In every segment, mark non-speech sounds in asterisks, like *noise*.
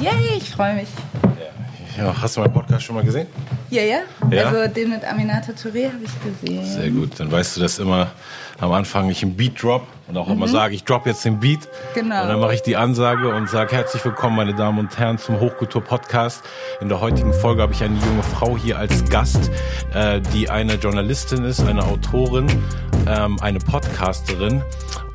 Yay, ich freue mich. Ja, hast du meinen Podcast schon mal gesehen? Ja, ja. Ja? Also den mit Aminata Touré habe ich gesehen. Sehr gut. Dann weißt du, dass immer am Anfang ich einen Beat drop und auch immer sage, ich drop jetzt den Beat. Genau. Und dann mache ich die Ansage und sage herzlich willkommen, meine Damen und Herren, zum Hochkultur-Podcast. In der heutigen Folge habe ich eine junge Frau hier als Gast, äh, die eine Journalistin ist, eine Autorin, ähm, eine Podcasterin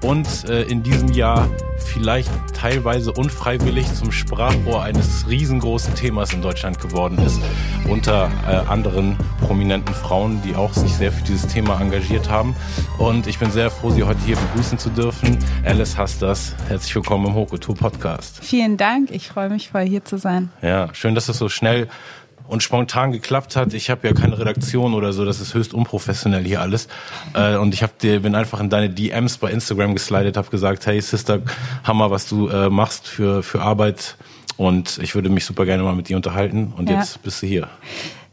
und äh, in diesem Jahr vielleicht teilweise unfreiwillig zum Sprachrohr eines riesengroßen Themas in Deutschland geworden ist, unter äh, anderen prominenten Frauen, die auch sich sehr für dieses Thema engagiert haben. Und ich bin sehr froh, Sie heute hier begrüßen zu dürfen. Alice Hastas, herzlich willkommen im Hochkultur Podcast. Vielen Dank. Ich freue mich voll hier zu sein. Ja, schön, dass das so schnell und spontan geklappt hat. Ich habe ja keine Redaktion oder so, das ist höchst unprofessionell hier alles. Äh, und ich hab dir, bin einfach in deine DMs bei Instagram geslidet, habe gesagt, hey Sister, Hammer, was du äh, machst für, für Arbeit. Und ich würde mich super gerne mal mit dir unterhalten. Und Ja. jetzt bist du hier.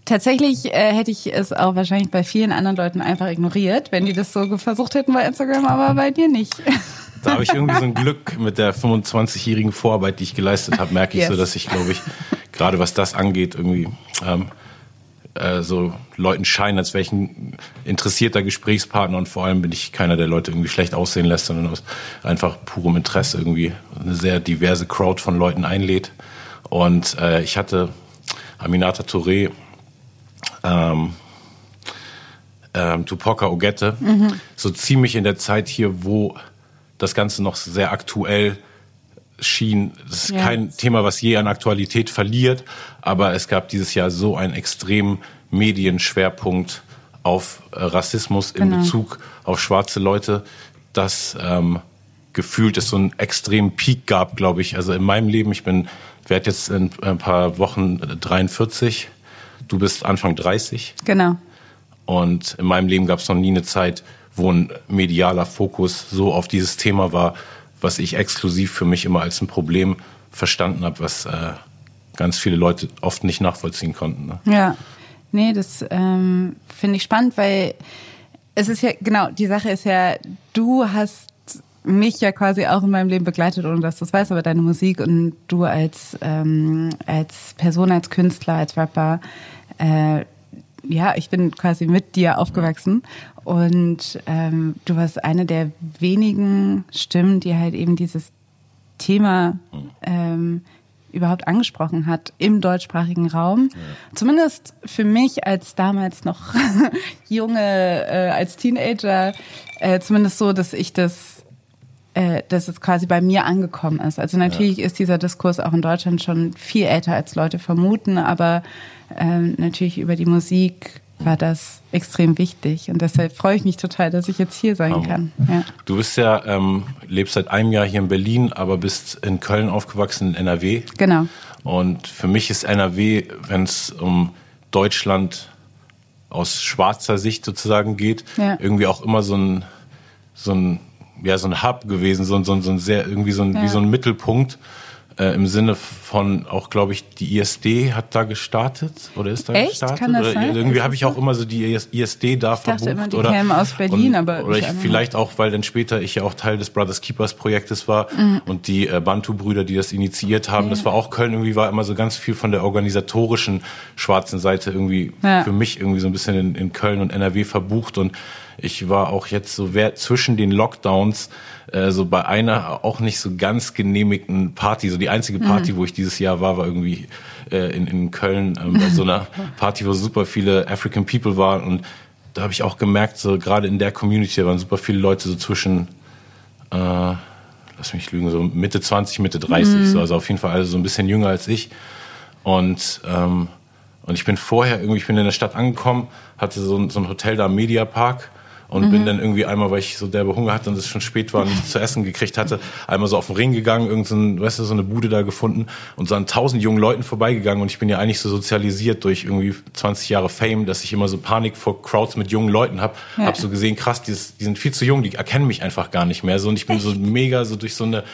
Tatsächlich äh, hätte ich es auch wahrscheinlich bei vielen anderen Leuten einfach ignoriert, wenn die das so versucht hätten bei Instagram, aber bei dir nicht. *laughs* Da habe ich irgendwie so ein Glück mit der 25-jährigen Vorarbeit, die ich geleistet habe, merke ich Yes. so, dass ich, glaube ich, gerade was das angeht, irgendwie ähm, äh, so Leuten scheinen, als wäre ich ein interessierter Gesprächspartner und vor allem bin ich keiner, der Leute irgendwie schlecht aussehen lässt, sondern aus einfach purem Interesse irgendwie eine sehr diverse Crowd von Leuten einlädt. Und äh, ich hatte Aminata Touré, ähm, ähm, Tupoka Ogette, so ziemlich in der Zeit hier, wo das Ganze noch sehr aktuell schien. Das ist Ja. kein Thema, was je an Aktualität verliert, aber es gab dieses Jahr so einen extremen Medienschwerpunkt auf äh, Rassismus in Genau. Bezug auf schwarze Leute, dass ähm, gefühlt es so einen extremen Peak gab, glaube ich. Also in meinem Leben, ich bin, werde jetzt in ein paar Wochen äh, 43, du bist Anfang 30. Genau. Und in meinem Leben gab es noch nie eine Zeit, wo ein medialer Fokus so auf dieses Thema war, was ich exklusiv für mich immer als ein Problem verstanden habe, was äh, ganz viele Leute oft nicht nachvollziehen konnten. Ne? Ja, nee, das ähm, finde ich spannend, weil es ist ja, genau, die Sache ist ja, du hast mich ja quasi auch in meinem Leben begleitet, ohne dass du es weißt, aber deine Musik und du als, ähm, als Person, als Künstler, als Rapper, äh, ja, ich bin quasi mit dir aufgewachsen. Und ähm, du warst eine der wenigen Stimmen, die halt eben dieses Thema ähm, überhaupt angesprochen hat im deutschsprachigen Raum. Zumindest für mich als damals noch *laughs* junge, äh, als Teenager, äh, zumindest so, dass ich das, äh, dass es quasi bei mir angekommen ist. Also natürlich ist dieser Diskurs auch in Deutschland schon viel älter, als Leute vermuten, aber ähm, natürlich über die Musik war das extrem wichtig und deshalb freue ich mich total, dass ich jetzt hier sein Hammer. kann. Ja. Du bist ja, ähm, lebst seit einem Jahr hier in Berlin, aber bist in Köln aufgewachsen, in NRW. Genau. Und für mich ist NRW, wenn es um Deutschland aus schwarzer Sicht sozusagen geht, Ja. irgendwie auch immer so ein, so ein, ja, so ein Hub gewesen, so ein, so ein, so ein sehr, irgendwie so ein, Ja. wie so ein Mittelpunkt. Äh, Im Sinne von auch, glaube ich, die ISD hat da gestartet oder ist da Echt? gestartet? Kann das oder sein? Irgendwie habe ich auch immer so die ISD da dachte verbucht. immer, die oder, kämen aus Berlin, und, aber Oder ich ich, vielleicht auch, weil dann später ich ja auch Teil des Brothers Keepers Projektes war Mhm. und die äh, Bantu-Brüder, die das initiiert haben, das war auch Köln, irgendwie war immer so ganz viel von der organisatorischen schwarzen Seite irgendwie Ja. für mich irgendwie so ein bisschen in, in Köln und NRW verbucht und ich war auch jetzt so zwischen den Lockdowns äh, so bei einer auch nicht so ganz genehmigten Party. So die einzige Party, Mhm. wo ich dieses Jahr war, war irgendwie äh, in, in Köln ähm, bei so einer *laughs* Party, wo super viele African People waren und da habe ich auch gemerkt, so gerade in der Community da waren super viele Leute so zwischen äh, lass mich lügen, so Mitte 20, Mitte 30, so, also auf jeden Fall alle so ein bisschen jünger als ich. Und, ähm, und ich bin vorher irgendwie, ich bin in der Stadt angekommen, hatte so ein, so ein Hotel da am Mediapark und bin dann irgendwie einmal, weil ich so derbe Hunger hatte und es schon spät war und nichts zu essen gekriegt hatte, einmal so auf den Ring gegangen, irgend so, weißt du, so eine Bude da gefunden und so an tausend jungen Leuten vorbeigegangen und ich bin ja eigentlich so sozialisiert durch irgendwie 20 Jahre Fame, dass ich immer so Panik vor Crowds mit jungen Leuten habe. Ja. Hab so gesehen, krass, die, ist, die sind viel zu jung, die erkennen mich einfach gar nicht mehr so und ich bin so mega so durch so eine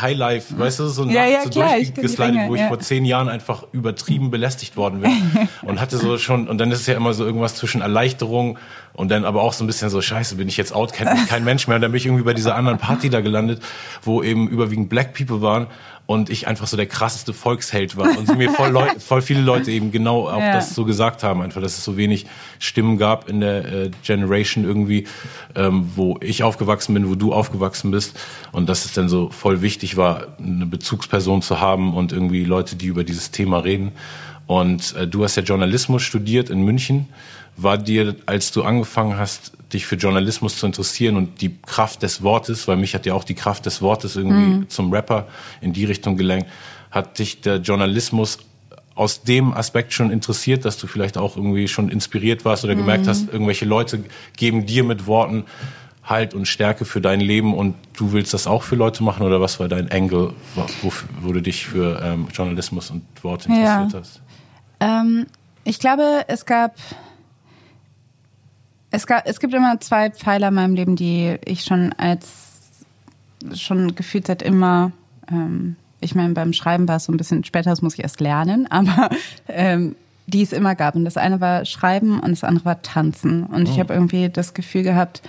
Highlife, weißt du, so Ja, Nacht ja, so klar, durchgeslidet, wo ich ja. vor zehn Jahren einfach übertrieben belästigt worden bin *laughs* und hatte so schon, und dann ist es ja immer so irgendwas zwischen Erleichterung und dann aber auch so ein bisschen so, scheiße, bin ich jetzt out, kennt mich kein Mensch mehr. Und dann bin ich irgendwie bei dieser anderen Party da gelandet, wo eben überwiegend Black People waren und ich einfach so der krasseste Volksheld war und mir voll, Leu *laughs* voll viele Leute eben genau auch ja. das so gesagt haben, einfach, dass es so wenig Stimmen gab in der äh, Generation irgendwie, ähm, wo ich aufgewachsen bin, wo du aufgewachsen bist und dass es dann so voll wichtig war, eine Bezugsperson zu haben und irgendwie Leute, die über dieses Thema reden. Und äh, du hast ja Journalismus studiert in München. War dir, als du angefangen hast, dich für Journalismus zu interessieren und die Kraft des Wortes, weil mich hat ja auch die Kraft des Wortes irgendwie mhm. zum Rapper in die Richtung gelenkt, hat dich der Journalismus aus dem Aspekt schon interessiert, dass du vielleicht auch irgendwie schon inspiriert warst oder gemerkt mhm. hast, irgendwelche Leute geben dir mit Worten Halt und Stärke für dein Leben und du willst das auch für Leute machen oder was war dein Angle, wo, wo du dich für ähm, Journalismus und Worte interessiert ja. hast? Ähm, ich glaube, es gab es, gab, es gibt immer zwei Pfeiler in meinem Leben, die ich schon als schon gefühlt seit immer, ähm, ich meine, beim Schreiben war es so ein bisschen später, das muss ich erst lernen, *laughs* aber ähm, die es immer gab. Und das eine war Schreiben und das andere war Tanzen. Und oh. ich habe irgendwie das Gefühl gehabt,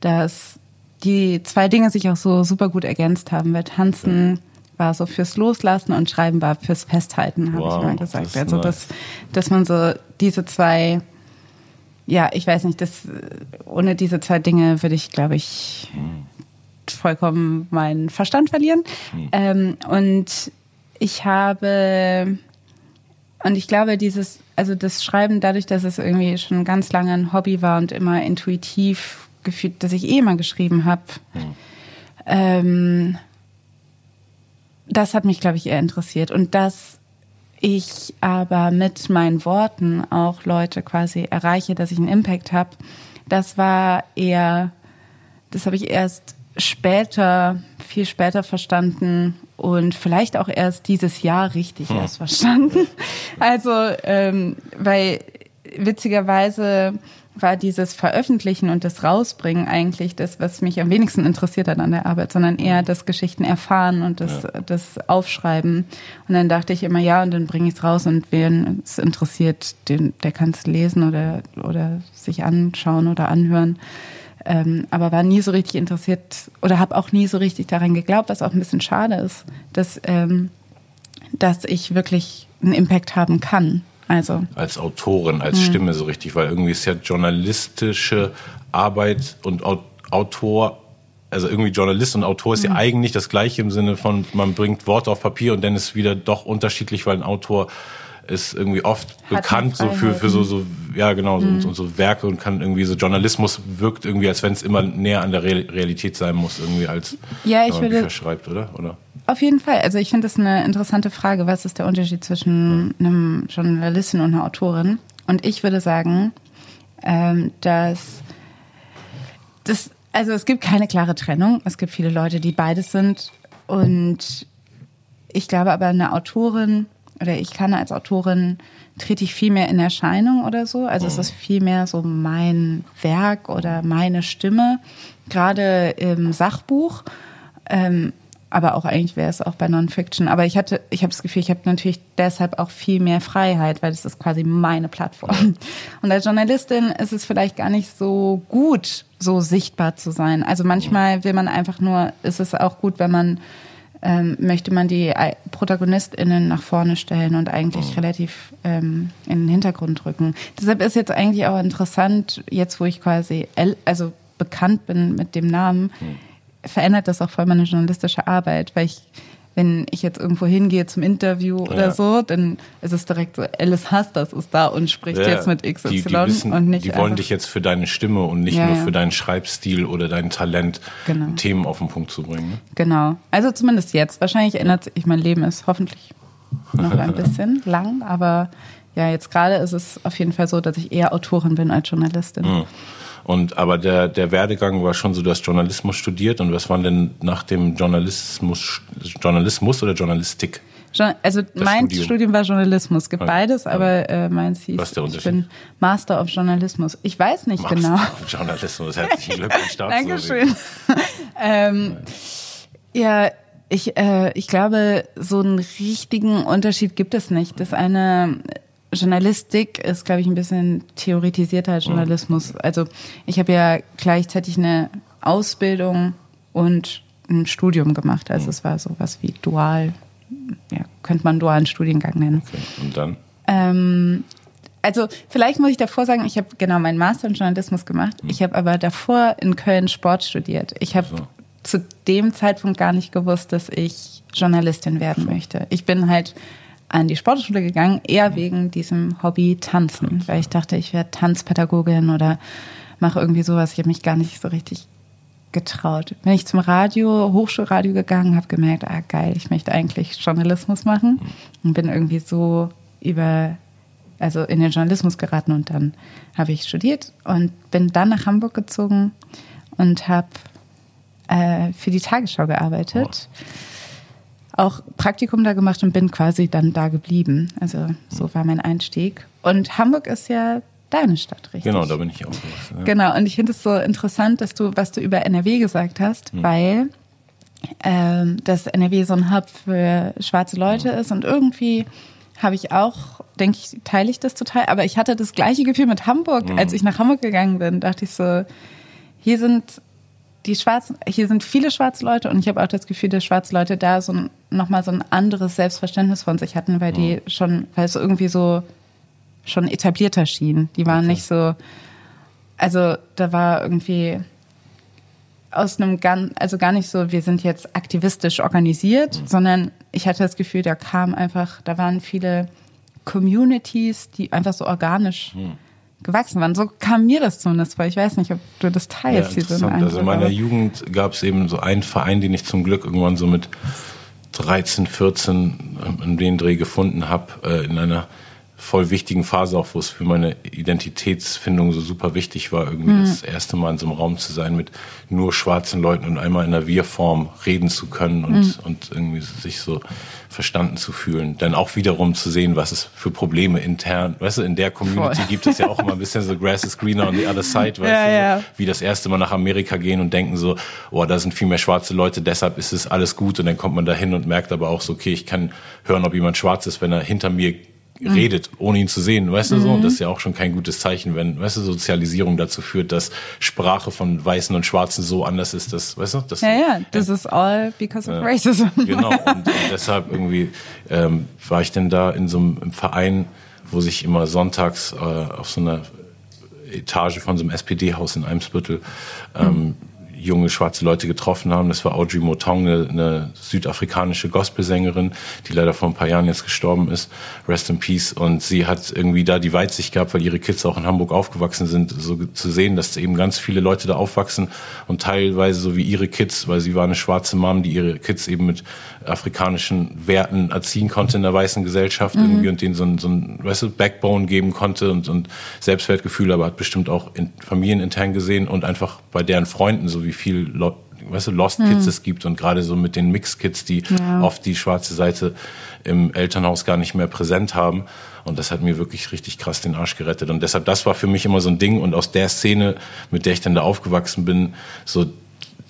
dass die zwei Dinge sich auch so super gut ergänzt haben, weil Tanzen war so fürs Loslassen und Schreiben war fürs Festhalten, habe wow, ich mal gesagt. Das also nice. dass, dass man so diese zwei ja, ich weiß nicht, das, ohne diese zwei Dinge würde ich, glaube ich, vollkommen meinen Verstand verlieren. Mhm. Ähm, und ich habe, und ich glaube, dieses, also das Schreiben, dadurch, dass es irgendwie schon ganz lange ein Hobby war und immer intuitiv gefühlt, dass ich eh immer geschrieben habe, mhm. ähm, das hat mich, glaube ich, eher interessiert. Und das ich aber mit meinen Worten auch Leute quasi erreiche, dass ich einen Impact habe, das war eher, das habe ich erst später, viel später verstanden und vielleicht auch erst dieses Jahr richtig hm. erst verstanden. *laughs* Also, ähm, weil witzigerweise war dieses Veröffentlichen und das Rausbringen eigentlich das, was mich am wenigsten interessiert hat an der Arbeit, sondern eher das Geschichten erfahren und das, ja. das Aufschreiben. Und dann dachte ich immer, ja, und dann bringe ich es raus und wen es interessiert, den, der kann es lesen oder, oder sich anschauen oder anhören. Ähm, aber war nie so richtig interessiert oder habe auch nie so richtig daran geglaubt, was auch ein bisschen schade ist, dass, ähm, dass ich wirklich einen Impact haben kann. Also. Als Autorin, als mhm. Stimme so richtig, weil irgendwie ist ja journalistische Arbeit und Autor, also irgendwie Journalist und Autor ist mhm. ja eigentlich das gleiche im Sinne von, man bringt Worte auf Papier und dann ist wieder doch unterschiedlich, weil ein Autor ist irgendwie oft Hat bekannt so für, für so, so, ja genau, mhm. so, so Werke und kann irgendwie so Journalismus wirkt irgendwie, als wenn es immer näher an der Realität sein muss, irgendwie als ja, ich würde, Bücher schreibt, oder? oder? Auf jeden Fall. Also ich finde das eine interessante Frage. Was ist der Unterschied zwischen einem Journalistin und einer Autorin? Und ich würde sagen, ähm, dass das, also es gibt keine klare Trennung. Es gibt viele Leute, die beides sind. Und ich glaube aber, eine Autorin oder ich kann als Autorin trete ich viel mehr in Erscheinung oder so. Also es mhm. ist viel mehr so mein Werk oder meine Stimme, gerade im Sachbuch. Ähm, aber auch eigentlich wäre es auch bei Non-Fiction. Aber ich hatte, ich habe das Gefühl, ich habe natürlich deshalb auch viel mehr Freiheit, weil das ist quasi meine Plattform. Und als Journalistin ist es vielleicht gar nicht so gut, so sichtbar zu sein. Also manchmal will man einfach nur, ist es auch gut, wenn man ähm, möchte man die ProtagonistInnen nach vorne stellen und eigentlich oh. relativ ähm, in den Hintergrund rücken. Deshalb ist jetzt eigentlich auch interessant, jetzt wo ich quasi also bekannt bin mit dem Namen, hm. Verändert das auch voll meine journalistische Arbeit, weil ich wenn ich jetzt irgendwo hingehe zum Interview ja. oder so, dann ist es direkt so, Alice Hass, das ist da und spricht ja, jetzt mit XY die, die wissen, und nicht. Die wollen dich jetzt für deine Stimme und nicht ja, nur für deinen Schreibstil oder dein Talent, genau. Themen auf den Punkt zu bringen. Ne? Genau. Also zumindest jetzt. Wahrscheinlich ändert sich mein Leben ist hoffentlich noch ein *laughs* bisschen lang, aber ja, jetzt gerade ist es auf jeden Fall so, dass ich eher Autorin bin als Journalistin. Und aber der, der Werdegang war schon so, du hast Journalismus studiert und was war denn nach dem Journalismus, Journalismus oder Journalistik? Also das mein Studium. Studium war Journalismus, es gibt beides, aber äh, meins hieß, Was ist der ich bin Master of Journalismus. Ich weiß nicht Master genau. Of Journalismus, herzlichen Glückwunsch *laughs* dazu. Dankeschön. *laughs* ähm, ja, ich, äh, ich glaube, so einen richtigen Unterschied gibt es nicht. Das eine Journalistik ist, glaube ich, ein bisschen theoretisierter als Journalismus. Also ich habe ja gleichzeitig eine Ausbildung und ein Studium gemacht. Also es war sowas wie dual ja, könnte man dualen Studiengang nennen. Okay. Und dann? Ähm, also vielleicht muss ich davor sagen, ich habe genau meinen Master in Journalismus gemacht. Ich habe aber davor in Köln Sport studiert. Ich habe So. zu dem Zeitpunkt gar nicht gewusst, dass ich Journalistin werden möchte. Ich bin halt an die Sportschule gegangen, eher wegen diesem Hobby Tanzen, weil ich dachte, ich werde Tanzpädagogin oder mache irgendwie sowas. Ich habe mich gar nicht so richtig getraut. Bin ich zum Radio, Hochschulradio gegangen, habe gemerkt, ah geil, ich möchte eigentlich Journalismus machen und bin irgendwie so über also in den Journalismus geraten und dann habe ich studiert und bin dann nach Hamburg gezogen und habe äh, für die Tagesschau gearbeitet. Auch Praktikum da gemacht und bin quasi dann da geblieben. Also so war mein Einstieg. Und Hamburg ist ja deine Stadt, richtig? Genau, da bin ich aufgewachsen. Ja. Genau, und ich finde es so interessant, dass du, was du über NRW gesagt hast, weil ähm, dass NRW so ein Hub für schwarze Leute ist und irgendwie habe ich auch, denke ich, teile ich das total, aber ich hatte das gleiche Gefühl mit Hamburg, als ich nach Hamburg gegangen bin, dachte ich so, hier sind die schwarzen, hier sind viele schwarze Leute und ich habe auch das Gefühl, dass schwarze Leute da so nochmal so ein anderes Selbstverständnis von sich hatten, weil die schon, weil es irgendwie so schon etablierter schien. Die waren nicht so, also da war irgendwie aus einem ganz, also gar nicht so, wir sind jetzt aktivistisch organisiert, sondern ich hatte das Gefühl, da kam einfach, da waren viele Communities, die einfach so organisch gewachsen waren. So kam mir das zumindest vor. Ich weiß nicht, ob du das Ja, teilst, diesen interessant. Also Eindruck, in meiner Jugend gab es eben so einen Verein, den ich zum Glück irgendwann so mit 13, 14 ähm, in den Dreh gefunden habe, äh, in einer voll wichtigen Phase auch, wo es für meine Identitätsfindung so super wichtig war, irgendwie Mhm. das erste Mal in so einem Raum zu sein mit nur schwarzen Leuten und einmal in der Wir-Form reden zu können und, Mhm. und irgendwie sich so verstanden zu fühlen. Dann auch wiederum zu sehen, was es für Probleme intern, weißt du, in der Community Voll. gibt es ja auch immer ein bisschen so Grass is greener on the other side, *laughs* weißt Ja, du, ja. wie das erste Mal nach Amerika gehen und denken so, oh, da sind viel mehr schwarze Leute, deshalb ist es alles gut und dann kommt man da hin und merkt aber auch so, okay, ich kann hören, ob jemand schwarz ist, wenn er hinter mir. Redet, ohne ihn zu sehen, weißt du so, und das ist ja auch schon kein gutes Zeichen, wenn, weißt du, Sozialisierung dazu führt, dass Sprache von Weißen und Schwarzen so anders ist, dass, weißt du, das Ja, ja, das ist all because of racism. *laughs* Genau, und, und *laughs* deshalb irgendwie ähm, war ich denn da in so einem Verein, wo sich immer sonntags äh, auf so einer Etage von so einem SPD-Haus in Eimsbüttel ähm, junge schwarze Leute getroffen haben. Das war Audrey Motong, eine, eine südafrikanische Gospelsängerin, die leider vor ein paar Jahren jetzt gestorben ist. Rest in Peace. Und sie hat irgendwie da die Weitsicht gehabt, weil ihre Kids auch in Hamburg aufgewachsen sind, so zu sehen, dass eben ganz viele Leute da aufwachsen und teilweise so wie ihre Kids, weil sie war eine schwarze Mom, die ihre Kids eben mit afrikanischen Werten erziehen konnte in der weißen Gesellschaft irgendwie und denen so ein, so ein weißt du, Backbone geben konnte und, und Selbstwertgefühl, aber hat bestimmt auch in familienintern gesehen und einfach bei deren Freunden, so wie viel Lo weißt du, Lost Kids es gibt und gerade so mit den Mixed Kids, die Ja. oft die schwarze Seite im Elternhaus gar nicht mehr präsent haben. Und das hat mir wirklich richtig krass den Arsch gerettet. Und deshalb, das war für mich immer so ein Ding. Und aus der Szene, mit der ich dann da aufgewachsen bin, so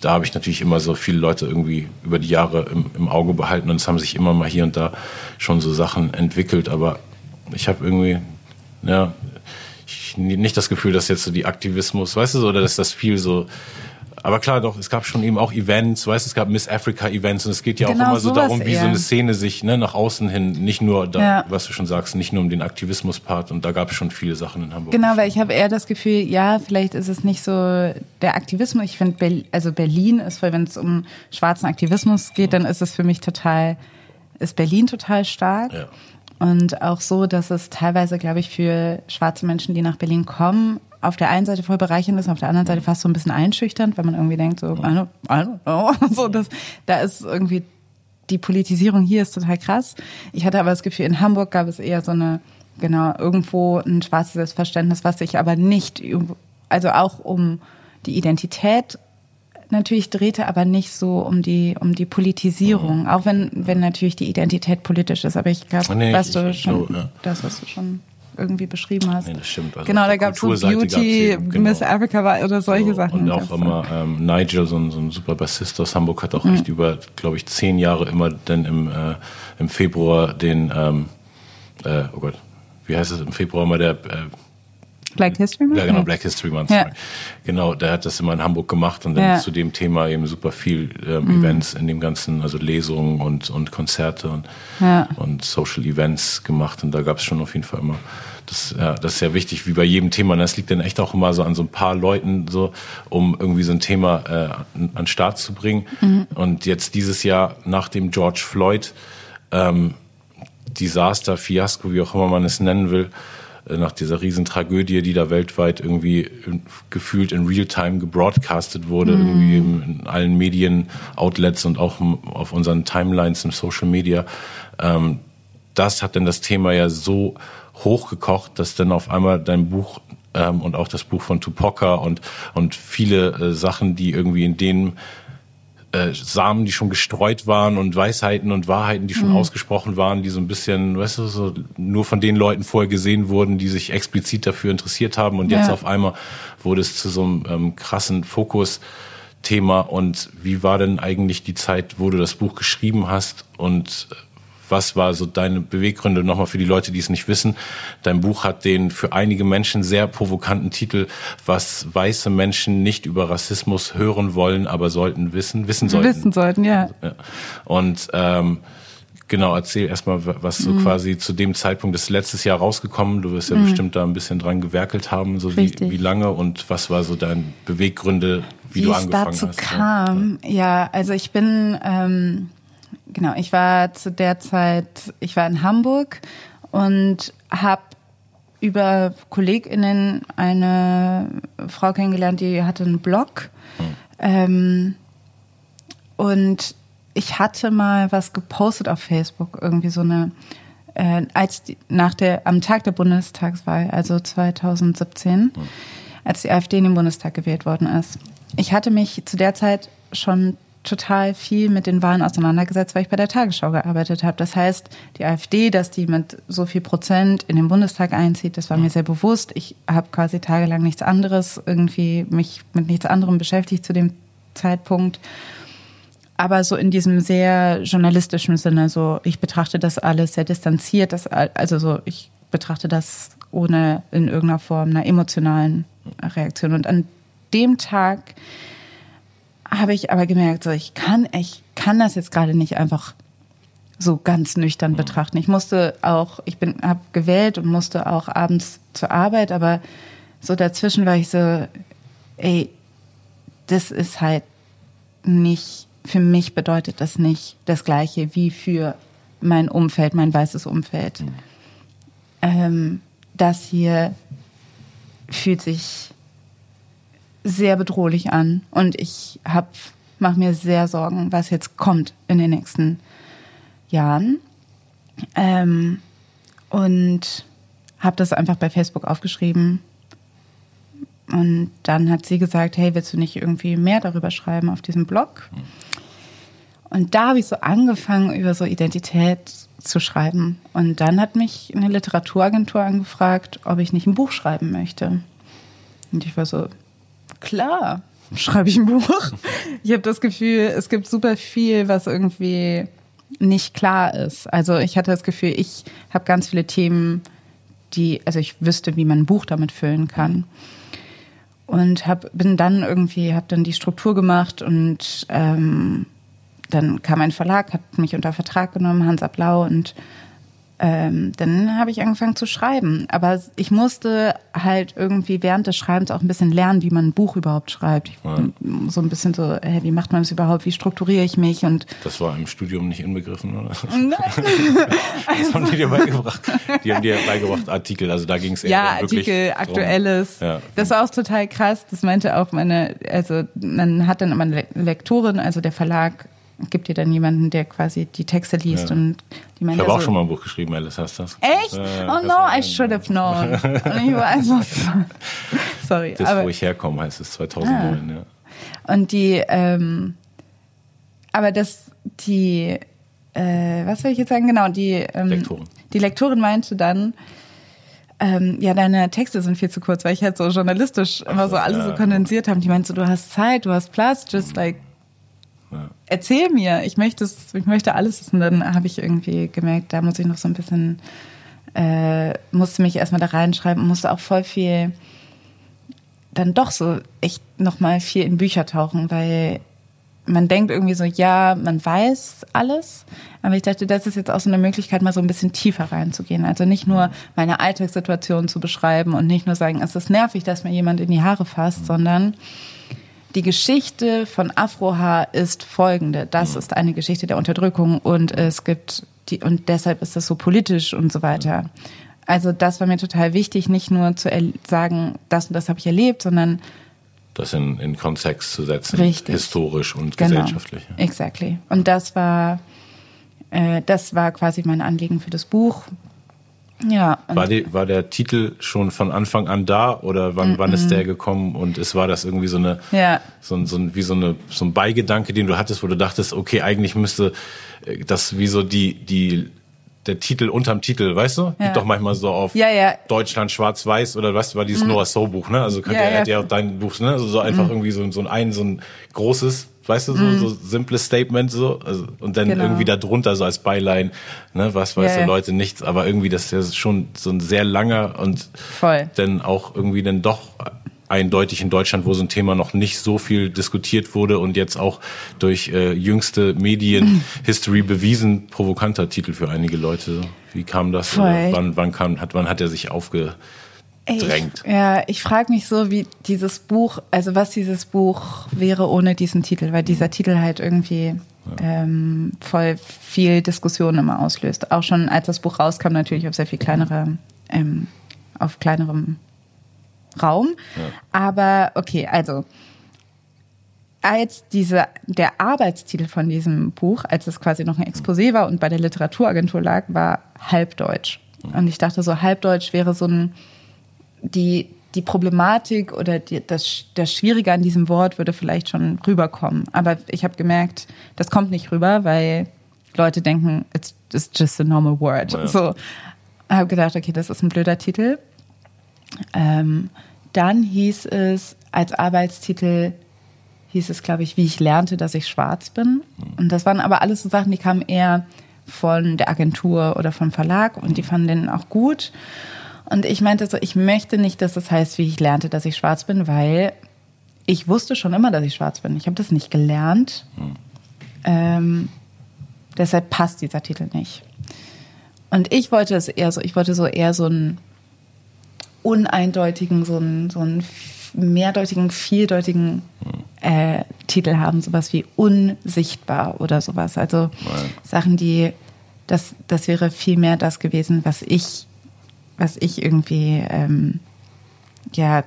da habe ich natürlich immer so viele Leute irgendwie über die Jahre im, im Auge behalten und es haben sich immer mal hier und da schon so Sachen entwickelt, aber ich habe irgendwie, ja, ich, nicht das Gefühl, dass jetzt so die Aktivismus, weißt du, so, oder dass das viel so, aber klar, doch, es gab schon eben auch Events, weißt du, es gab Miss Africa Events und es geht ja auch Genau immer so darum, wie so eher. eine Szene sich ne, nach außen hin, nicht nur, da, Ja. was du schon sagst, nicht nur um den Aktivismus-Part und da gab es schon viele Sachen in Hamburg. Genau, weil ich habe eher das Gefühl, ja, vielleicht ist es nicht so der Aktivismus. Ich finde, Berlin, also Berlin ist, weil wenn es um schwarzen Aktivismus geht, dann ist es für mich total, ist Berlin total stark. Ja. Und auch so, dass es teilweise, glaube ich, für schwarze Menschen, die nach Berlin kommen, auf der einen Seite voll bereichernd ist, und auf der anderen Seite fast so ein bisschen einschüchternd, weil man irgendwie denkt, so, I don't, know. so, das, da ist irgendwie die Politisierung hier ist total krass. Ich hatte aber das Gefühl, in Hamburg gab es eher so eine, genau, irgendwo ein schwarzes Selbstverständnis, was sich aber nicht, also auch um die Identität natürlich drehte, aber nicht so um die, um die Politisierung. Auch wenn, wenn natürlich die Identität politisch ist. Aber ich glaube, Nee, was du schon, glaube, ja. das, was du schon irgendwie beschrieben hast. Nee, das stimmt. Also genau, da gab es so Beauty, genau. Miss Africa war oder solche So, Sachen. Und auch immer ähm, Nigel, so ein, so ein super Bassist aus Hamburg, hat auch Mhm. echt über, glaube ich, zehn Jahre immer dann im, äh, im Februar den, ähm, äh, oh Gott, wie heißt es im Februar mal der äh, Black History Month? Ja, genau, Black History Month. Ja. Genau, der hat das immer in Hamburg gemacht und dann Ja. zu dem Thema eben super viel ähm, Mhm. Events in dem ganzen, also Lesungen und, und Konzerte und, Ja. und Social Events gemacht und da gab es schon auf jeden Fall immer. Das, ja, das ist ja wichtig, wie bei jedem Thema. Und Das liegt dann echt auch immer so an so ein paar Leuten, so, um irgendwie so ein Thema äh, an, an den Start zu bringen. Und jetzt dieses Jahr nach dem George Floyd ähm, Desaster, Fiasko, wie auch immer man es nennen will, nach dieser Riesentragödie, die da weltweit irgendwie gefühlt in Realtime gebroadcastet wurde, irgendwie in, allen Medien-Outlets und auch auf unseren Timelines im Social Media. Ähm, das hat dann das Thema ja so hochgekocht, dass dann auf einmal dein Buch ähm, und auch das Buch von Tupoka und, und viele äh, Sachen, die irgendwie in denen äh, Samen, die schon gestreut waren und Weisheiten und Wahrheiten, die schon ausgesprochen waren, die so ein bisschen, weißt du, so nur von den Leuten vorher gesehen wurden, die sich explizit dafür interessiert haben. Und jetzt Ja. auf einmal wurde es zu so einem ähm, krassen Fokusthema. Und wie war denn eigentlich die Zeit, wo du das Buch geschrieben hast? Und äh, was war so deine Beweggründe nochmal für die Leute, die es nicht wissen? Dein Buch hat den für einige Menschen sehr provokanten Titel, was weiße Menschen nicht über Rassismus hören wollen, aber sollten wissen, wissen sollten. Wissen sollten, ja. Ja. Und ähm, genau, erzähl erstmal, was Mhm. so quasi zu dem Zeitpunkt ist letztes Jahr rausgekommen. Du wirst ja bestimmt da ein bisschen dran gewerkelt haben, so wie, Mhm. Wie lange und was war so dein Beweggründe, wie, du es angefangen dazu hast. kam. Ja. also ich bin, ähm, genau, ich war zu der Zeit, ich war in Hamburg und habe über KollegInnen eine Frau kennengelernt, die hatte einen Blog. Ähm, und ich hatte mal was gepostet auf Facebook, irgendwie so eine, äh, als die, nach der, am Tag der Bundestagswahl, also 2017, als die AfD in den Bundestag gewählt worden ist. Ich hatte mich zu der Zeit schon total viel mit den Wahlen auseinandergesetzt, weil ich bei der Tagesschau gearbeitet habe. Das heißt, die AfD, dass die mit so viel Prozent in den Bundestag einzieht, das war mir sehr bewusst. Ich habe quasi tagelang nichts anderes, irgendwie mich mit nichts anderem beschäftigt zu dem Zeitpunkt. Aber so in diesem sehr journalistischen Sinne, so ich betrachte das alles sehr distanziert, das, also so ich betrachte das ohne in irgendeiner Form einer emotionalen Reaktion. Und an dem Tag habe ich aber gemerkt, so ich kann, ich kann das jetzt gerade nicht einfach so ganz nüchtern betrachten. Ich musste auch, ich bin, habe gewählt und musste auch abends zur Arbeit, aber so dazwischen war ich so, ey, das ist halt nicht, für mich bedeutet das nicht das Gleiche wie für mein Umfeld, mein weißes Umfeld. Ähm, das hier fühlt sich sehr bedrohlich an und ich hab, mache mir sehr Sorgen, was jetzt kommt in den nächsten Jahren. Ähm, und habe das einfach bei Facebook aufgeschrieben. Und dann hat sie gesagt, hey, willst du nicht irgendwie mehr darüber schreiben auf diesem Blog? Und da habe ich so angefangen, über so Identität zu schreiben. Und dann hat mich eine Literaturagentur angefragt, ob ich nicht ein Buch schreiben möchte. Und ich war so, klar, schreibe ich ein Buch. Ich habe das Gefühl, es gibt super viel, was irgendwie nicht klar ist. Also ich hatte das Gefühl, ich habe ganz viele Themen, die, also ich wüsste, wie man ein Buch damit füllen kann. Und hab, bin dann irgendwie, habe dann die Struktur gemacht und ähm, dann kam ein Verlag, hat mich unter Vertrag genommen, Hansa Blau, und ähm, dann habe ich angefangen zu schreiben. Aber ich musste halt irgendwie während des Schreibens auch ein bisschen lernen, wie man ein Buch überhaupt schreibt. Ich, Ja. So ein bisschen so, hey, wie macht man das überhaupt, wie strukturiere ich mich und Das war im Studium nicht inbegriffen, oder? *laughs* Nein. *laughs* Das haben die dir beigebracht. Die haben dir beigebracht Artikel, also da ging es eher ja, dann wirklich Artikel, aktuelles. Ja. Das war auch total krass. Das meinte auch meine, also man hat dann immer eine Le- Lektorin, also der Verlag gibt dir dann jemanden, der quasi die Texte liest Ja. und die Ich meinte habe auch so, schon mal ein Buch geschrieben, Alice, hast du das? Echt? Ja, oh no, I should have known. Und *laughs* ich war einfach so, sorry. Das, aber, wo ich herkomme, heißt es 2009, ja. und die, ähm, aber das, die, äh, was soll ich jetzt sagen? Genau, die, ähm, Lektorin. die Lektorin meinte dann, ähm, ja, deine Texte sind viel zu kurz, weil ich halt so journalistisch immer so alles so kondensiert habe. Die meinte so, du hast Zeit, du hast Platz, just like, Ja. erzähl mir, ich möchte es, ich möchte alles wissen. Dann habe ich irgendwie gemerkt, da muss ich noch so ein bisschen äh, musste mich erstmal da reinschreiben, musste auch voll viel dann doch so echt nochmal viel in Bücher tauchen, weil man denkt irgendwie so, ja, man weiß alles, aber ich dachte, das ist jetzt auch so eine Möglichkeit, mal so ein bisschen tiefer reinzugehen. Also nicht nur meine Alltagssituation zu beschreiben und nicht nur sagen, es ist nervig, dass mir jemand in die Haare fasst, sondern die Geschichte von Afrohaar ist folgende. Das ist eine Geschichte der Unterdrückung und es gibt die, und deshalb ist das so politisch und so weiter. Also das war mir total wichtig, nicht nur zu sagen, das und das habe ich erlebt, sondern das in, in Kontext zu setzen, Richtig. historisch und genau. gesellschaftlich. Exactly. Und das war, äh, das war quasi mein Anliegen für das Buch. Ja. War, die, war der Titel schon von Anfang an da oder wann, mm -mm. wann ist der gekommen und es war das irgendwie so eine, ja. so, so, wie so, eine, so ein Beigedanke, den du hattest, wo du dachtest, okay, eigentlich müsste äh, das wie so die, die der Titel unterm Titel, weißt du? Ja. Gibt doch manchmal so auf ja, ja. Deutschland schwarz-weiß oder was war dieses mhm. Noah So Buch, ne? Also könnte ja, er ja auch dein Buch, ne? Also so einfach mhm. irgendwie so, so ein, so ein großes, weißt du, so, mhm. so simples Statement so also, und dann genau. irgendwie da drunter so als Beilein, ne? Was weiß ja, Leute nichts, aber irgendwie das ist ja schon so ein sehr langer und Voll. dann auch irgendwie dann doch eindeutig in Deutschland, wo so ein Thema noch nicht so viel diskutiert wurde und jetzt auch durch äh, jüngste Medienhistory *clears throat* bewiesen, provokanter Titel für einige Leute. Wie kam das? Wann, wann, kam, hat, wann hat er sich aufgedrängt? Ich, ja, ich frage mich so, wie dieses Buch, also was dieses Buch wäre ohne diesen Titel, weil dieser Titel halt irgendwie ähm, voll viel Diskussion immer auslöst. Auch schon als das Buch rauskam, natürlich auf sehr viel kleinere, ähm, auf kleinerem Raum. Ja. Aber okay, also als diese, der Arbeitstitel von diesem Buch, als es quasi noch ein Exposé war und bei der Literaturagentur lag, war Halbdeutsch. Und ich dachte so, Halbdeutsch wäre so ein, die, die Problematik oder die, das, das Schwierige an diesem Wort würde vielleicht schon rüberkommen. Aber ich habe gemerkt, das kommt nicht rüber, weil Leute denken, it's, it's just a normal word. Ja. So, habe gedacht, okay, das ist ein blöder Titel. Ähm, dann hieß es als Arbeitstitel, hieß es, glaube ich, wie ich lernte, dass ich schwarz bin. Und das waren aber alles so Sachen, die kamen eher von der Agentur oder vom Verlag und die fanden den auch gut. Und ich meinte so, ich möchte nicht, dass das heißt, wie ich lernte, dass ich schwarz bin, weil ich wusste schon immer, dass ich schwarz bin. Ich habe das nicht gelernt. Ähm, deshalb passt dieser Titel nicht. Und ich wollte es eher so, ich wollte so eher so ein uneindeutigen, so einen, so einen mehrdeutigen, vieldeutigen äh, Titel haben, sowas wie unsichtbar oder sowas. Also Nein. Sachen, die, das, das wäre viel mehr das gewesen, was ich, was ich irgendwie, ähm, ja,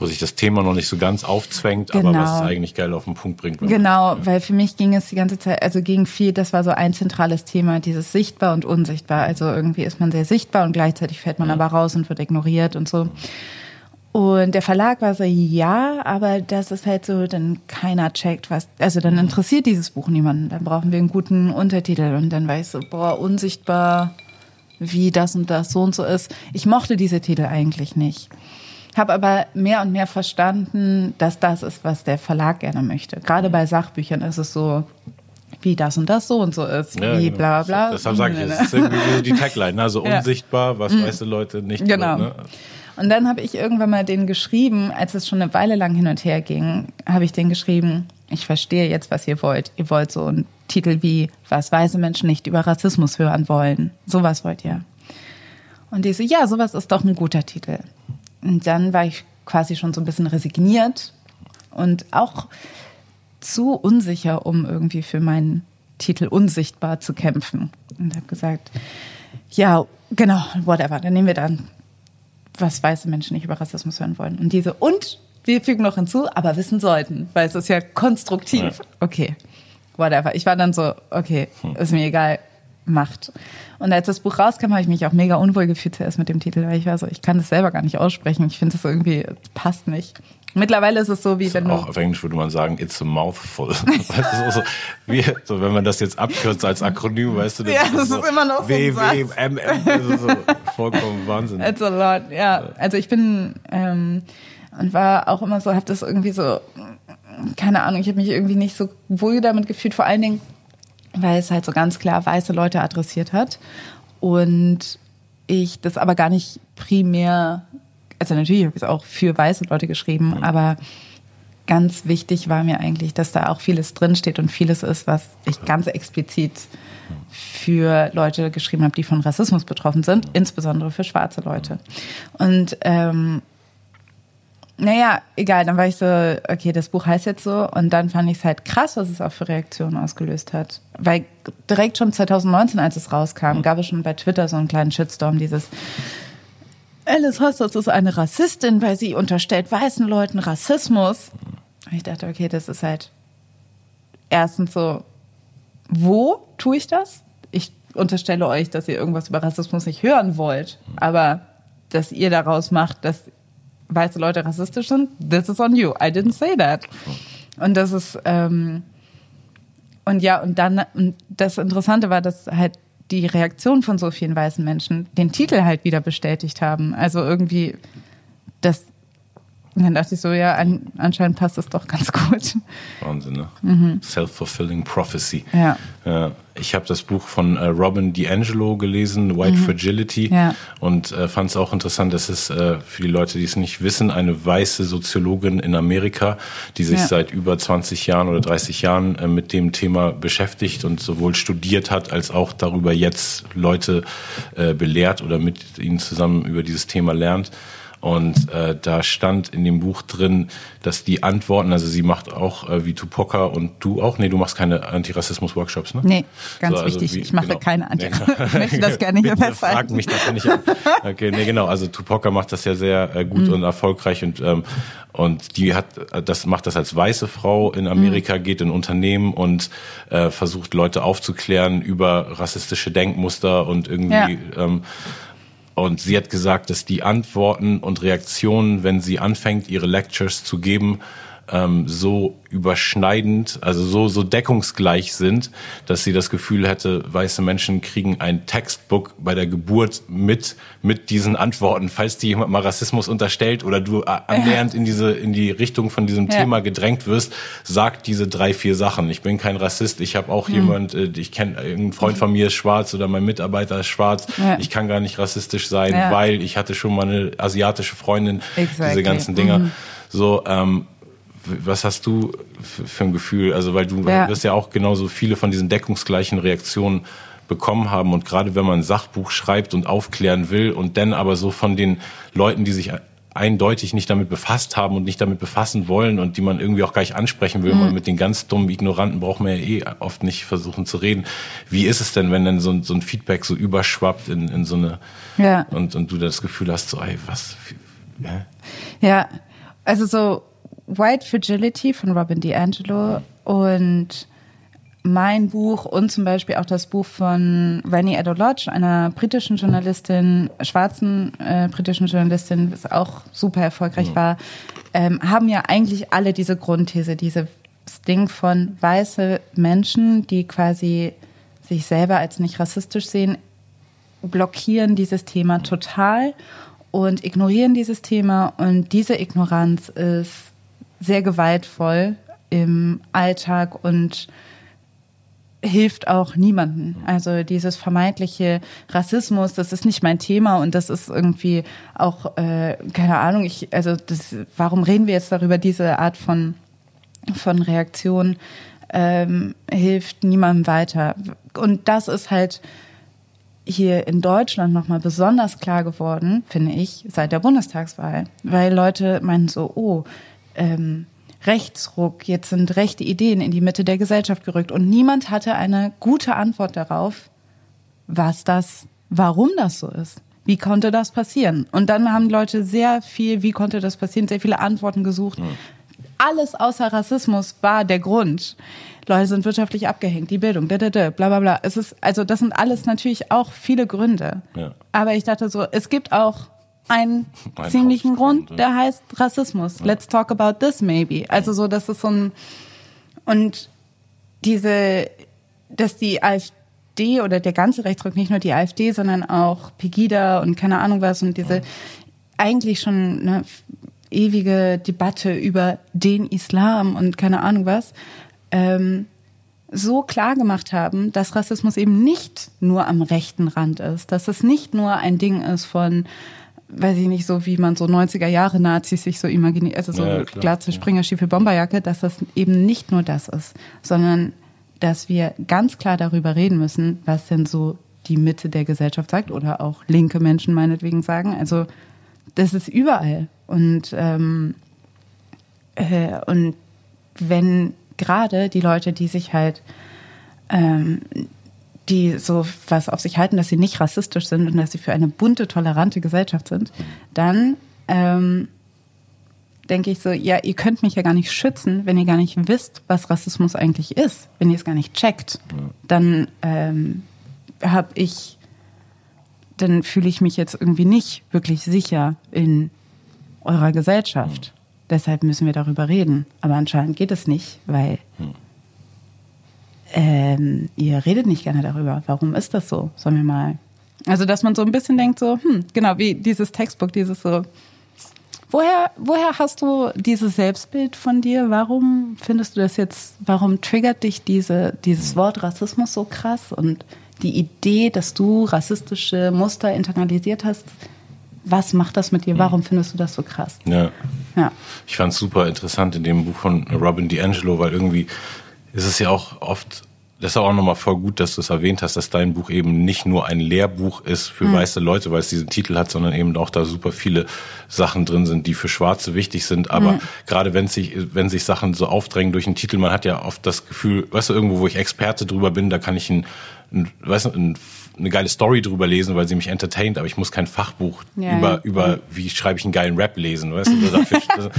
wo sich das Thema noch nicht so ganz aufzwängt, genau. aber was es eigentlich geil auf den Punkt bringt. Genau, ja. weil für mich ging es die ganze Zeit, also ging viel, das war so ein zentrales Thema, dieses sichtbar und unsichtbar. Also irgendwie ist man sehr sichtbar und gleichzeitig fällt man ja. aber raus und wird ignoriert und so. Und der Verlag war so, ja, aber das ist halt so, dann keiner checkt, was, also dann interessiert dieses Buch niemanden. Dann brauchen wir einen guten Untertitel und dann weiß so, boah, unsichtbar, wie das und das so und so ist. Ich mochte diese Titel eigentlich nicht habe aber mehr und mehr verstanden, dass das ist, was der Verlag gerne möchte. Gerade bei Sachbüchern ist es so, wie das und das so und so ist, ja, wie genau. bla bla bla. Deshalb sage ich, es *laughs* ist irgendwie die Tagline, also ja. unsichtbar, was mhm. weiße Leute nicht. Genau. Tun, ne? Und dann habe ich irgendwann mal den geschrieben, als es schon eine Weile lang hin und her ging, habe ich den geschrieben, ich verstehe jetzt, was ihr wollt. Ihr wollt so einen Titel wie, was weiße Menschen nicht über Rassismus hören wollen. Sowas wollt ihr. Und die so, ja, sowas ist doch ein guter Titel. Und dann war ich quasi schon so ein bisschen resigniert und auch zu unsicher, um irgendwie für meinen Titel unsichtbar zu kämpfen. Und habe gesagt, ja, genau, whatever, dann nehmen wir dann, was weiße Menschen nicht über Rassismus hören wollen. Und diese, und wir fügen noch hinzu, aber wissen sollten, weil es ist ja konstruktiv. Ja. Okay, whatever. Ich war dann so, okay, hm. ist mir egal, macht. Und als das Buch rauskam, habe ich mich auch mega unwohl gefühlt zuerst mit dem Titel, weil ich war so, ich kann das selber gar nicht aussprechen. Ich finde das irgendwie, passt nicht. Mittlerweile ist es so, wie wenn du. Auch auf Englisch würde man sagen, it's a mouthful. *laughs* so, so, wie, so, wenn man das jetzt abkürzt als Akronym, weißt du, das, ja, das ist, ist immer noch so. W, W, M, M, das ist so vollkommen Wahnsinn. It's a lot, ja. Also ich bin, ähm, und war auch immer so, habe das irgendwie so, keine Ahnung, ich habe mich irgendwie nicht so wohl damit gefühlt, vor allen Dingen, weil es halt so ganz klar weiße Leute adressiert hat. Und ich das aber gar nicht primär, also natürlich habe ich es auch für weiße Leute geschrieben, mhm. aber ganz wichtig war mir eigentlich, dass da auch vieles drinsteht und vieles ist, was ich ganz explizit für Leute geschrieben habe, die von Rassismus betroffen sind, insbesondere für schwarze Leute. Und ähm, naja, egal, dann war ich so, okay, das Buch heißt jetzt so. Und dann fand ich es halt krass, was es auch für Reaktionen ausgelöst hat. Weil direkt schon 2019, als es rauskam, gab es schon bei Twitter so einen kleinen Shitstorm, dieses Alice Hostos ist eine Rassistin, weil sie unterstellt weißen Leuten Rassismus. Ich dachte, okay, das ist halt erstens so, wo tue ich das? Ich unterstelle euch, dass ihr irgendwas über Rassismus nicht hören wollt, aber dass ihr daraus macht, dass weiße Leute rassistisch sind, this is on you. I didn't say that. Und das ist, ähm, und ja, und dann, und das Interessante war, dass halt die Reaktion von so vielen weißen Menschen den Titel halt wieder bestätigt haben. Also irgendwie, das und dann dachte ich so, ja, an, anscheinend passt das doch ganz gut. Wahnsinn, ne? Mhm. Self-fulfilling Prophecy. Ja. Äh, ich habe das Buch von äh, Robin DiAngelo gelesen, White mhm. Fragility, ja. und äh, fand es auch interessant, dass es äh, für die Leute, die es nicht wissen, eine weiße Soziologin in Amerika, die sich ja. seit über 20 Jahren oder 30 Jahren äh, mit dem Thema beschäftigt und sowohl studiert hat, als auch darüber jetzt Leute äh, belehrt oder mit ihnen zusammen über dieses Thema lernt. Und äh, da stand in dem Buch drin, dass die Antworten, also sie macht auch äh, wie Tupoka und du auch, nee, du machst keine Antirassismus-Workshops, ne? Nee, ganz so, also wichtig, wie, ich mache genau. keine Antirassismus. *laughs* ich möchte das gerne hier festhalten. Frag mich das nicht an. Okay, nee, genau, also Tupoka macht das ja sehr äh, gut mhm. und erfolgreich und ähm, und die hat das macht das als weiße Frau in Amerika, mhm. geht in Unternehmen und äh, versucht Leute aufzuklären über rassistische Denkmuster und irgendwie ja. ähm, und sie hat gesagt, dass die Antworten und Reaktionen, wenn sie anfängt, ihre Lectures zu geben, ähm, so überschneidend, also so, so deckungsgleich sind, dass sie das Gefühl hätte, weiße Menschen kriegen ein Textbook bei der Geburt mit, mit diesen Antworten. Falls dir jemand mal Rassismus unterstellt oder du annähernd in diese, in die Richtung von diesem ja. Thema gedrängt wirst, sag diese drei, vier Sachen. Ich bin kein Rassist, ich habe auch hm. jemand, äh, ich kenne, ein Freund von mir ist schwarz oder mein Mitarbeiter ist schwarz. Ja. Ich kann gar nicht rassistisch sein, ja. weil ich hatte schon mal eine asiatische Freundin, exactly. diese ganzen Dinger. Mhm. So, ähm, was hast du für ein Gefühl? Also, weil du ja. wirst ja auch genauso viele von diesen deckungsgleichen Reaktionen bekommen haben. Und gerade wenn man ein Sachbuch schreibt und aufklären will und dann aber so von den Leuten, die sich eindeutig nicht damit befasst haben und nicht damit befassen wollen und die man irgendwie auch gar nicht ansprechen will. Mhm. mit den ganz dummen Ignoranten braucht man ja eh oft nicht versuchen zu reden. Wie ist es denn, wenn dann so, so ein Feedback so überschwappt in, in so eine ja. und, und du das Gefühl hast, so, ey, was? Ja, ja also so White Fragility von Robin DiAngelo und mein Buch und zum Beispiel auch das Buch von Rennie Lodge, einer britischen Journalistin, schwarzen äh, britischen Journalistin, was auch super erfolgreich war, ähm, haben ja eigentlich alle diese Grundthese, dieses Ding von weiße Menschen, die quasi sich selber als nicht rassistisch sehen, blockieren dieses Thema total und ignorieren dieses Thema und diese Ignoranz ist sehr gewaltvoll im Alltag und hilft auch niemanden. Also dieses vermeintliche Rassismus, das ist nicht mein Thema und das ist irgendwie auch äh, keine Ahnung. Ich also das, warum reden wir jetzt darüber? Diese Art von von Reaktion ähm, hilft niemandem weiter. Und das ist halt hier in Deutschland nochmal besonders klar geworden, finde ich, seit der Bundestagswahl, weil Leute meinen so, oh, ähm, Rechtsruck, jetzt sind rechte Ideen in die Mitte der Gesellschaft gerückt und niemand hatte eine gute Antwort darauf, was das, warum das so ist. Wie konnte das passieren? Und dann haben Leute sehr viel, wie konnte das passieren, sehr viele Antworten gesucht. Mhm. Alles außer Rassismus war der Grund. Leute sind wirtschaftlich abgehängt, die Bildung, bla bla bla. Es ist, also das sind alles natürlich auch viele Gründe. Ja. Aber ich dachte so, es gibt auch einen ein ziemlichen Grund, der heißt Rassismus. Ja. Let's talk about this maybe. Also so, das ist so ein und diese, dass die AfD oder der ganze Rechtsruck, nicht nur die AfD, sondern auch Pegida und keine Ahnung was und diese eigentlich schon eine ewige Debatte über den Islam und keine Ahnung was, ähm, so klar gemacht haben, dass Rassismus eben nicht nur am rechten Rand ist, dass es nicht nur ein Ding ist von, weiß ich nicht, so wie man so 90er Jahre Nazis sich so imaginiert, also so ja, Glatze, Springer, Stiefel, Bomberjacke, dass das eben nicht nur das ist, sondern dass wir ganz klar darüber reden müssen, was denn so die Mitte der Gesellschaft sagt oder auch linke Menschen meinetwegen sagen. Also das ist überall. Und, ähm, äh, und wenn gerade die Leute, die sich halt, ähm, die so was auf sich halten, dass sie nicht rassistisch sind und dass sie für eine bunte, tolerante Gesellschaft sind, dann ähm, denke ich so, ja, ihr könnt mich ja gar nicht schützen, wenn ihr gar nicht wisst, was Rassismus eigentlich ist, wenn ihr es gar nicht checkt. Dann ähm, habe ich, dann fühle ich mich jetzt irgendwie nicht wirklich sicher in eurer Gesellschaft. Mhm. Deshalb müssen wir darüber reden. Aber anscheinend geht es nicht, weil mhm. Ähm, ihr redet nicht gerne darüber. Warum ist das so? Sollen wir mal. Also, dass man so ein bisschen denkt, so, hm, genau, wie dieses Textbook, dieses so, Woher, woher hast du dieses Selbstbild von dir? Warum findest du das jetzt, warum triggert dich diese, dieses Wort Rassismus so krass? Und die Idee, dass du rassistische Muster internalisiert hast, was macht das mit dir? Mhm. Warum findest du das so krass? Ja. ja. Ich fand es super interessant in dem Buch von Robin DiAngelo, weil irgendwie ist es ja auch oft das ist auch nochmal voll gut, dass du es erwähnt hast, dass dein Buch eben nicht nur ein Lehrbuch ist für mhm. weiße Leute, weil es diesen Titel hat, sondern eben auch da super viele Sachen drin sind, die für Schwarze wichtig sind. Aber mhm. gerade wenn sich, wenn sich Sachen so aufdrängen durch einen Titel, man hat ja oft das Gefühl, weißt du, irgendwo, wo ich Experte drüber bin, da kann ich ein, ein weißt du, ein eine geile Story drüber lesen, weil sie mich entertaint, aber ich muss kein Fachbuch ja, über, ja. über wie schreibe ich einen geilen Rap lesen, weißt du? So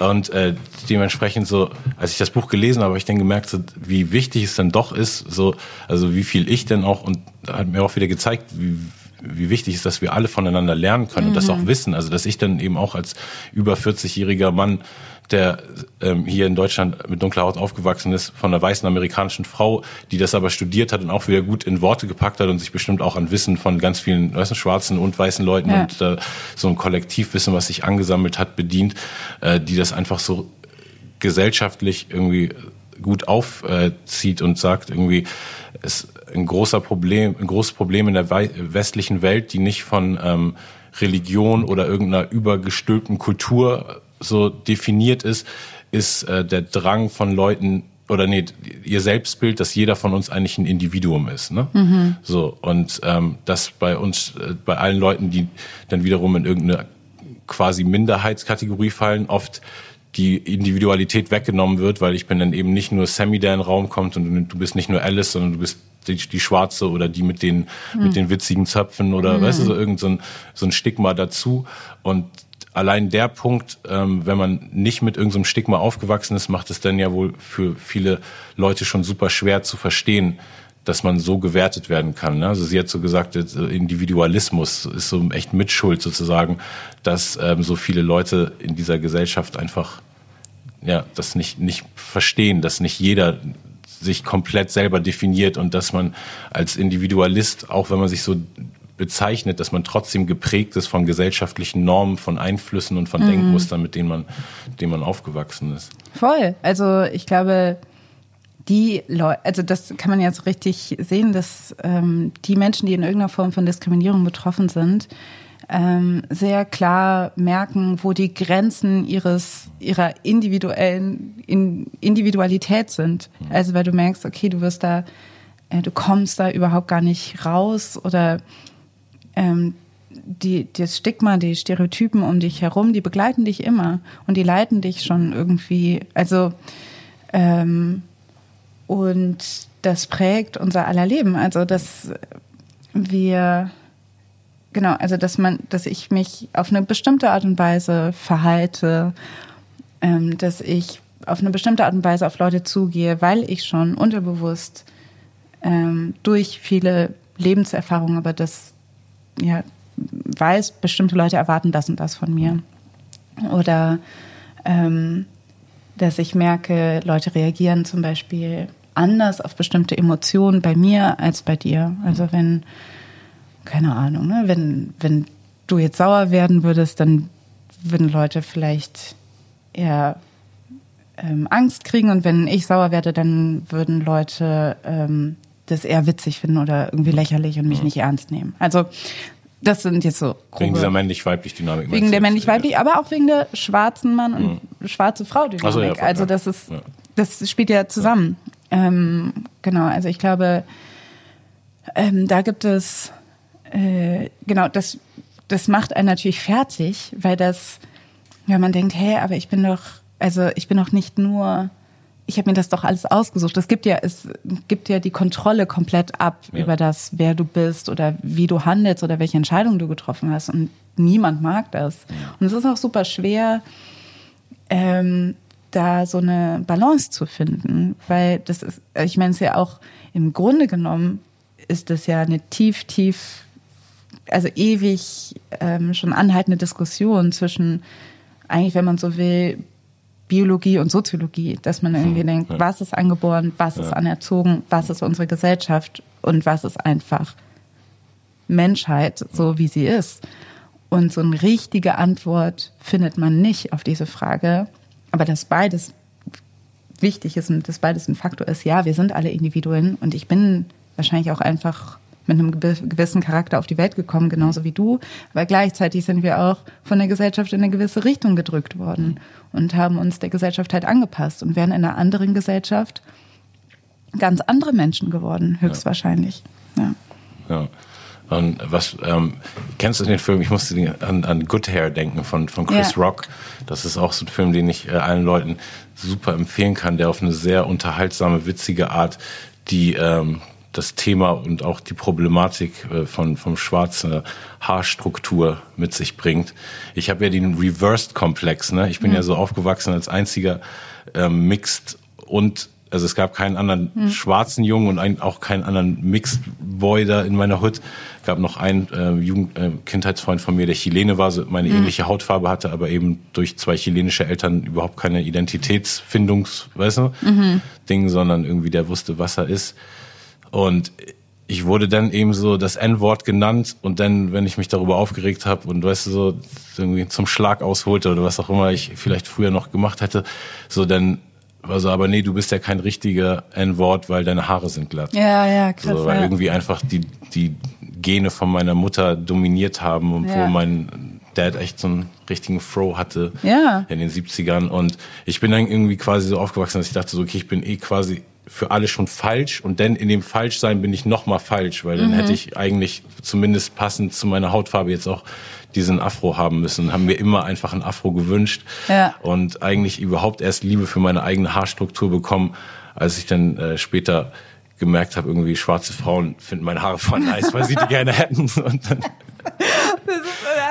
*laughs* und äh, dementsprechend so, als ich das Buch gelesen habe, habe ich dann gemerkt, so, wie wichtig es dann doch ist, so, also wie viel ich denn auch, und hat mir auch wieder gezeigt, wie, wie wichtig ist, dass wir alle voneinander lernen können mhm. und das auch mhm. wissen. Also dass ich dann eben auch als über 40-jähriger Mann der ähm, hier in Deutschland mit dunkler Haut aufgewachsen ist, von einer weißen amerikanischen Frau, die das aber studiert hat und auch wieder gut in Worte gepackt hat und sich bestimmt auch an Wissen von ganz vielen weißt du, schwarzen und weißen Leuten ja. und äh, so ein Kollektivwissen, was sich angesammelt hat, bedient, äh, die das einfach so gesellschaftlich irgendwie gut aufzieht und sagt irgendwie, es ein großer Problem, ein großes Problem in der westlichen Welt, die nicht von ähm, Religion oder irgendeiner übergestülpten Kultur so definiert ist, ist äh, der Drang von Leuten oder nee, ihr Selbstbild, dass jeder von uns eigentlich ein Individuum ist, ne? Mhm. So und ähm, dass bei uns, äh, bei allen Leuten, die dann wiederum in irgendeine quasi Minderheitskategorie fallen, oft die Individualität weggenommen wird, weil ich bin dann eben nicht nur Sammy, der in den Raum kommt und du bist nicht nur Alice, sondern du bist die, die Schwarze oder die mit den mhm. mit den witzigen Zöpfen oder mhm. weißt du so irgend so ein, so ein Stigma dazu und allein der Punkt, ähm, wenn man nicht mit irgendeinem so Stigma aufgewachsen ist, macht es dann ja wohl für viele Leute schon super schwer zu verstehen, dass man so gewertet werden kann. Ne? Also sie hat so gesagt, äh, Individualismus ist so echt Mitschuld sozusagen, dass ähm, so viele Leute in dieser Gesellschaft einfach ja das nicht nicht verstehen, dass nicht jeder sich komplett selber definiert und dass man als Individualist, auch wenn man sich so bezeichnet, dass man trotzdem geprägt ist von gesellschaftlichen Normen, von Einflüssen und von mhm. Denkmustern, mit denen man, denen man aufgewachsen ist. Voll. Also ich glaube, die Leute, also das kann man jetzt richtig sehen, dass ähm, die Menschen, die in irgendeiner Form von Diskriminierung betroffen sind, ähm, sehr klar merken, wo die Grenzen ihres ihrer individuellen in Individualität sind. Mhm. Also weil du merkst, okay, du wirst da, äh, du kommst da überhaupt gar nicht raus oder ähm, die, das Stigma, die Stereotypen um dich herum, die begleiten dich immer und die leiten dich schon irgendwie. Also ähm, und das prägt unser aller Leben. Also dass wir genau, also dass man, dass ich mich auf eine bestimmte Art und Weise verhalte, ähm, dass ich auf eine bestimmte Art und Weise auf Leute zugehe, weil ich schon unterbewusst ähm, durch viele Lebenserfahrungen, aber das ja, weiß, bestimmte Leute erwarten das und das von mir. Oder ähm, dass ich merke, Leute reagieren zum Beispiel anders auf bestimmte Emotionen bei mir als bei dir. Also wenn, keine Ahnung, ne, wenn, wenn du jetzt sauer werden würdest, dann würden Leute vielleicht eher ähm, Angst kriegen und wenn ich sauer werde, dann würden Leute ähm, das eher witzig finden oder irgendwie lächerlich und mich nicht ernst nehmen. Also das sind jetzt so grobe, Wegen dieser männlich-weiblich Dynamik. wegen der männlich-weiblich, aber auch wegen der schwarzen Mann und schwarze Frau Dynamik. Ach so, ja, also ja. das ist, Ja. das spielt ja zusammen. Ähm, genau, also ich glaube, ähm, da gibt es äh, genau das, das macht einen natürlich fertig, weil das, ja, man denkt, hey, aber ich bin doch, also ich bin doch nicht nur, ich habe mir das doch alles ausgesucht. Es gibt ja, es gibt ja die Kontrolle komplett ab Ja. über das, wer du bist oder wie du handelst oder welche Entscheidungen du getroffen hast. Und niemand mag das. Und es ist auch super schwer, ähm, da so eine Balance zu finden, weil das ist, ich meine es ja auch im Grunde genommen ist das ja eine tief, tief, also ewig ähm, schon anhaltende Diskussion zwischen eigentlich, wenn man so will, Biologie und Soziologie, dass man irgendwie Hm, denkt, ja. was ist angeboren, was ist Ja. anerzogen, was ist unsere Gesellschaft und was ist einfach Menschheit, so wie sie ist. Und so eine richtige Antwort findet man nicht auf diese Frage. Aber dass beides wichtig ist und dass beides ein Faktor ist, ja, wir sind alle Individuen und ich bin wahrscheinlich auch einfach mit einem gewi- gewissen Charakter auf die Welt gekommen, genauso wie du. Aber gleichzeitig sind wir auch von der Gesellschaft in eine gewisse Richtung gedrückt worden und haben uns der Gesellschaft halt angepasst und wären in einer anderen Gesellschaft ganz andere Menschen geworden, höchstwahrscheinlich. Ja. Ja. Und was, ähm, kennst du den Film? Ich musste an, an Good Hair denken von, von Chris Ja. Rock. Das ist auch so ein Film, den ich äh, allen Leuten super empfehlen kann, der auf eine sehr unterhaltsame, witzige Art die, ähm, das Thema und auch die Problematik äh, von vom schwarzen Haarstruktur mit sich bringt. Ich habe ja den Reversed Komplex, ne? Ich bin ja so aufgewachsen als einziger ähm, Mixed und also es gab keinen anderen schwarzen Jungen und ein, auch keinen anderen Mixed Boy da in meiner Hut. gab noch einen äh, Jugend, äh, Kindheitsfreund von mir, der Chilene war, so meine ähnliche Hautfarbe hatte, aber eben durch zwei chilenische Eltern überhaupt keine Identitätsfindungs, weißt du, Ding, sondern irgendwie der wusste, was er ist. Und ich wurde dann eben so das N-Wort genannt und dann, wenn ich mich darüber aufgeregt habe und weißt du so irgendwie zum Schlag ausholte oder was auch immer ich vielleicht früher noch gemacht hätte, so dann war so, aber nee, du bist ja kein richtiger N-Wort, weil deine Haare sind glatt. Ja, ja, krass. so, weil ja. irgendwie einfach die die Gene von meiner Mutter dominiert haben und Ja. wo mein Dad echt so einen richtigen Fro hatte Ja. in den 70ern und ich bin dann irgendwie quasi so aufgewachsen, dass ich dachte so, okay, ich bin eh quasi für alle schon falsch und dann in dem Falschsein bin ich noch mal falsch, weil dann hätte ich eigentlich zumindest passend zu meiner Hautfarbe jetzt auch diesen Afro haben müssen. Haben mir immer einfach ein Afro gewünscht Ja. und eigentlich überhaupt erst Liebe für meine eigene Haarstruktur bekommen, als ich dann äh, später gemerkt habe, irgendwie schwarze Frauen finden meine Haare voll nice, weil sie die gerne hätten. *laughs* Und dann,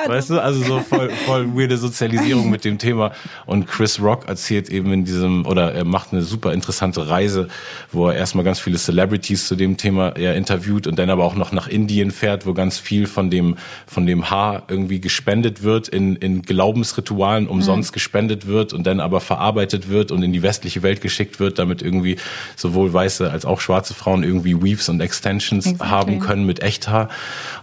weißt du, also so voll, voll weirde Sozialisierung mit dem Thema. Und Chris Rock erzählt eben in diesem, oder er macht eine super interessante Reise, wo er erstmal ganz viele Celebrities zu dem Thema er interviewt und dann aber auch noch nach Indien fährt, wo ganz viel von dem, von dem Haar irgendwie gespendet wird, in, in Glaubensritualen umsonst gespendet wird und dann aber verarbeitet wird und in die westliche Welt geschickt wird, damit irgendwie sowohl weiße als auch schwarze Frauen irgendwie Weaves und Extensions Exactly. haben können mit Echthaar.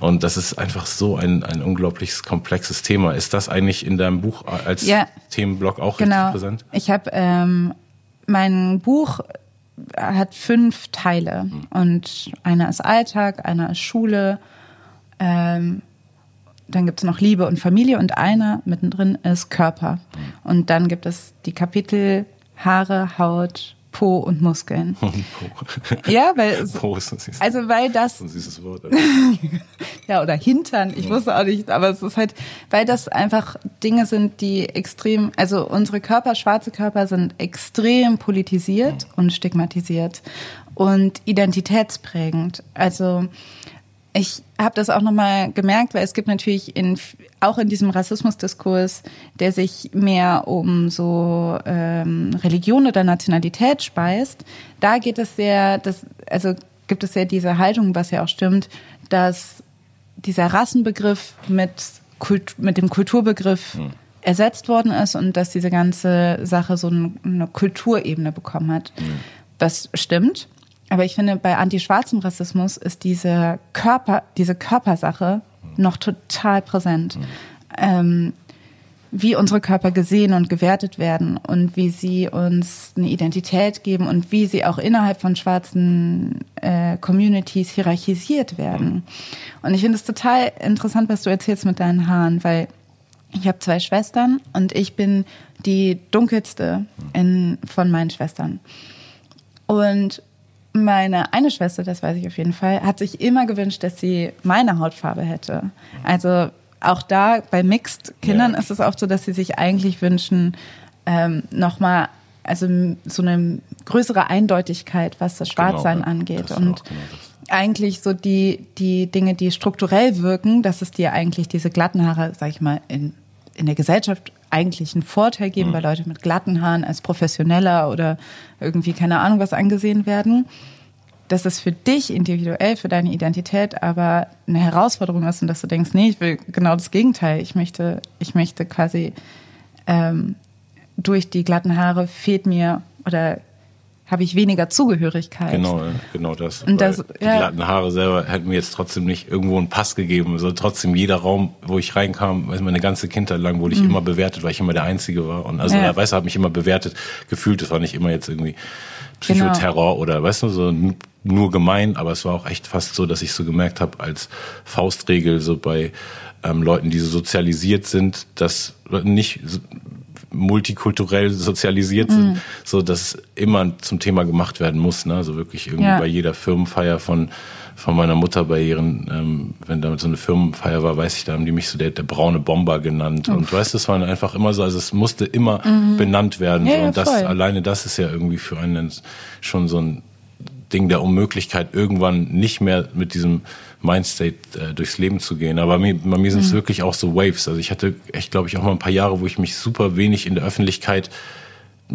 Und das ist einfach so ein, ein unglaublich komplexes Thema. Ist das eigentlich in deinem Buch als Ja. Themenblock auch genau. richtig präsent? Ich habe ähm, mein Buch hat fünf Teile Hm. und einer ist Alltag, einer ist Schule, ähm, dann gibt es noch Liebe und Familie und einer mittendrin ist Körper. Hm. Und dann gibt es die Kapitel Haare, Haut, Po und Muskeln. *laughs* Ja, weil *laughs* Po ist ein süßes, also weil das ein süßes Wort. *laughs* ja, oder Hintern, ich wusste auch nicht, aber es ist halt, weil das einfach Dinge sind, die extrem, also unsere Körper, schwarze Körper sind extrem politisiert und stigmatisiert und identitätsprägend. Also ich habe das auch nochmal gemerkt, weil es gibt natürlich in, auch in diesem Rassismusdiskurs, der sich mehr um so ähm, Religion oder Nationalität speist, da geht es sehr, das, also gibt es ja diese Haltung, was ja auch stimmt, dass dieser Rassenbegriff mit, Kult, mit dem Kulturbegriff ersetzt worden ist und dass diese ganze Sache so ein- eine Kulturebene bekommen hat. Das stimmt. Aber ich finde, bei antischwarzem Rassismus ist diese Körper, diese Körpersache noch total präsent. Ähm, wie unsere Körper gesehen und gewertet werden und wie sie uns eine Identität geben und wie sie auch innerhalb von schwarzen äh, Communities hierarchisiert werden. Und ich finde es total interessant, was du erzählst mit deinen Haaren, weil ich habe zwei Schwestern und ich bin die dunkelste in, von meinen Schwestern. Und meine eine Schwester, das weiß ich auf jeden Fall, hat sich immer gewünscht, dass sie meine Hautfarbe hätte. Also auch da bei Mixed-Kindern ja. ist es oft so, dass sie sich eigentlich wünschen, ähm, nochmal, also so eine größere Eindeutigkeit, was das genau, Schwarzsein genau, angeht. Das und genau eigentlich so die, die Dinge, die strukturell wirken, dass es dir eigentlich diese glatten Haare, sag ich mal, in, in der Gesellschaft eigentlich einen Vorteil geben, mhm. weil Leute mit glatten Haaren als professioneller oder irgendwie keine Ahnung was angesehen werden dass es für dich individuell, für deine Identität aber eine Herausforderung ist und dass du denkst, nee, ich will genau das Gegenteil. Ich möchte, ich möchte quasi ähm, durch die glatten Haare fehlt mir oder habe ich weniger Zugehörigkeit. Genau, genau das. Und das die ja. glatten Haare selber hätten mir jetzt trotzdem nicht irgendwo einen Pass gegeben. Also trotzdem jeder Raum, wo ich reinkam, weiß meine ganze Kindheit lang wurde ich mhm. immer bewertet, weil ich immer der Einzige war. Und also ja. der Weiße hat mich immer bewertet, gefühlt. Das war nicht immer jetzt irgendwie. Psychoterror genau. oder weißt du, so nur gemein, aber es war auch echt fast so, dass ich so gemerkt habe als Faustregel so bei ähm, Leuten, die so sozialisiert sind, dass nicht multikulturell sozialisiert sind, mm. so dass immer zum Thema gemacht werden muss, ne? Also wirklich irgendwie ja. bei jeder Firmenfeier von von meiner Mutter bei ihren, ähm, wenn da so eine Firmenfeier war, weiß ich, da haben die mich so der, der braune Bomber genannt. Uff. Und weißt du, es war einfach immer so, also es musste immer mhm. benannt werden. Ja, so. Und das alleine das ist ja irgendwie für einen schon so ein Ding der Unmöglichkeit, irgendwann nicht mehr mit diesem Mindstate äh, durchs Leben zu gehen. Aber mir, bei mir sind es mhm. wirklich auch so Waves. Also ich hatte echt, glaube ich, auch mal ein paar Jahre, wo ich mich super wenig in der Öffentlichkeit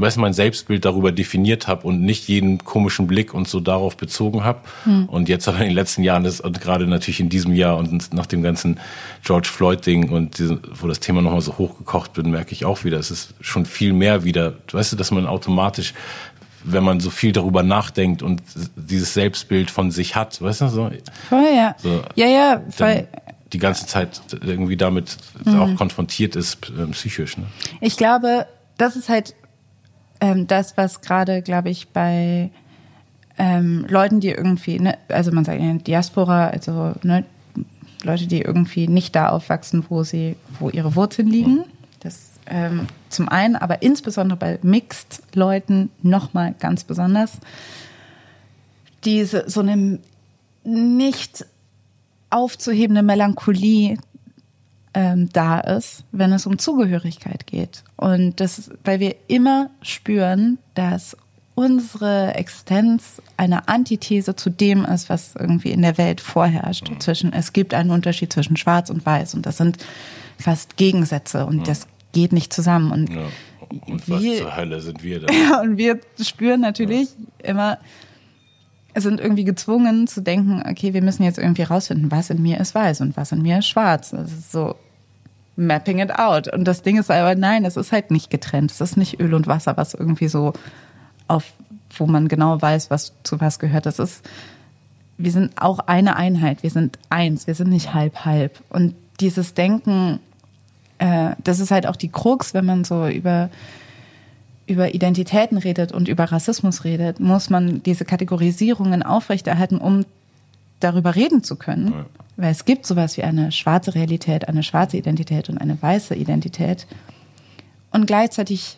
weißt, mein Selbstbild darüber definiert habe und nicht jeden komischen Blick und so darauf bezogen habe. Mhm. Und jetzt aber in den letzten Jahren ist und gerade natürlich in diesem Jahr und nach dem ganzen George Floyd Ding und diese, wo das Thema nochmal so hochgekocht wird, merke ich auch wieder, es ist schon viel mehr wieder, weißt du, dass man automatisch wenn man so viel darüber nachdenkt und dieses Selbstbild von sich hat, weißt du so? Voll, ja. So, ja, ja, voll. Die ganze Zeit irgendwie damit mhm. auch konfrontiert ist, äh, psychisch. Ne? Ich glaube, das ist halt ähm, das, was gerade, glaube ich, bei ähm, Leuten, die irgendwie, ne, also man sagt ja Diaspora, also ne, Leute, die irgendwie nicht da aufwachsen, wo sie, wo ihre Wurzeln liegen. Mhm. Das ähm, zum einen, aber insbesondere bei Mixed-Leuten nochmal ganz besonders, diese so eine nicht aufzuhebende Melancholie ähm, da ist, wenn es um Zugehörigkeit geht. Und das, weil wir immer spüren, dass unsere Existenz eine Antithese zu dem ist, was irgendwie in der Welt vorherrscht. Mhm. Zwischen, es gibt einen Unterschied zwischen Schwarz und Weiß und das sind fast Gegensätze und mhm. das geht nicht zusammen. Und, ja. und was wir, zur Hölle sind wir da? *laughs* Ja, und wir spüren natürlich ja. immer, sind irgendwie gezwungen zu denken, okay, wir müssen jetzt irgendwie rausfinden, was in mir ist weiß und was in mir ist schwarz. Das ist so mapping it out. Und das Ding ist aber, nein, es ist halt nicht getrennt. Es ist nicht Öl und Wasser, was irgendwie so auf, wo man genau weiß, was zu was gehört. Das ist, wir sind auch eine Einheit. Wir sind eins. Wir sind nicht halb halb. Und dieses Denken, äh, das ist halt auch die Krux, wenn man so über über Identitäten redet und über Rassismus redet, muss man diese Kategorisierungen aufrechterhalten, um darüber reden zu können. Ja. Weil es gibt sowas wie eine schwarze Realität, eine schwarze Identität und eine weiße Identität. Und gleichzeitig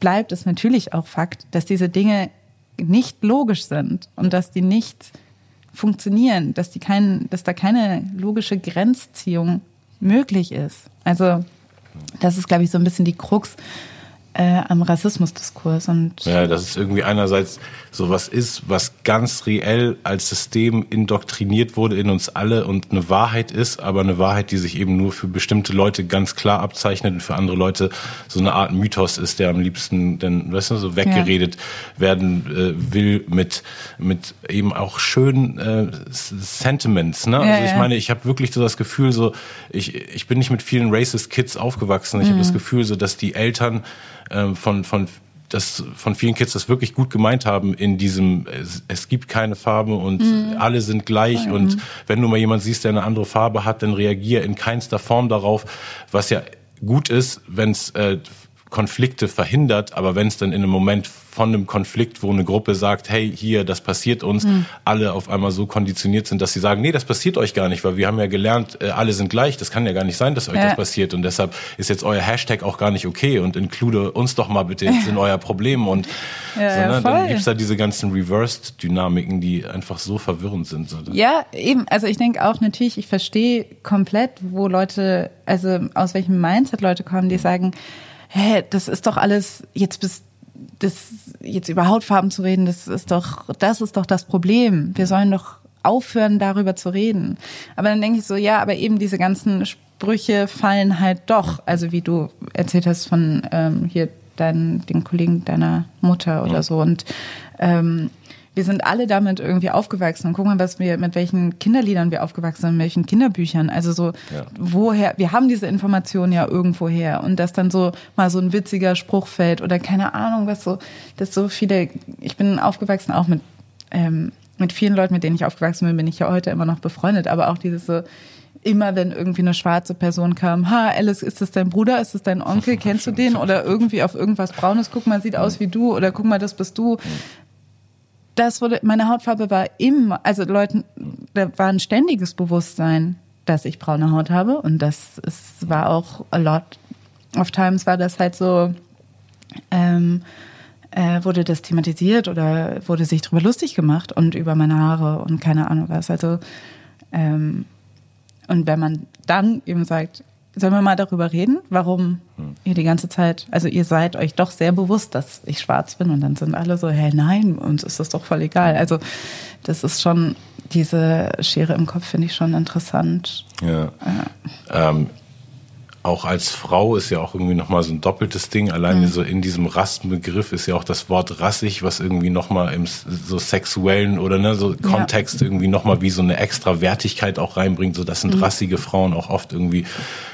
bleibt es natürlich auch Fakt, dass diese Dinge nicht logisch sind und dass die nicht funktionieren, dass, die kein, dass da keine logische Grenzziehung möglich ist. Also das ist, glaube ich, so ein bisschen die Krux äh, am Rassismusdiskurs. Und ja, das ist irgendwie einerseits so was ist, was ganz reell als System indoktriniert wurde in uns alle und eine Wahrheit ist, aber eine Wahrheit, die sich eben nur für bestimmte Leute ganz klar abzeichnet und für andere Leute so eine Art Mythos ist, der am liebsten dann, weißt du, so weggeredet ja. werden äh, will mit mit eben auch schönen äh, Sentiments. Ne? Ja, also ich meine, ich habe wirklich so das Gefühl, so ich ich bin nicht mit vielen racist Kids aufgewachsen. Ich mhm. habe das Gefühl, so dass die Eltern ähm, von, von das von vielen Kids das wirklich gut gemeint haben in diesem es, es gibt keine Farbe und mhm. alle sind gleich mhm. und wenn du mal jemand siehst, der eine andere Farbe hat, dann reagier in keinster Form darauf, was ja gut ist, wenn es äh, Konflikte verhindert, aber wenn es dann in einem Moment von einem Konflikt, wo eine Gruppe sagt, hey, hier, das passiert uns, mhm. alle auf einmal so konditioniert sind, dass sie sagen, nee, das passiert euch gar nicht, weil wir haben ja gelernt, äh, alle sind gleich, das kann ja gar nicht sein, dass euch ja. das passiert und deshalb ist jetzt euer Hashtag auch gar nicht okay und include uns doch mal bitte jetzt in *laughs* euer Problem und ja, so, ne, ja, dann gibt's da diese ganzen Reversed-Dynamiken, die einfach so verwirrend sind. So. Ja, eben, also ich denke auch natürlich, ich verstehe komplett, wo Leute, also aus welchem Mindset Leute kommen, die mhm. sagen, hä, das ist doch alles, jetzt bist das jetzt über Hautfarben zu reden, das ist doch, das ist doch das Problem. Wir sollen doch aufhören, darüber zu reden. Aber dann denke ich so, ja, aber eben diese ganzen Sprüche fallen halt doch. Also wie du erzählt hast von ähm, hier deinen, den Kollegen deiner Mutter oder so. Und ähm, wir sind alle damit irgendwie aufgewachsen. Und guck mal, was wir, mit welchen Kinderliedern wir aufgewachsen sind, mit welchen Kinderbüchern. Also so, ja. woher, wir haben diese Informationen ja irgendwo her. Und dass dann so mal so ein witziger Spruch fällt oder keine Ahnung, was so, dass so viele, ich bin aufgewachsen auch mit, ähm, mit vielen Leuten, mit denen ich aufgewachsen bin, bin ich ja heute immer noch befreundet. Aber auch dieses so, immer wenn irgendwie eine schwarze Person kam, ha, Alice, ist das dein Bruder, ist das dein Onkel, *laughs* kennst du den? Oder irgendwie auf irgendwas Braunes, guck mal, sieht aus wie du, oder guck mal, das bist du das wurde, meine Hautfarbe war immer, also Leuten, da war ein ständiges Bewusstsein, dass ich braune Haut habe und das ist, war auch a lot of times war das halt so, ähm, äh, wurde das thematisiert oder wurde sich drüber lustig gemacht und über meine Haare und keine Ahnung was. Also ähm, und wenn man dann eben sagt, Sollen wir mal darüber reden, warum hm. ihr die ganze Zeit, also ihr seid euch doch sehr bewusst, dass ich schwarz bin und dann sind alle so, hey, nein, uns ist das doch voll egal. Also das ist schon, diese Schere im Kopf finde ich schon interessant. Ja. ja. Ähm, auch als Frau ist ja auch irgendwie nochmal so ein doppeltes Ding. Alleine mhm. so in diesem Rassenbegriff ist ja auch das Wort rassig, was irgendwie nochmal im so sexuellen oder ne, so Kontext ja. irgendwie nochmal wie so eine extra Wertigkeit auch reinbringt. So das sind mhm. rassige Frauen auch oft irgendwie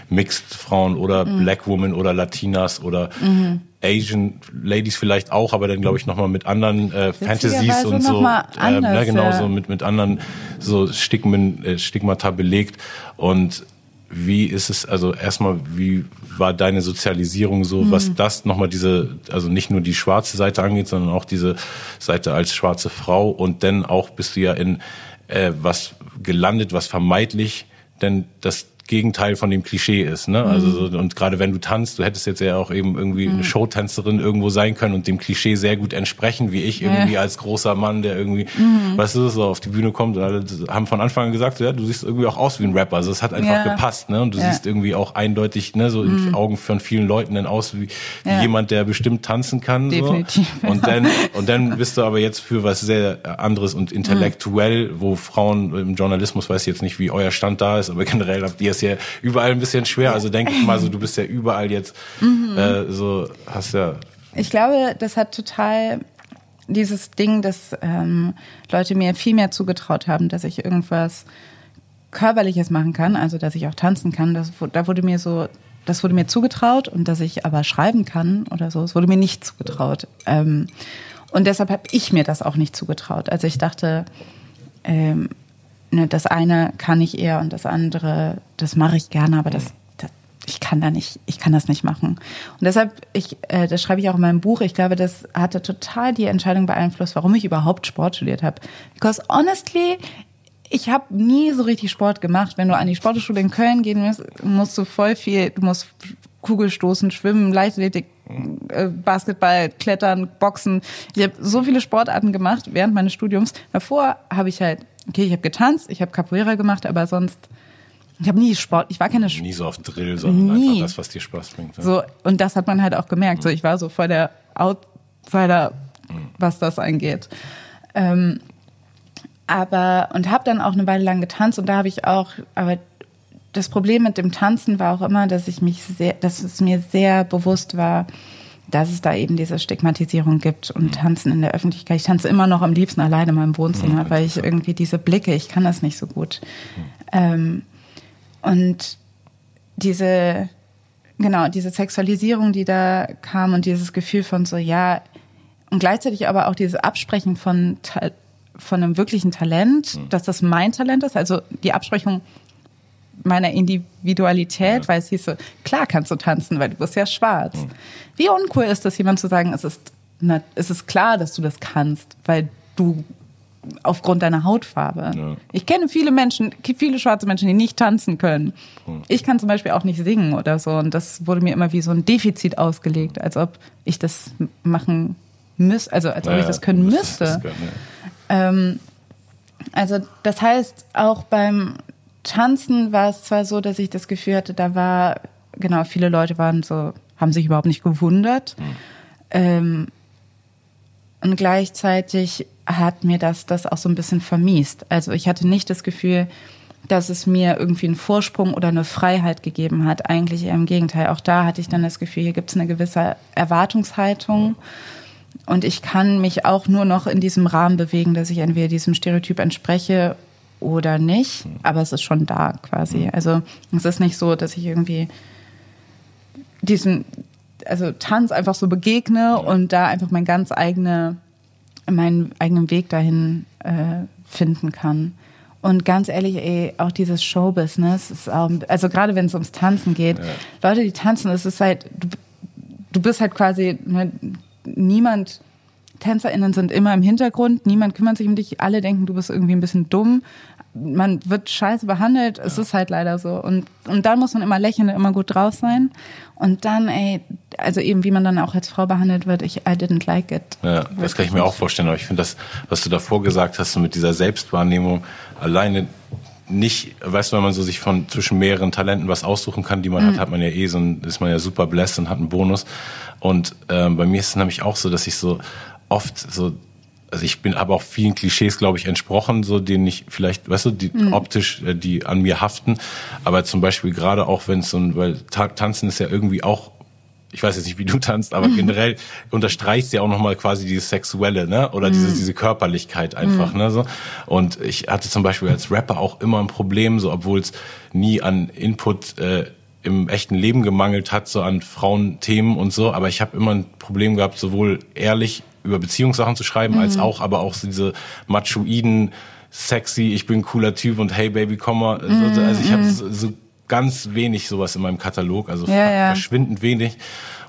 Mixed Frauen oder mhm. Black Women oder Latinas oder mhm. Asian Ladies vielleicht auch, aber dann glaube ich nochmal mit anderen äh, Fantasies und so. Äh, ne, genau, so mit, mit anderen so Stigmen, äh, Stigmata belegt. Und wie ist es, also erstmal, wie war deine Sozialisierung so, mhm. was das nochmal diese, also nicht nur die schwarze Seite angeht, sondern auch diese Seite als schwarze Frau und dann auch bist du ja in äh, was gelandet, was vermeintlich denn das Gegenteil von dem Klischee ist. Ne? Also mhm. so, und gerade wenn du tanzt, du hättest jetzt ja auch eben irgendwie mhm. eine Showtänzerin irgendwo sein können und dem Klischee sehr gut entsprechen, wie ich irgendwie ja. als großer Mann, der irgendwie, mhm. weißt du, so auf die Bühne kommt und alle haben von Anfang an gesagt, ja, du siehst irgendwie auch aus wie ein Rapper. Also es hat einfach ja. gepasst, ne? Und du ja. siehst irgendwie auch eindeutig, ne, so in mhm. Augen von vielen Leuten dann aus wie, wie jemand, der bestimmt tanzen kann. Definitiv. So. Und dann *laughs* und dann bist du aber jetzt für was sehr anderes und intellektuell, wo Frauen im Journalismus weiß ich jetzt nicht, wie euer Stand da ist, aber generell habt ihr es ja überall ein bisschen schwer. Also denke ich mal, so du bist ja überall jetzt mhm. äh, so hast ja. Ich glaube, das hat total dieses Ding, dass ähm, Leute mir viel mehr zugetraut haben, dass ich irgendwas körperliches machen kann, also dass ich auch tanzen kann. Das, da wurde mir so, das wurde mir zugetraut und dass ich aber schreiben kann oder so, es wurde mir nicht zugetraut. Ähm, und deshalb habe ich mir das auch nicht zugetraut. Also ich dachte, ähm, ne, das eine kann ich eher und das andere, das mache ich gerne, aber das, das, ich kann da nicht, ich kann das nicht machen. Und deshalb, ich, äh, das schreibe ich auch in meinem Buch, ich glaube, das hatte total die Entscheidung beeinflusst, warum ich überhaupt Sport studiert habe. Because honestly, ich habe nie so richtig Sport gemacht. Wenn du an die Sportschule in Köln gehen musst, musst du voll viel, du musst Kugelstoßen, Schwimmen, Leichtathletik, Basketball, Klettern, Boxen. Ich habe so viele Sportarten gemacht während meines Studiums. Davor habe ich halt okay, ich habe getanzt, ich habe Capoeira gemacht, aber sonst ich habe nie Sport, ich war keine Nie so auf Drill, sondern nie. einfach das, was dir Spaß bringt. Ja. So und das hat man halt auch gemerkt. So ich war so voll der Outsider, was das angeht. Ähm, aber und habe dann auch eine Weile lang getanzt und da habe ich auch, aber das Problem mit dem Tanzen war auch immer, dass ich mich sehr, dass es mir sehr bewusst war, dass es da eben diese Stigmatisierung gibt und mhm. Tanzen in der Öffentlichkeit. Ich tanze immer noch am liebsten alleine in meinem Wohnzimmer, mhm. weil ich irgendwie diese Blicke, ich kann das nicht so gut. Mhm. Ähm, und diese, genau, diese Sexualisierung, die da kam und dieses Gefühl von so, ja, und gleichzeitig aber auch dieses Absprechen von, von einem wirklichen Talent, dass das mein Talent ist, also die Absprechung, meiner Individualität, ja. weil es hieß so, klar kannst du tanzen, weil du bist ja schwarz. Mhm. Wie uncool ist das, jemand zu sagen, es ist, na, es ist klar, dass du das kannst, weil du aufgrund deiner Hautfarbe. Ja. Ich kenne viele Menschen, viele schwarze Menschen, die nicht tanzen können. Hm. Ich kann zum Beispiel auch nicht singen oder so. Und das wurde mir immer wie so ein Defizit ausgelegt, als ob ich das machen müsste, also als ob ja, ich das können müsste. Das können, ja. ähm, also das heißt, auch beim Tanzen war es zwar so, dass ich das Gefühl hatte, da war, genau, viele Leute waren so, haben sich überhaupt nicht gewundert. Hm. Ähm, und gleichzeitig hat mir das das auch so ein bisschen vermiest. Also ich hatte nicht das Gefühl, dass es mir irgendwie einen Vorsprung oder eine Freiheit gegeben hat. Eigentlich eher im Gegenteil. Auch da hatte ich dann das Gefühl, hier gibt es eine gewisse Erwartungshaltung. Und ich kann mich auch nur noch in diesem Rahmen bewegen, dass ich entweder diesem Stereotyp entspreche oder nicht. Aber es ist schon da quasi. Also es ist nicht so, dass ich irgendwie diesen, also Tanz einfach so begegne und da einfach mein ganz eigene, meinen eigenen Weg dahin äh, finden kann. Und ganz ehrlich, ey, auch dieses Showbusiness ist auch, also gerade wenn es ums Tanzen geht, ja. Leute, die tanzen, es ist halt, du, du bist halt quasi, ne, niemand, TänzerInnen sind immer im Hintergrund, niemand kümmert sich um dich, alle denken, du bist irgendwie ein bisschen dumm, man wird scheiße behandelt, es ist halt leider so. Und, und dann muss man immer lächeln, immer gut drauf sein. Und dann, ey, also eben wie man dann auch als Frau behandelt wird, ich I didn't like it. Ja, das kann ich mir auch vorstellen. Aber ich finde das, was du davor gesagt hast, so mit dieser Selbstwahrnehmung, alleine nicht, weißt du, wenn man so sich von zwischen mehreren Talenten was aussuchen kann, die man mhm. hat, hat man ja eh so ein, ist man ja super blessed und hat einen Bonus. Und ähm, bei mir ist es nämlich auch so, dass ich so oft so also ich bin aber auch vielen Klischees, glaube ich, entsprochen, so denen ich vielleicht, weißt du, die mhm. optisch, äh, die an mir haften. Aber zum Beispiel gerade auch, wenn es so ein, weil Tanzen ist ja irgendwie auch ich weiß jetzt nicht, wie du tanzt, aber mhm. *laughs* generell unterstreichst ja auch nochmal quasi dieses Sexuelle, ne? Oder diese, mhm. diese Körperlichkeit einfach, mhm. ne? So. Und ich hatte zum Beispiel als Rapper auch immer ein Problem, so obwohl es nie an Input äh, im echten Leben gemangelt hat, so an Frauenthemen und so, aber ich habe immer ein Problem gehabt, sowohl ehrlich über Beziehungssachen zu schreiben, mhm. als auch, aber auch so diese machoiden, sexy, ich bin cooler Typ und hey Baby, komm mal. Mhm. Also ich habe mhm. so, so ganz wenig sowas in meinem Katalog, also ja, ja. verschwindend wenig.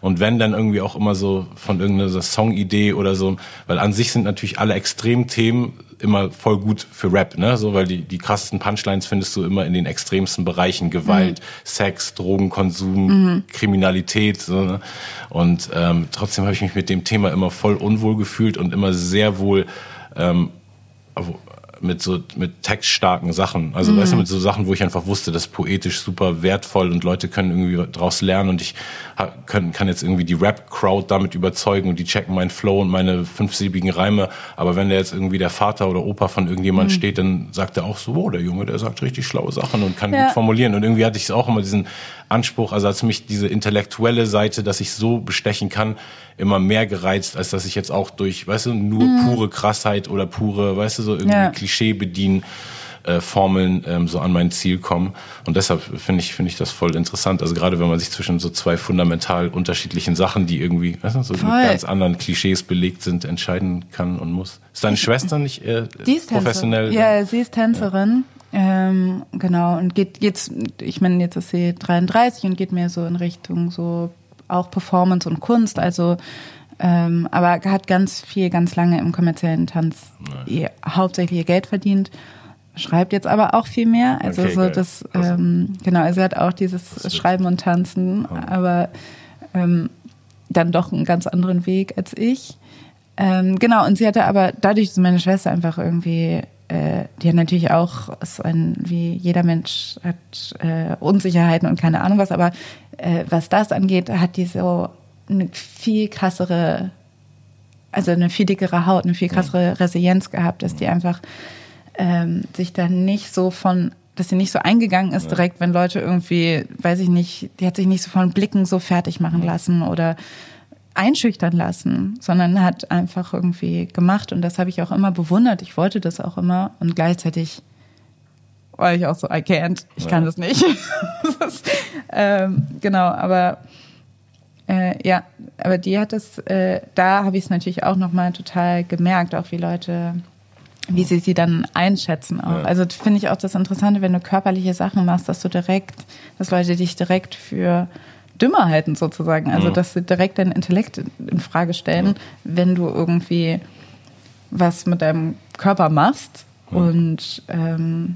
Und wenn dann irgendwie auch immer so von irgendeiner Songidee oder so, weil an sich sind natürlich alle Extremthemen immer voll gut für Rap, ne? So, weil die, die krassesten Punchlines findest du immer in den extremsten Bereichen. Gewalt, mhm. Sex, Drogenkonsum, mhm. Kriminalität. So, ne? Und ähm, trotzdem habe ich mich mit dem Thema immer voll unwohl gefühlt und immer sehr wohl ähm, mit so mit textstarken Sachen. Also mhm. weißt du, mit so Sachen, wo ich einfach wusste, das ist poetisch super wertvoll und Leute können irgendwie daraus lernen und ich kann, kann jetzt irgendwie die Rap-Crowd damit überzeugen und die checken meinen Flow und meine fünfsilbigen Reime. Aber wenn da jetzt irgendwie der Vater oder Opa von irgendjemand mhm. steht, dann sagt er auch so, oh, der Junge, der sagt richtig schlaue Sachen und kann ja. gut formulieren. Und irgendwie hatte ich auch immer diesen Anspruch, also als mich diese intellektuelle Seite, dass ich so bestechen kann, immer mehr gereizt, als dass ich jetzt auch durch, weißt du, nur mhm. pure Krassheit oder pure, weißt du, so irgendwie ja. Klischee bedienen. Äh, Formeln ähm, so an mein Ziel kommen. Und deshalb finde ich, finde ich das voll interessant. Also gerade wenn man sich zwischen so zwei fundamental unterschiedlichen Sachen, die irgendwie weißt du, so mit ganz anderen Klischees belegt sind, entscheiden kann und muss. Ist deine Schwester nicht äh, professionell? Ja, sie ist Tänzerin. Ja. Ähm, genau, und geht jetzt, ich meine, jetzt ist sie 33 und geht mehr so in Richtung so auch Performance und Kunst, also ähm, aber hat ganz viel, ganz lange im kommerziellen Tanz ihr, hauptsächlich ihr Geld verdient. Schreibt jetzt aber auch viel mehr. Also okay, so das, ähm, genau, also er hat auch dieses Schreiben und Tanzen, oh. aber ähm, dann doch einen ganz anderen Weg als ich. Ähm, genau, und sie hatte aber dadurch, dass meine Schwester einfach irgendwie, äh, die hat natürlich auch, ist ein, wie jeder Mensch hat äh, Unsicherheiten und keine Ahnung was, aber äh, was das angeht, hat die so eine viel krassere, also eine viel dickere Haut, eine viel krassere Resilienz gehabt, dass die einfach ähm, sich dann nicht so von, dass sie nicht so eingegangen ist direkt, wenn Leute irgendwie, weiß ich nicht, die hat sich nicht so von Blicken so fertig machen lassen oder einschüchtern lassen, sondern hat einfach irgendwie gemacht und das habe ich auch immer bewundert. Ich wollte das auch immer und gleichzeitig war ich auch so, I can't, ich ja. kann das nicht. *laughs* das ist, ähm, genau, aber äh, ja, aber die hat das, äh, da habe ich es natürlich auch nochmal total gemerkt, auch wie Leute wie sie sie dann einschätzen auch. Ja. Also finde ich auch das Interessante, wenn du körperliche Sachen machst, dass du direkt, dass Leute dich direkt für dümmer halten sozusagen. Also, dass sie direkt dein Intellekt in Frage stellen, wenn du irgendwie was mit deinem Körper machst. Und ähm,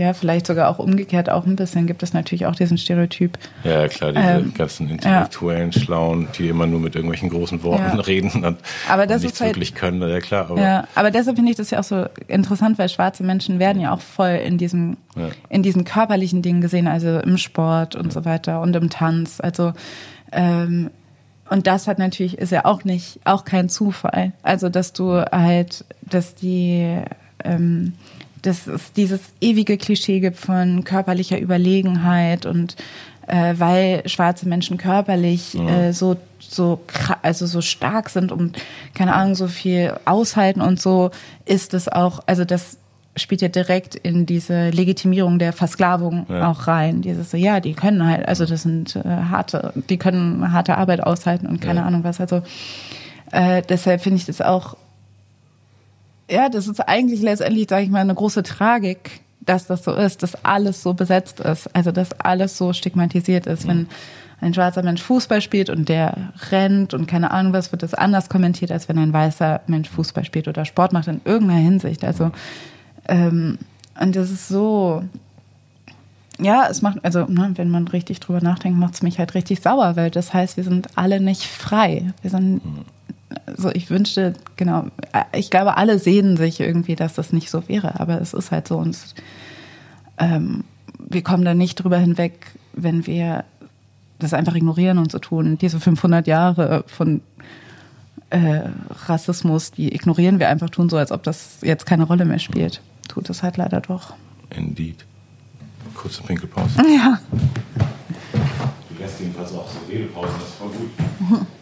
ja, vielleicht sogar auch umgekehrt auch ein bisschen gibt es natürlich auch diesen Stereotyp. Ja, klar, diese ähm, ganzen intellektuellen ja. Schlauen, die immer nur mit irgendwelchen großen Worten ja. *laughs* reden und, aber das und nichts halt, wirklich können. Ja, klar. Aber, ja, aber deshalb finde ich das ja auch so interessant, weil schwarze Menschen werden ja auch voll in diesem, ja. in diesen körperlichen Dingen gesehen, also im Sport und so weiter und im Tanz. Also, ähm, und das hat natürlich, ist ja auch nicht, auch kein Zufall. Also, dass du halt, dass die, ähm, dass es dieses ewige Klischee gibt von körperlicher Überlegenheit und äh, weil schwarze Menschen körperlich ja. äh, so so also so stark sind und keine Ahnung so viel aushalten und so ist es auch also das spielt ja direkt in diese Legitimierung der Versklavung ja. auch rein dieses so ja die können halt also das sind äh, harte die können harte Arbeit aushalten und keine ja. Ahnung was also äh, deshalb finde ich das auch ja, das ist eigentlich letztendlich, sage ich mal, eine große Tragik, dass das so ist, dass alles so besetzt ist, also dass alles so stigmatisiert ist. Wenn ein schwarzer Mensch Fußball spielt und der rennt und keine Ahnung was, wird das anders kommentiert, als wenn ein weißer Mensch Fußball spielt oder Sport macht in irgendeiner Hinsicht. Also ähm, und das ist so, ja, es macht, also ne, wenn man richtig drüber nachdenkt, macht es mich halt richtig sauer, weil das heißt, wir sind alle nicht frei. Wir sind also ich wünschte, genau, ich glaube, alle sehen sich irgendwie, dass das nicht so wäre, aber es ist halt so und ähm, wir kommen da nicht drüber hinweg, wenn wir das einfach ignorieren und so tun. Diese 500 Jahre von äh, Rassismus, die ignorieren wir einfach, tun so, als ob das jetzt keine Rolle mehr spielt. Tut es halt leider doch. Indeed. Kurze Pinkelpause. Ja. Du lässt jedenfalls auch so Redepausen, das ist voll gut. *laughs*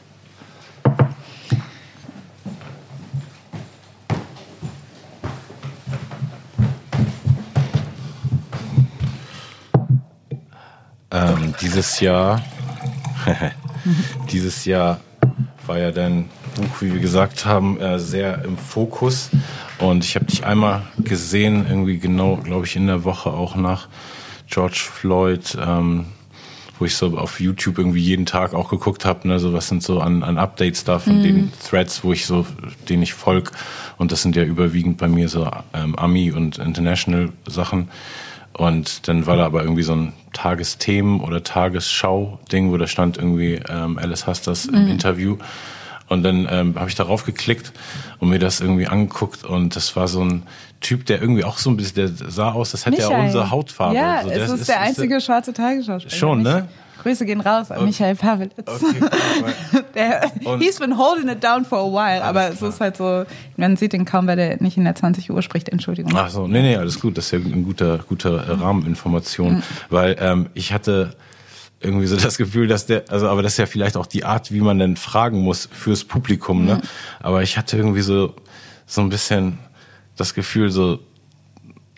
dieses Jahr, *laughs* dieses Jahr war ja dein Buch, wie wir gesagt haben, äh, sehr im Fokus. Und ich habe dich einmal gesehen, irgendwie genau, glaube ich, in der Woche auch nach George Floyd, ähm, wo ich so auf YouTube irgendwie jeden Tag auch geguckt habe, ne, so was sind so an, an Updates da von mhm. den Threads, wo ich so, denen ich folg. Und das sind ja überwiegend bei mir so ähm, Ami und International Sachen. Und dann war da aber irgendwie so ein Tagesthemen- oder Tagesschau-Ding, wo da stand irgendwie ähm, Alice Hasters im mhm. Interview. Und dann ähm, habe ich darauf geklickt und mir das irgendwie angeguckt und das war so ein Typ, der irgendwie auch so ein bisschen, der sah aus, das hätte ja unsere Hautfarbe. Ja, so, es ist, ist der einzige ist schwarze Tagesschauspieler. Schon, ne? Grüße gehen raus an okay. Michael Pawlitz. Okay, *laughs* der, he's been holding it down for a while, aber es ist halt so, man sieht ihn kaum, weil er nicht in der 20 Uhr spricht, Entschuldigung. Ach so, nee, nee, alles gut, das ist ja ein guter, guter mhm. Rahmeninformation, mhm. weil ähm, ich hatte irgendwie so das Gefühl, dass der, also aber das ist ja vielleicht auch die Art, wie man denn fragen muss fürs Publikum, ne? Mhm. Aber ich hatte irgendwie so, so ein bisschen das Gefühl, so,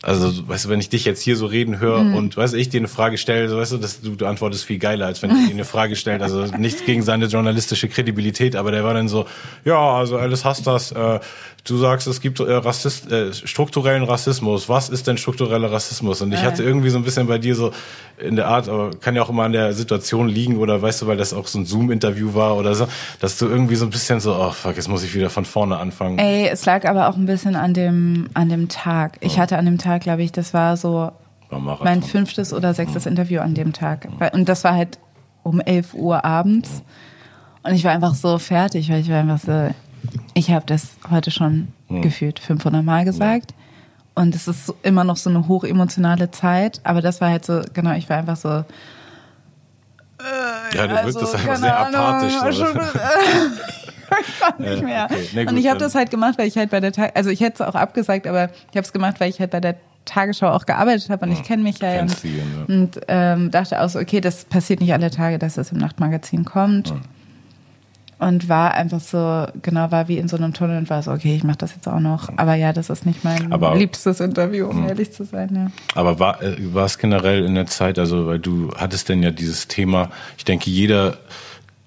also, weißt du, wenn ich dich jetzt hier so reden höre mhm. und weißt du, ich dir eine Frage stelle, so, weißt du, dass du, du antwortest viel geiler, als wenn ich dir eine Frage stelle. Also nichts gegen seine journalistische Kredibilität, aber der war dann so, ja, also alles hast das, äh, du sagst, es gibt äh, Rassist, äh, strukturellen Rassismus. Was ist denn struktureller Rassismus? Und ich hatte irgendwie so ein bisschen bei dir so in der Art, aber kann ja auch immer an der Situation liegen oder weißt du, weil das auch so ein Zoom-Interview war oder so, dass du irgendwie so ein bisschen so, oh fuck, jetzt muss ich wieder von vorne anfangen. Ey, es lag aber auch ein bisschen an dem, an dem Tag. Ich hatte an dem Tag Tag, glaube ich, das war so mein fünftes oder sechstes mhm. Interview an dem Tag. Und das war halt um 11 Uhr abends. Und ich war einfach so fertig, weil ich war einfach so, ich habe das heute schon mhm. gefühlt 500 Mal gesagt. Ja. Und es ist immer noch so eine hochemotionale Zeit. Aber das war halt so, genau, ich war einfach so. Äh, ja, du also, wirkst einfach sehr apathisch. So. ich *laughs* kann nicht mehr. Okay. Nee, und ich habe das halt gemacht, weil ich halt bei der Tag, also ich hätte es auch abgesagt, aber ich habe es gemacht, weil ich halt bei der Tagesschau auch gearbeitet habe und ich kenne mich ja und, sie, ja. und ähm, dachte auch so, okay, das passiert nicht alle Tage, dass es im Nachtmagazin kommt. Ja. Und war einfach so, genau, war wie in so einem Tunnel und war so, okay, ich mache das jetzt auch noch. Aber ja, das ist nicht mein aber, liebstes Interview, um mh. ehrlich zu sein. Ja. Aber war, äh, war es generell in der Zeit, also weil du hattest denn ja dieses Thema, ich denke, jeder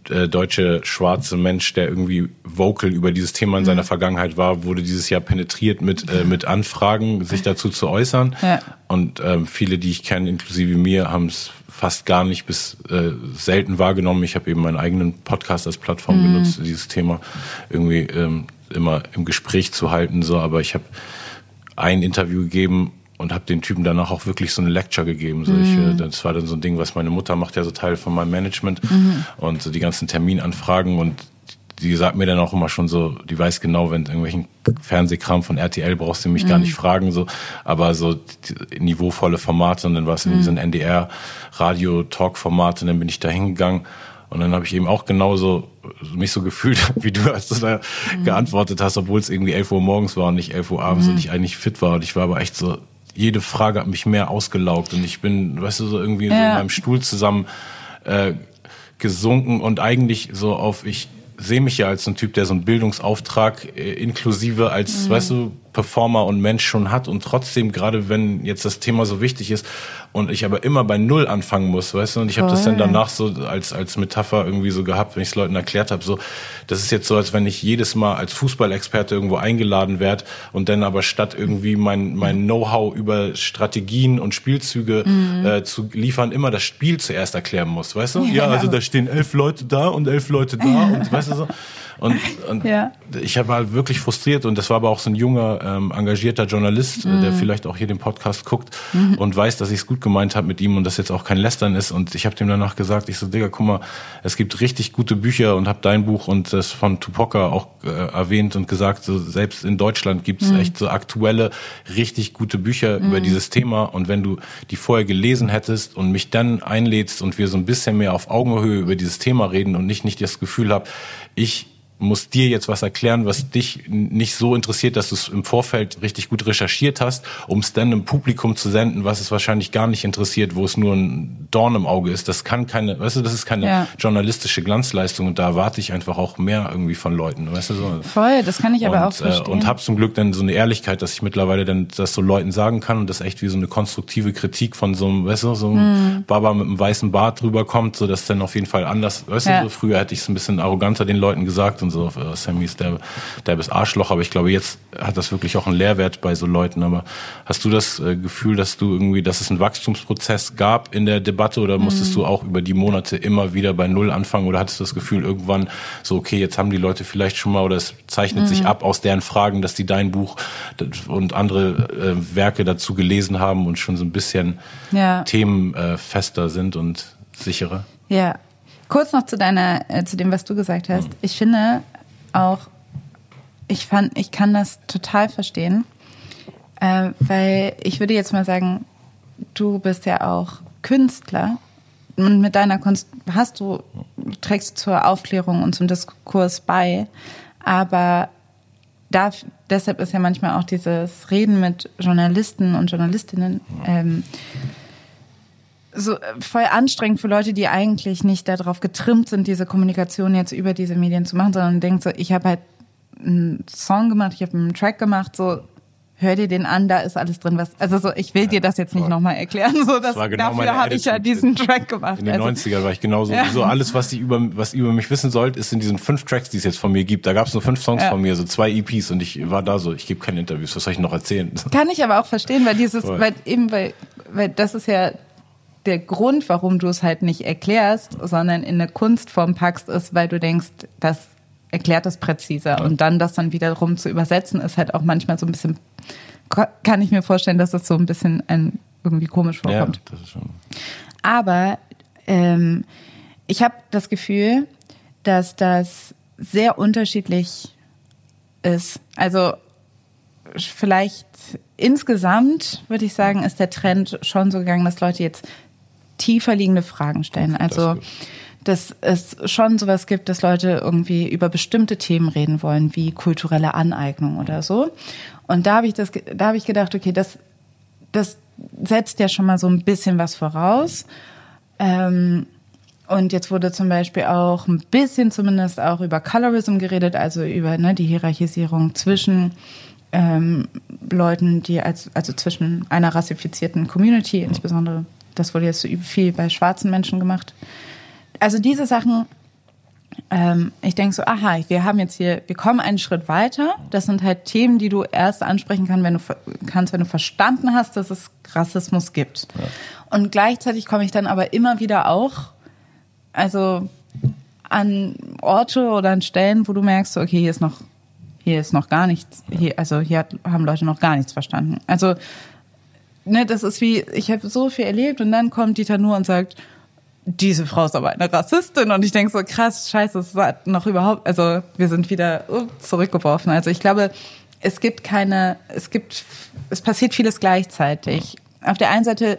äh, deutsche schwarze Mensch, der irgendwie vocal über dieses Thema in seiner Vergangenheit war, wurde dieses Jahr penetriert mit, äh, mit Anfragen, sich dazu zu äußern. Ja. Und ähm, viele, die ich kenne, inklusive mir, haben es fast gar nicht bis äh, selten wahrgenommen. Ich habe eben meinen eigenen Podcast als Plattform genutzt, dieses Thema irgendwie ähm, immer im Gespräch zu halten. So, aber ich habe ein Interview gegeben und habe den Typen danach auch wirklich so eine Lecture gegeben. So, ich, äh, das war dann so ein Ding, was meine Mutter macht ja so Teil von meinem Management und so die ganzen Terminanfragen und die sagt mir dann auch immer schon so, die weiß genau, wenn irgendwelchen Fernsehkram von RTL brauchst du mich gar nicht fragen, so, aber so niveauvolle Formate und dann war es irgendwie so ein NDR Radio-Talk-Format und dann bin ich da hingegangen und dann habe ich eben auch genauso mich so gefühlt, *laughs* wie du, als du da geantwortet hast, obwohl es irgendwie 11 Uhr morgens war und nicht 11 Uhr abends und ich eigentlich fit war und ich war aber echt so, jede Frage hat mich mehr ausgelaugt und ich bin, weißt du, so irgendwie so in Ja. meinem Stuhl zusammen äh, gesunken und eigentlich so auf, ich sehe mich ja als so ein Typ, der so einen Bildungsauftrag äh, inklusive als, weißt du, Performer und Mensch schon hat und trotzdem, gerade wenn jetzt das Thema so wichtig ist und ich aber immer bei Null anfangen muss, weißt du, und ich habe das dann danach so als, als Metapher irgendwie so gehabt, wenn ich es Leuten erklärt habe, so, das ist jetzt so, als wenn ich jedes Mal als Fußballexperte irgendwo eingeladen werde und dann aber statt irgendwie mein, mein Know-how über Strategien und Spielzüge äh, zu liefern, immer das Spiel zuerst erklären muss, weißt du? Ja, Ja. also da stehen elf Leute da und elf Leute da und weißt du so. Und, *laughs* und Ja. ich war halt wirklich frustriert und das war aber auch so ein junger, ähm, engagierter Journalist, äh, der vielleicht auch hier den Podcast guckt und weiß, dass ich es gut gemeint habe mit ihm und das jetzt auch kein Lästern ist. Und ich habe dem danach gesagt, ich so, Digga, guck mal, es gibt richtig gute Bücher und habe dein Buch und das von Tupoka auch äh, erwähnt und gesagt, so, selbst in Deutschland gibt es echt so aktuelle, richtig gute Bücher über dieses Thema. Und wenn du die vorher gelesen hättest und mich dann einlädst und wir so ein bisschen mehr auf Augenhöhe über dieses Thema reden und nicht, nicht das Gefühl habe, ich muss dir jetzt was erklären, was dich nicht so interessiert, dass du es im Vorfeld richtig gut recherchiert hast, um es dann im Publikum zu senden, was es wahrscheinlich gar nicht interessiert, wo es nur ein Dorn im Auge ist. Das kann keine, weißt du, das ist keine Ja. journalistische Glanzleistung und da erwarte ich einfach auch mehr irgendwie von Leuten, weißt du so. Voll, das kann ich aber und, auch verstehen. Äh, und habe zum Glück dann so eine Ehrlichkeit, dass ich mittlerweile dann das so Leuten sagen kann und das echt wie so eine konstruktive Kritik von so einem, weißt du, so einem Mhm. Baba mit einem weißen Bart drüber kommt, so dass dann auf jeden Fall anders, weißt Ja. du, so früher hätte ich es ein bisschen arroganter den Leuten gesagt und so, äh, Sammy ist der, der bis Arschloch, aber ich glaube, jetzt hat das wirklich auch einen Lehrwert bei so Leuten. Aber hast du das äh, Gefühl, dass du irgendwie, dass es einen Wachstumsprozess gab in der Debatte oder musstest Mhm. du auch über die Monate immer wieder bei Null anfangen oder hattest du das Gefühl irgendwann so, okay, jetzt haben die Leute vielleicht schon mal oder es zeichnet Mhm. sich ab aus deren Fragen, dass die dein Buch und andere äh, Werke dazu gelesen haben und schon so ein bisschen Ja. Themen äh, fester sind und sicherer? Ja. Kurz noch zu deiner, äh, zu dem, was du gesagt hast. Ich finde auch, ich fand, ich kann das total verstehen, äh, weil ich würde jetzt mal sagen, du bist ja auch Künstler und mit deiner Kunst hast du, trägst zur Aufklärung und zum Diskurs bei, aber da, deshalb ist ja manchmal auch dieses Reden mit Journalisten und Journalistinnen ähm, so äh, voll anstrengend für Leute, die eigentlich nicht darauf getrimmt sind, diese Kommunikation jetzt über diese Medien zu machen, sondern denkt so, ich habe halt einen Song gemacht, ich habe einen Track gemacht, so hör dir den an, da ist alles drin, was also so ich will dir das jetzt nicht nochmal erklären, so dass war genau dafür habe ich ja diesen Track gemacht. In den also, 90ern war ich genauso. Ja. So alles, was ihr über, was über mich wissen sollt, ist in diesen fünf Tracks, die es jetzt von mir gibt. Da gab es nur fünf Songs Ja. von mir, so zwei EPs und ich war da so, ich gebe keine Interviews, was soll ich noch erzählen? Kann ich aber auch verstehen, weil dieses, Voll. weil eben, weil, weil das ist ja der Grund, warum du es halt nicht erklärst, sondern in eine Kunstform packst, ist, weil du denkst, das erklärt es präziser. Und dann das dann wiederum zu übersetzen, ist halt auch manchmal so ein bisschen, kann ich mir vorstellen, dass es so ein bisschen ein, irgendwie komisch Ja, vorkommt. das ist schon. Aber ähm, ich habe das Gefühl, dass das sehr unterschiedlich ist. Also vielleicht insgesamt würde ich sagen, ist der Trend schon so gegangen, dass Leute jetzt tiefer liegende Fragen stellen. Also dass es schon sowas gibt, dass Leute irgendwie über bestimmte Themen reden wollen, wie kulturelle Aneignung oder so. Und da habe ich das, da habe ich gedacht, okay, das, das setzt ja schon mal so ein bisschen was voraus. Ähm, und jetzt wurde zum Beispiel auch ein bisschen zumindest auch über Colorism geredet, also über ne, die Hierarchisierung zwischen ähm, Leuten, die als, also zwischen einer rassifizierten Community, insbesondere, das wurde jetzt so viel bei schwarzen Menschen gemacht. Also diese Sachen ähm, ich denke so, aha, wir haben jetzt hier, wir kommen einen Schritt weiter. Das sind halt Themen, die du erst ansprechen kann, wenn du, kannst, wenn du verstanden hast, dass es Rassismus gibt. Ja. Und gleichzeitig komme ich dann aber immer wieder auch, also an Orte oder an Stellen, wo du merkst, okay, hier ist noch, hier ist noch gar nichts, hier, also hier hat, haben Leute noch gar nichts verstanden. Also, ne, das ist wie, ich habe so viel erlebt und dann kommt Dieter nur und sagt, diese Frau ist aber eine Rassistin und ich denke so krass, scheiße, es war noch überhaupt, also wir sind wieder uh, zurückgeworfen. Also ich glaube, es gibt keine, es gibt, es passiert vieles gleichzeitig. Auf der einen Seite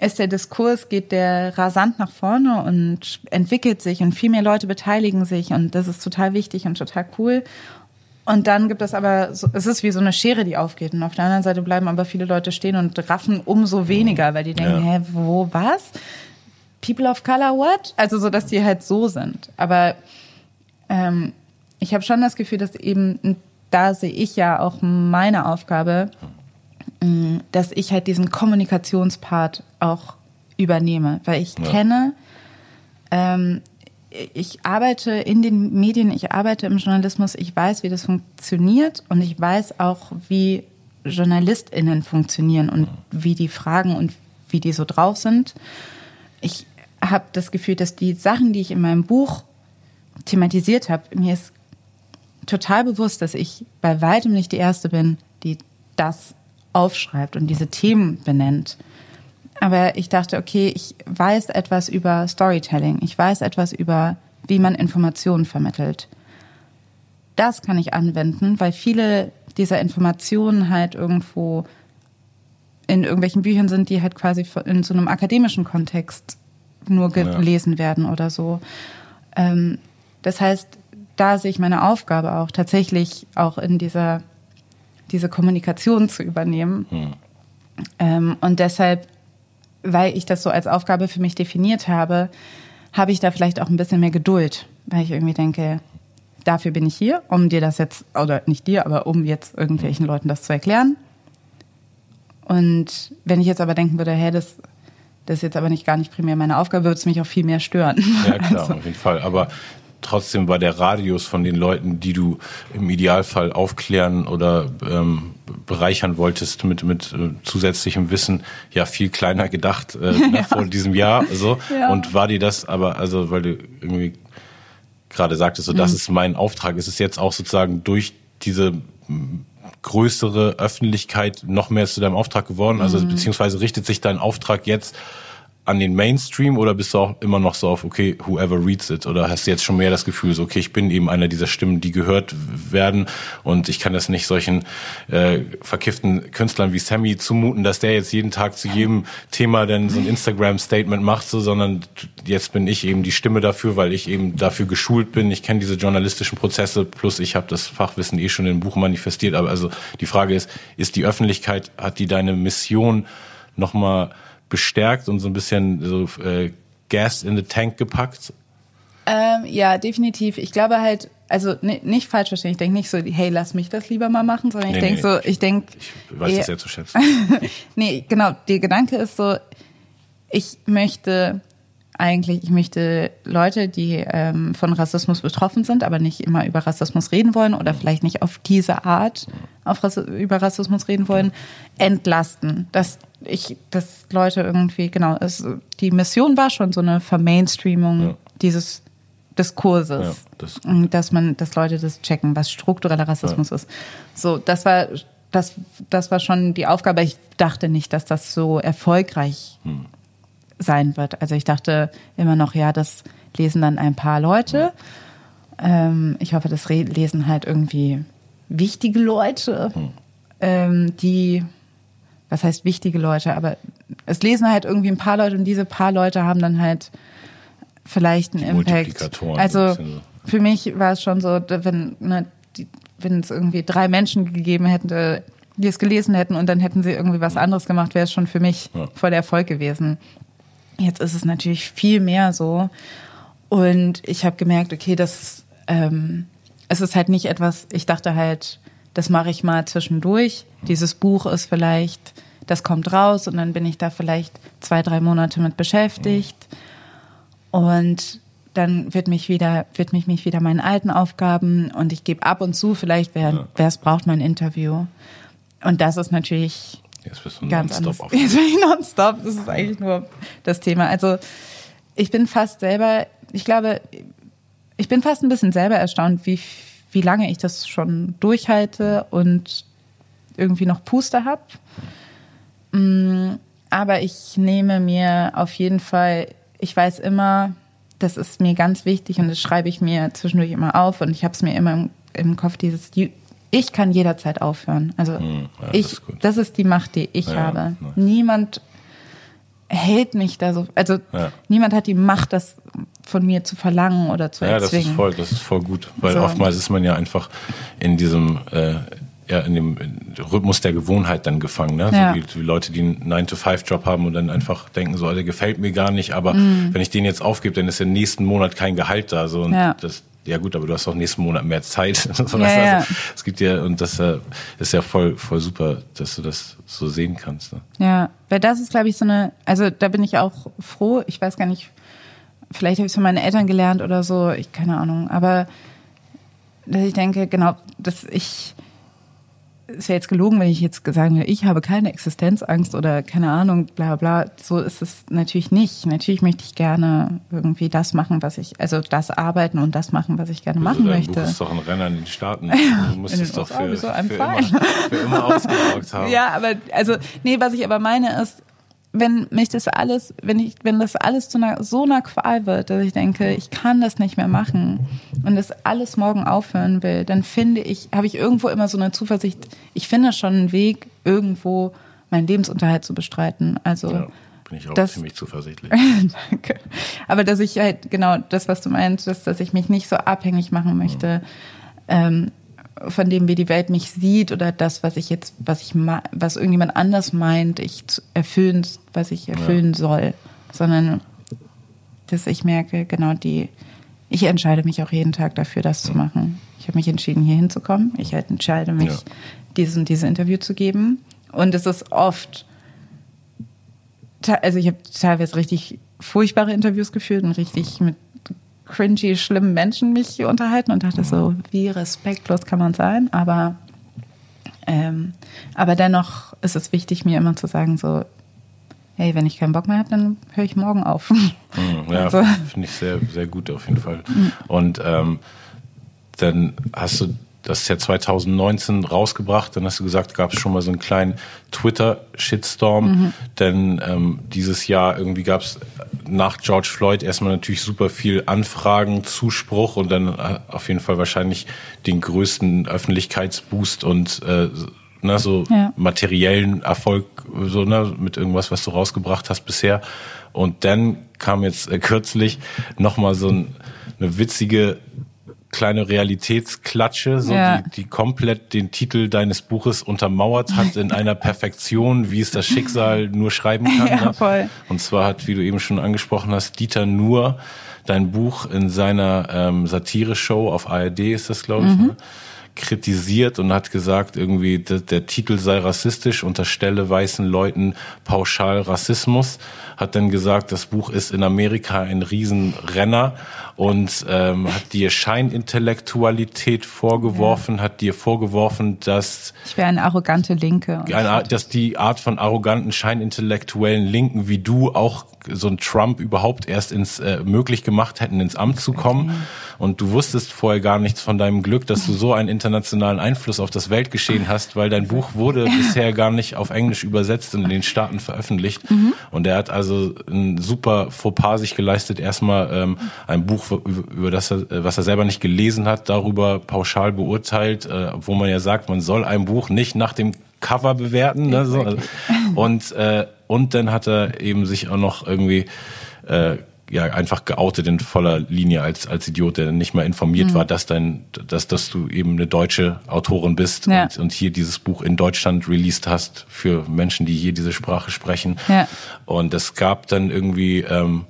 ist der Diskurs, geht der rasant nach vorne und entwickelt sich und viel mehr Leute beteiligen sich und das ist total wichtig und total cool. Und dann gibt es aber, es ist wie so eine Schere, die aufgeht. Und auf der anderen Seite bleiben aber viele Leute stehen und raffen umso weniger, weil die denken, ja. hä, wo, was? People of Color what? Also so, dass die halt so sind. Aber ähm, ich habe schon das Gefühl, dass eben, da sehe ich ja auch meine Aufgabe, mm, dass ich halt diesen Kommunikationspart auch übernehme. Weil ich ja. kenne, ähm, ich arbeite in den Medien, ich arbeite im Journalismus, ich weiß, wie das funktioniert und ich weiß auch, wie JournalistInnen funktionieren und wie die fragen und wie die so drauf sind ich habe das Gefühl, dass die Sachen, die ich in meinem Buch thematisiert habe, mir ist total bewusst, dass ich bei weitem nicht die Erste bin, die das aufschreibt und diese Themen benennt. Aber ich dachte, okay, ich weiß etwas über Storytelling. Ich weiß etwas über, wie man Informationen vermittelt. Das kann ich anwenden, weil viele dieser Informationen halt irgendwo in irgendwelchen Büchern sind, die halt quasi in so einem akademischen Kontext nur gelesen ja. werden oder so. Ähm, das heißt, da sehe ich meine Aufgabe auch, tatsächlich auch in dieser diese Kommunikation zu übernehmen. Hm. Ähm, und deshalb, weil ich das so als Aufgabe für mich definiert habe, habe ich da vielleicht auch ein bisschen mehr Geduld, weil ich irgendwie denke, dafür bin ich hier, um dir das jetzt, oder nicht dir, aber um jetzt irgendwelchen Leuten das zu erklären. Und wenn ich jetzt aber denken würde, hey, das, das ist jetzt aber nicht gar nicht primär meine Aufgabe, würde es mich auch viel mehr stören. Ja, klar, *laughs* also. auf jeden Fall. Aber trotzdem war der Radius von den Leuten, die du im Idealfall aufklären oder ähm, bereichern wolltest mit mit äh, zusätzlichem Wissen, ja viel kleiner gedacht äh, *laughs* ja. vor diesem Jahr. So ja. und war dir das aber also, weil du irgendwie gerade sagtest, so das mhm. ist mein Auftrag. Ist es jetzt auch sozusagen durch diese größere Öffentlichkeit noch mehr zu deinem Auftrag geworden? Also mhm. beziehungsweise richtet sich dein Auftrag jetzt an den Mainstream oder bist du auch immer noch so auf, okay, whoever reads it? Oder hast du jetzt schon mehr das Gefühl, so, okay, ich bin eben einer dieser Stimmen, die gehört werden und ich kann das nicht solchen äh, verkifften Künstlern wie Sammy zumuten, dass der jetzt jeden Tag zu jedem Thema dann so ein Instagram-Statement macht, so, sondern jetzt bin ich eben die Stimme dafür, weil ich eben dafür geschult bin. Ich kenne diese journalistischen Prozesse, plus ich habe das Fachwissen eh schon im Buch manifestiert. Aber also die Frage ist, ist die Öffentlichkeit, hat die deine Mission nochmal bestärkt und so ein bisschen so äh, Gas in the Tank gepackt? Ähm, ja, definitiv. Ich glaube halt, also nicht falsch verstehen, ich denke nicht so, hey, lass mich das lieber mal machen, sondern ich nee, denke nee, so, ich denke. Ich weiß das sehr zu schätzen. *laughs* nee, genau, der Gedanke ist so, ich möchte eigentlich, ich möchte Leute, die ähm, von Rassismus betroffen sind, aber nicht immer über Rassismus reden wollen oder vielleicht nicht auf diese Art auf Rass über Rassismus reden wollen, entlasten. Dass ich, dass Leute irgendwie, genau, es, die Mission war schon so eine Vermainstreamung ja. dieses Diskurses, ja, das dass man, dass Leute das checken, was struktureller Rassismus ja. ist. So, das war das, das war schon die Aufgabe. Ich dachte nicht, dass das so erfolgreich hm sein wird. Also ich dachte immer noch, ja, das lesen dann ein paar Leute. Ähm, ich hoffe, das lesen halt irgendwie wichtige Leute, hm. ähm, die, was heißt wichtige Leute, aber es lesen halt irgendwie ein paar Leute und diese paar Leute haben dann halt vielleicht einen Impact. Also für mich war es schon so, wenn, ne, die, wenn es irgendwie drei Menschen gegeben hätte, die es gelesen hätten und dann hätten sie irgendwie was anderes gemacht, wäre es schon für mich ja. voll der Erfolg gewesen. Jetzt ist es natürlich viel mehr so. Und ich habe gemerkt, okay, das ähm, es ist halt nicht etwas, ich dachte halt, das mache ich mal zwischendurch. Dieses Buch ist vielleicht, das kommt raus und dann bin ich da vielleicht zwei, drei Monate mit beschäftigt. Und dann wird mich wieder, wird mich, mich wieder meinen alten Aufgaben und ich gebe ab und zu vielleicht, wer es braucht, mein Interview. Und das ist natürlich Jetzt bist du ganz anders. Jetzt bin ich nonstop. Das ist eigentlich nur das Thema. Also ich bin fast selber, ich glaube, ich bin fast ein bisschen selber erstaunt, wie, wie lange ich das schon durchhalte und irgendwie noch Puste habe. Mm, aber ich nehme mir auf jeden Fall, ich weiß immer, das ist mir ganz wichtig und das schreibe ich mir zwischendurch immer auf und ich habe es mir immer im, im, Kopf, dieses, ich kann jederzeit aufhören. Also hm, ja, ich, das ist, das ist, die Macht, die ich ja, habe. Nice. Niemand hält mich da so, also ja. niemand hat die Macht, das von mir zu verlangen oder zu erzwingen. Ja, das ist voll, das ist voll gut, weil so. oftmals ist man ja einfach in diesem äh, ja, in dem Rhythmus der Gewohnheit dann gefangen. Ne? Ja. So wie, wie Leute, die einen 9-to-5-Job haben und dann einfach denken, so, der gefällt mir gar nicht, aber mm. wenn ich den jetzt aufgebe, dann ist ja nächsten Monat kein Gehalt da. So, und ja. das, ja gut, aber du hast auch nächsten Monat mehr Zeit. *laughs* so, ja, ja. Also, es gibt ja, und das äh, ist ja voll, voll super, dass du das so sehen kannst. Ne? Ja, weil das ist, glaube ich, so eine, also da bin ich auch froh, ich weiß gar nicht, vielleicht habe ich es von meinen Eltern gelernt oder so, ich keine Ahnung, aber dass ich denke, genau, dass ich ist ja jetzt gelogen, wenn ich jetzt sagen würde, ich habe keine Existenzangst oder keine Ahnung, bla bla. So ist es natürlich nicht. Natürlich möchte ich gerne irgendwie das machen, was ich, also das arbeiten und das machen, was ich gerne also machen dein möchte. Du bist doch ein Renner in den Staaten. *laughs* Du musst es doch für, für, immer, für immer *laughs* ausgesorgt haben. Ja, aber also, nee, was ich aber meine ist, wenn mich das alles, wenn ich, wenn das alles zu einer, so einer Qual wird, dass ich denke, ich kann das nicht mehr machen und das alles morgen aufhören will, dann finde ich, habe ich irgendwo immer so eine Zuversicht, ich finde schon einen Weg, irgendwo meinen Lebensunterhalt zu bestreiten. Also, ja, bin ich auch das, ziemlich zuversichtlich. *laughs* Danke. Aber dass ich halt, genau, das, was du meinst, dass, dass ich mich nicht so abhängig machen möchte, mhm. ähm, von dem, wie die Welt mich sieht oder das, was ich jetzt, was ich, was irgendjemand anders meint, ich erfüllen, was ich erfüllen ja. soll, sondern dass ich merke, genau die, ich entscheide mich auch jeden Tag dafür, das zu machen. Ich habe mich entschieden, hier hinzukommen. Ich halt entscheide mich, ja. dieses und dieses Interview zu geben. Und es ist oft, also ich habe teilweise richtig furchtbare Interviews geführt und richtig mit cringy, schlimmen Menschen mich unterhalten und dachte so, wie respektlos kann man sein? Aber, ähm, aber dennoch ist es wichtig, mir immer zu sagen, so, hey, wenn ich keinen Bock mehr habe, dann höre ich morgen auf. Mhm, *laughs* ja, also. finde ich sehr, sehr gut auf jeden Fall. Mhm. Und ähm, dann hast du das ist ja 2019 rausgebracht. Dann hast du gesagt, gab es schon mal so einen kleinen Twitter-Shitstorm. Mhm. Denn ähm, dieses Jahr irgendwie gab es nach George Floyd erstmal natürlich super viel Anfragen, Zuspruch und dann äh, auf jeden Fall wahrscheinlich den größten Öffentlichkeitsboost und äh, ne, so ja. materiellen Erfolg so ne, mit irgendwas, was du rausgebracht hast bisher. Und dann kam jetzt äh, kürzlich nochmal so ein, eine witzige kleine Realitätsklatsche, so ja. die, die komplett den Titel deines Buches untermauert hat in einer Perfektion, wie es das Schicksal nur schreiben *laughs* kann. Ja, ne? voll. Und zwar hat, wie du eben schon angesprochen hast, Dieter Nur dein Buch in seiner ähm, Satire-Show auf ARD ist das, glaube ich, mhm. ne? kritisiert und hat gesagt, irgendwie der, der Titel sei rassistisch, unterstelle weißen Leuten pauschal Rassismus. Hat dann gesagt, das Buch ist in Amerika ein Riesenrenner und ähm, hat dir Scheinintellektualität vorgeworfen, ja. hat dir vorgeworfen, dass ich wäre eine arrogante Linke. Eine, dass die Art von arroganten scheinintellektuellen Linken wie du auch so ein Trump überhaupt erst ins äh, möglich gemacht hätten, ins Amt zu kommen. Und du wusstest vorher gar nichts von deinem Glück, dass du so einen internationalen Einfluss auf das Weltgeschehen hast, weil dein Buch wurde *laughs* bisher gar nicht auf Englisch übersetzt und in den Staaten veröffentlicht. Mhm. Und er hat also ein super Fauxpas sich geleistet, erstmal ähm, ein Buch über das er, äh, was er selber nicht gelesen hat, darüber pauschal beurteilt, äh, obwohl man ja sagt, man soll ein Buch nicht nach dem Cover bewerten. Ne, so. Und äh, und dann hat er eben sich auch noch irgendwie äh, ja einfach geoutet in voller Linie als als Idiot, der nicht mal informiert mhm. war, dass dein dass dass du eben eine deutsche Autorin bist ja. und, und hier dieses Buch in Deutschland released hast für Menschen, die hier diese Sprache sprechen. Ja. Und es gab dann irgendwie ähm,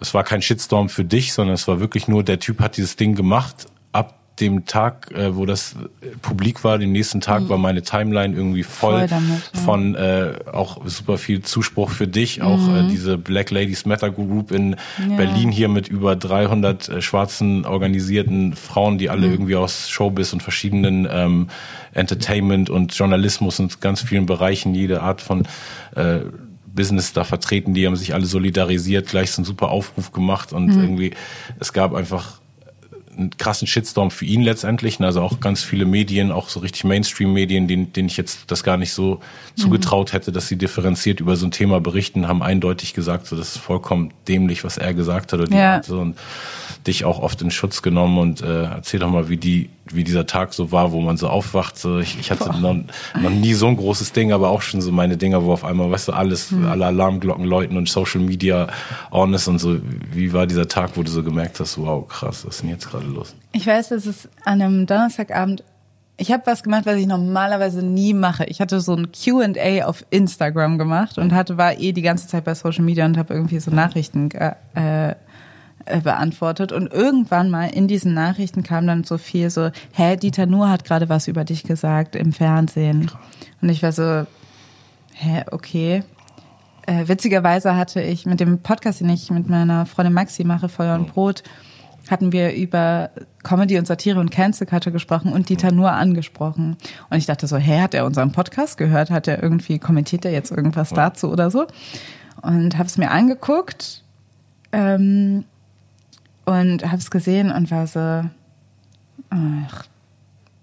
es war kein Shitstorm für dich, sondern es war wirklich nur, der Typ hat dieses Ding gemacht. Dem Tag, äh, wo das publik war, den nächsten Tag mhm. war meine Timeline irgendwie voll, voll damit, ja. von äh, auch super viel Zuspruch für dich, auch mhm. äh, diese Black Ladies Matter Group in ja. Berlin hier mit über 300 äh, schwarzen organisierten Frauen, die alle mhm. irgendwie aus Showbiz und verschiedenen ähm, Entertainment und Journalismus und ganz vielen Bereichen jede Art von äh, Business da vertreten, die haben sich alle solidarisiert, gleich so einen super Aufruf gemacht und mhm. irgendwie, es gab einfach einen krassen Shitstorm für ihn letztendlich. Ne? Also auch ganz viele Medien, auch so richtig Mainstream-Medien, denen, denen ich jetzt das gar nicht so mhm. zugetraut hätte, dass sie differenziert über so ein Thema berichten, haben eindeutig gesagt, so das ist vollkommen dämlich, was er gesagt hat. Oder die ja. So, und dich auch oft in Schutz genommen und äh, erzähl doch mal, wie die, wie dieser Tag so war, wo man so aufwacht. So, ich, ich hatte noch, noch nie so ein großes Ding, aber auch schon so meine Dinger, wo auf einmal, weißt du, alles, mhm. alle Alarmglocken läuten und Social Media on ist und so. Wie war dieser Tag, wo du so gemerkt hast, wow, krass, was ist denn jetzt gerade los? Ich weiß, dass es an einem Donnerstagabend ich habe was gemacht, was ich normalerweise nie mache. Ich hatte so ein Q&A auf Instagram gemacht und hatte war eh die ganze Zeit bei Social Media und habe irgendwie so Nachrichten äh, beantwortet. Und irgendwann mal in diesen Nachrichten kam dann so viel so, hä, Dieter Nuhr hat gerade was über dich gesagt im Fernsehen. Und ich war so, hä, okay. Äh, witzigerweise hatte ich mit dem Podcast, den ich mit meiner Freundin Maxi mache, Feuer und Brot, hatten wir über Comedy und Satire und Cancel Culture gesprochen und Dieter Nuhr angesprochen. Und ich dachte so, hä, hat er unseren Podcast gehört? Hat er irgendwie, kommentiert er jetzt irgendwas dazu oder so? Und habe es mir angeguckt. Ähm, und habe es gesehen und war so, ach.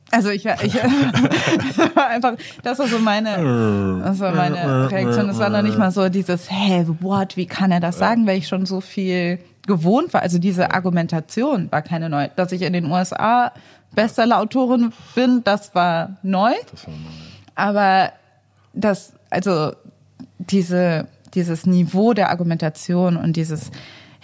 Also ich war, ich war *laughs* einfach, das war so meine, das war meine Reaktion. Es war noch nicht mal so dieses, hey, what, wie kann er das sagen, weil ich schon so viel gewohnt war. Also diese Argumentation war keine neue. Dass ich in den USA Bestseller-Autorin bin, das war neu. Das war neu. Aber das, also diese, dieses Niveau der Argumentation und dieses,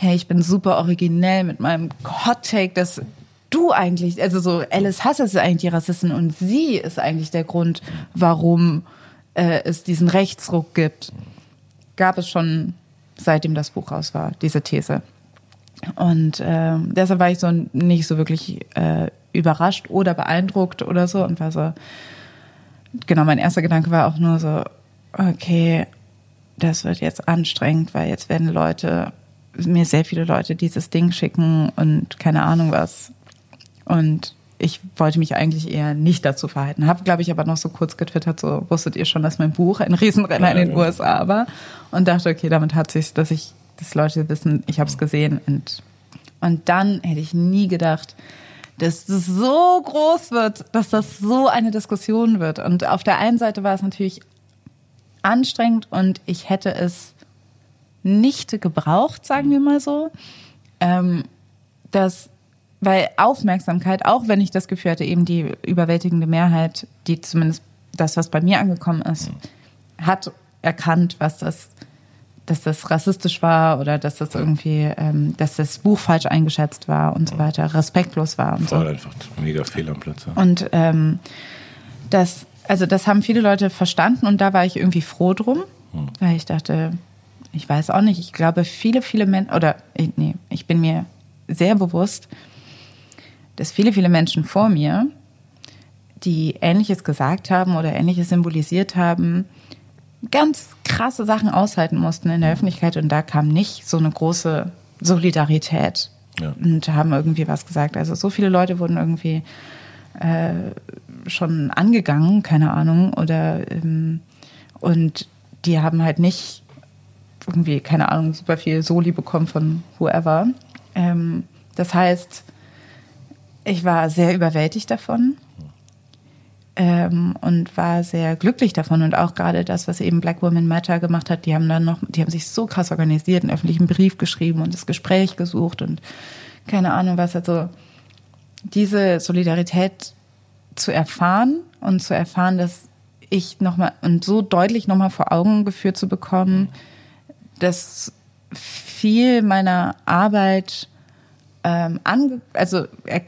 hey, ich bin super originell mit meinem Hot Take, dass du eigentlich, also so Alice Hass ist eigentlich die Rassistin und sie ist eigentlich der Grund, warum äh, es diesen Rechtsruck gibt, gab es schon seitdem das Buch raus war, diese These. Und äh, deshalb war ich so nicht so wirklich äh, überrascht oder beeindruckt oder so und war so, genau, mein erster Gedanke war auch nur so, okay, das wird jetzt anstrengend, weil jetzt werden Leute mir sehr viele Leute dieses Ding schicken und keine Ahnung was. Und ich wollte mich eigentlich eher nicht dazu verhalten. Habe, glaube ich, aber noch so kurz getwittert, so wusstet ihr schon, dass mein Buch ein Riesenrenner in den USA war und dachte, okay, damit hat sich, dass ich, dass Leute wissen, ich habe es gesehen und und dann hätte ich nie gedacht, dass das so groß wird, dass das so eine Diskussion wird. Und auf der einen Seite war es natürlich anstrengend und ich hätte es nicht gebraucht, sagen wir mal so. Ähm, dass, weil Aufmerksamkeit, auch wenn ich das Gefühl hatte, eben die überwältigende Mehrheit, die zumindest das, was bei mir angekommen ist, hat erkannt, was das, dass das rassistisch war oder dass das irgendwie, ähm, dass das Buch falsch eingeschätzt war und so weiter, respektlos war und Voll so. einfach mega Fehl am Platz. Und ähm, das, also das haben viele Leute verstanden und da war ich irgendwie froh drum, hm. weil ich dachte, ich weiß auch nicht, ich glaube, viele, viele Menschen, oder nee, ich bin mir sehr bewusst, dass viele, viele Menschen vor mir, die Ähnliches gesagt haben oder Ähnliches symbolisiert haben, ganz krasse Sachen aushalten mussten in der Öffentlichkeit und da kam nicht so eine große Solidarität ja. und haben irgendwie was gesagt. Also so viele Leute wurden irgendwie äh, schon angegangen, keine Ahnung, oder ähm, und die haben halt nicht irgendwie, keine Ahnung, super viel Soli bekommen von whoever. Ähm, das heißt, ich war sehr überwältigt davon ähm, und war sehr glücklich davon. Und auch gerade das, was eben Black Women Matter gemacht hat, die haben dann noch, die haben sich so krass organisiert, einen öffentlichen Brief geschrieben und das Gespräch gesucht und keine Ahnung was. Also diese Solidarität zu erfahren und zu erfahren, dass ich nochmal und so deutlich nochmal vor Augen geführt zu bekommen, dass viel meiner Arbeit ähm, ange also er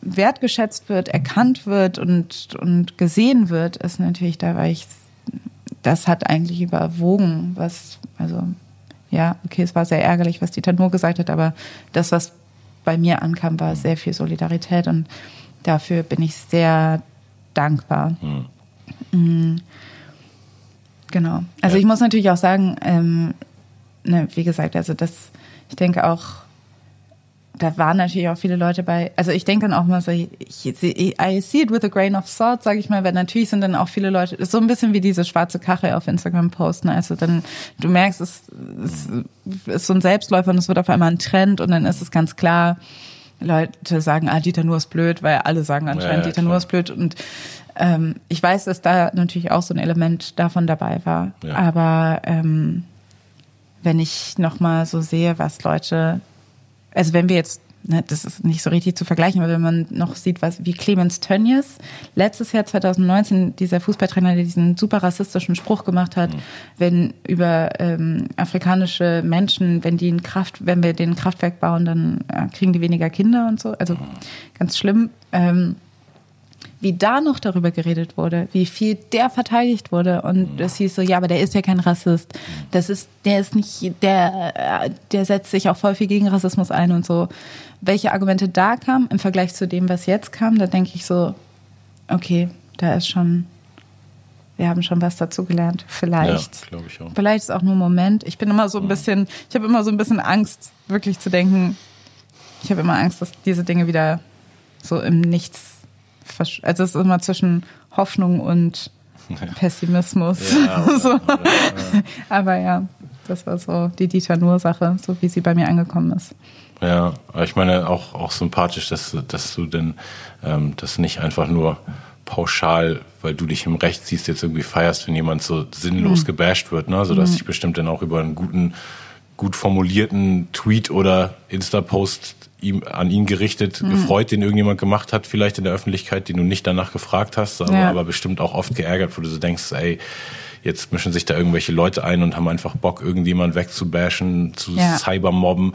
wertgeschätzt wird, erkannt wird und, und gesehen wird, ist natürlich, da war ich, das hat eigentlich überwogen, was, also, ja, okay, es war sehr ärgerlich, was Dieter nur gesagt hat, aber das, was bei mir ankam, war sehr viel Solidarität und dafür bin ich sehr dankbar. Mhm. Genau. Also Ja. ich muss natürlich auch sagen, ähm, ne, wie gesagt, also das, ich denke auch, da waren natürlich auch viele Leute bei. Also ich denke dann auch mal so, ich, ich, I see it with a grain of salt, sage ich mal, weil natürlich sind dann auch viele Leute, so ein bisschen wie diese schwarze Kache auf Instagram posten. Also dann, du merkst, es, es ist so ein Selbstläufer und es wird auf einmal ein Trend und dann ist es ganz klar, Leute sagen, ah, Dieter Nuhr ist blöd, weil alle sagen anscheinend, ja, Dieter klar. Nuhr ist blöd und ähm, ich weiß, dass da natürlich auch so ein Element davon dabei war. Ja. Aber ähm, wenn ich nochmal so sehe, was Leute, also wenn wir jetzt, ne, das ist nicht so richtig zu vergleichen, aber wenn man noch sieht, was wie Clemens Tönnies letztes Jahr 2019, dieser Fußballtrainer, der diesen super rassistischen Spruch gemacht hat, wenn über ähm, afrikanische Menschen, wenn die ein Kraft, wenn wir den Kraftwerk bauen, dann äh, kriegen die weniger Kinder und so. Also ganz schlimm. Ähm, wie da noch darüber geredet wurde, wie viel der verteidigt wurde und es hieß so, ja, aber der ist ja kein Rassist. Das ist, der ist nicht, der, der setzt sich auch voll viel gegen Rassismus ein und so. Welche Argumente da kamen im Vergleich zu dem, was jetzt kam, da denke ich so, okay, da ist schon, wir haben schon was dazu gelernt. Vielleicht. Ja, glaube ich auch. Vielleicht ist auch nur ein Moment. Ich bin immer so ein bisschen, ich habe immer so ein bisschen Angst, wirklich zu denken, ich habe immer Angst, dass diese Dinge wieder so im Nichts, also es ist immer zwischen Hoffnung und Pessimismus. Ja, oder- *laughs* so. oder- Aber ja, das war so die Dieter Nuhr-Sache, so wie sie bei mir angekommen ist. Ja, aber ich meine auch, auch sympathisch, dass, du- dass du denn ähm, das nicht einfach nur pauschal, weil du dich im Recht siehst, jetzt irgendwie feierst, wenn jemand so sinnlos gebasht wird, ne? sodass sich bestimmt dann auch über einen guten, gut formulierten Tweet oder Insta-Post ihm, an ihn gerichtet gefreut, den irgendjemand gemacht hat, vielleicht in der Öffentlichkeit, den du nicht danach gefragt hast, aber, Ja. aber bestimmt auch oft geärgert, wo du so denkst, ey, jetzt mischen sich da irgendwelche Leute ein und haben einfach Bock, irgendjemand wegzubashen, zu Ja. Cybermobben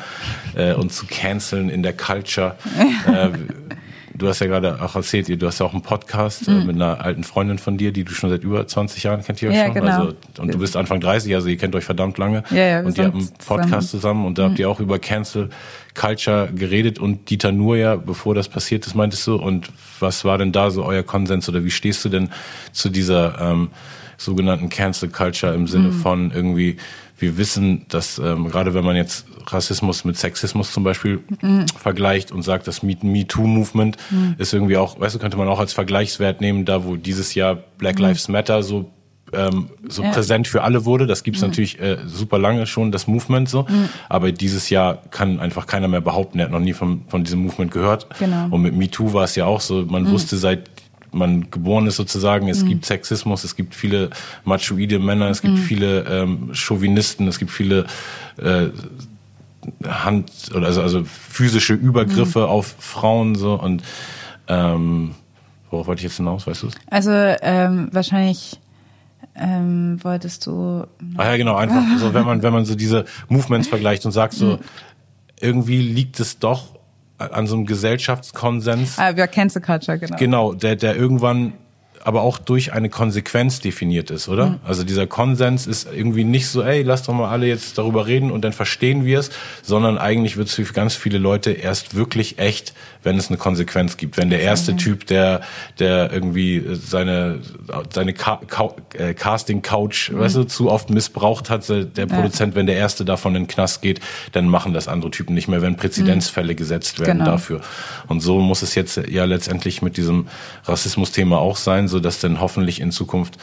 äh, und zu canceln in der Culture. *laughs* äh, du hast ja gerade auch erzählt, du hast ja auch einen Podcast äh, mit einer alten Freundin von dir, die du schon seit über 20 Jahren kennt ihr Ja, schon. genau. Also, und du bist Anfang 30, also ihr kennt euch verdammt lange. Ja, ja, und ihr habt einen Podcast zusammen, und da habt ihr auch über Cancel Culture geredet und Dieter Nuhr ja, bevor das passiert ist, meintest du. Und was war denn da so euer Konsens oder wie stehst du denn zu dieser ähm, sogenannten Cancel Culture im Sinne von irgendwie, wir wissen, dass ähm, gerade wenn man jetzt Rassismus mit Sexismus zum Beispiel vergleicht und sagt, das Me- MeToo-Movement ist irgendwie auch, weißt du, könnte man auch als Vergleichswert nehmen, da wo dieses Jahr Black Lives Matter so ähm, so Ja. präsent für alle wurde. Das gibt's natürlich äh, super lange schon, das Movement so. Aber dieses Jahr kann einfach keiner mehr behaupten, er hat noch nie von, von diesem Movement gehört. Genau. Und mit MeToo war es ja auch so, man wusste seit man geboren ist sozusagen, es gibt Sexismus, es gibt viele machoide Männer, es gibt viele ähm, Chauvinisten, es gibt viele äh, Hand oder also, also physische Übergriffe auf Frauen so. Und ähm, worauf wollte ich jetzt hinaus, weißt du es? Also ähm, wahrscheinlich ähm, wolltest du. Ah ja, genau, einfach *laughs* so, wenn man, wenn man so diese Movements vergleicht und sagt so, irgendwie liegt es doch an so einem Gesellschaftskonsens, Ah, wir Cancel Culture, genau. genau, der, der irgendwann aber auch durch eine Konsequenz definiert ist, oder? Also dieser Konsens ist irgendwie nicht so, ey, lass doch mal alle jetzt darüber reden und dann verstehen wir es, sondern eigentlich wird es für ganz viele Leute erst wirklich echt, wenn es eine Konsequenz gibt. Wenn der erste Typ, der, der irgendwie seine, seine Ca Cou- äh, Casting-Couch, weißt du, zu oft missbraucht hat, der Produzent, wenn der erste davon in den Knast geht, dann machen das andere Typen nicht mehr, wenn Präzedenzfälle gesetzt werden Genau. dafür. Und so muss es jetzt ja letztendlich mit diesem Rassismus-Thema auch sein, so dass dann hoffentlich in Zukunft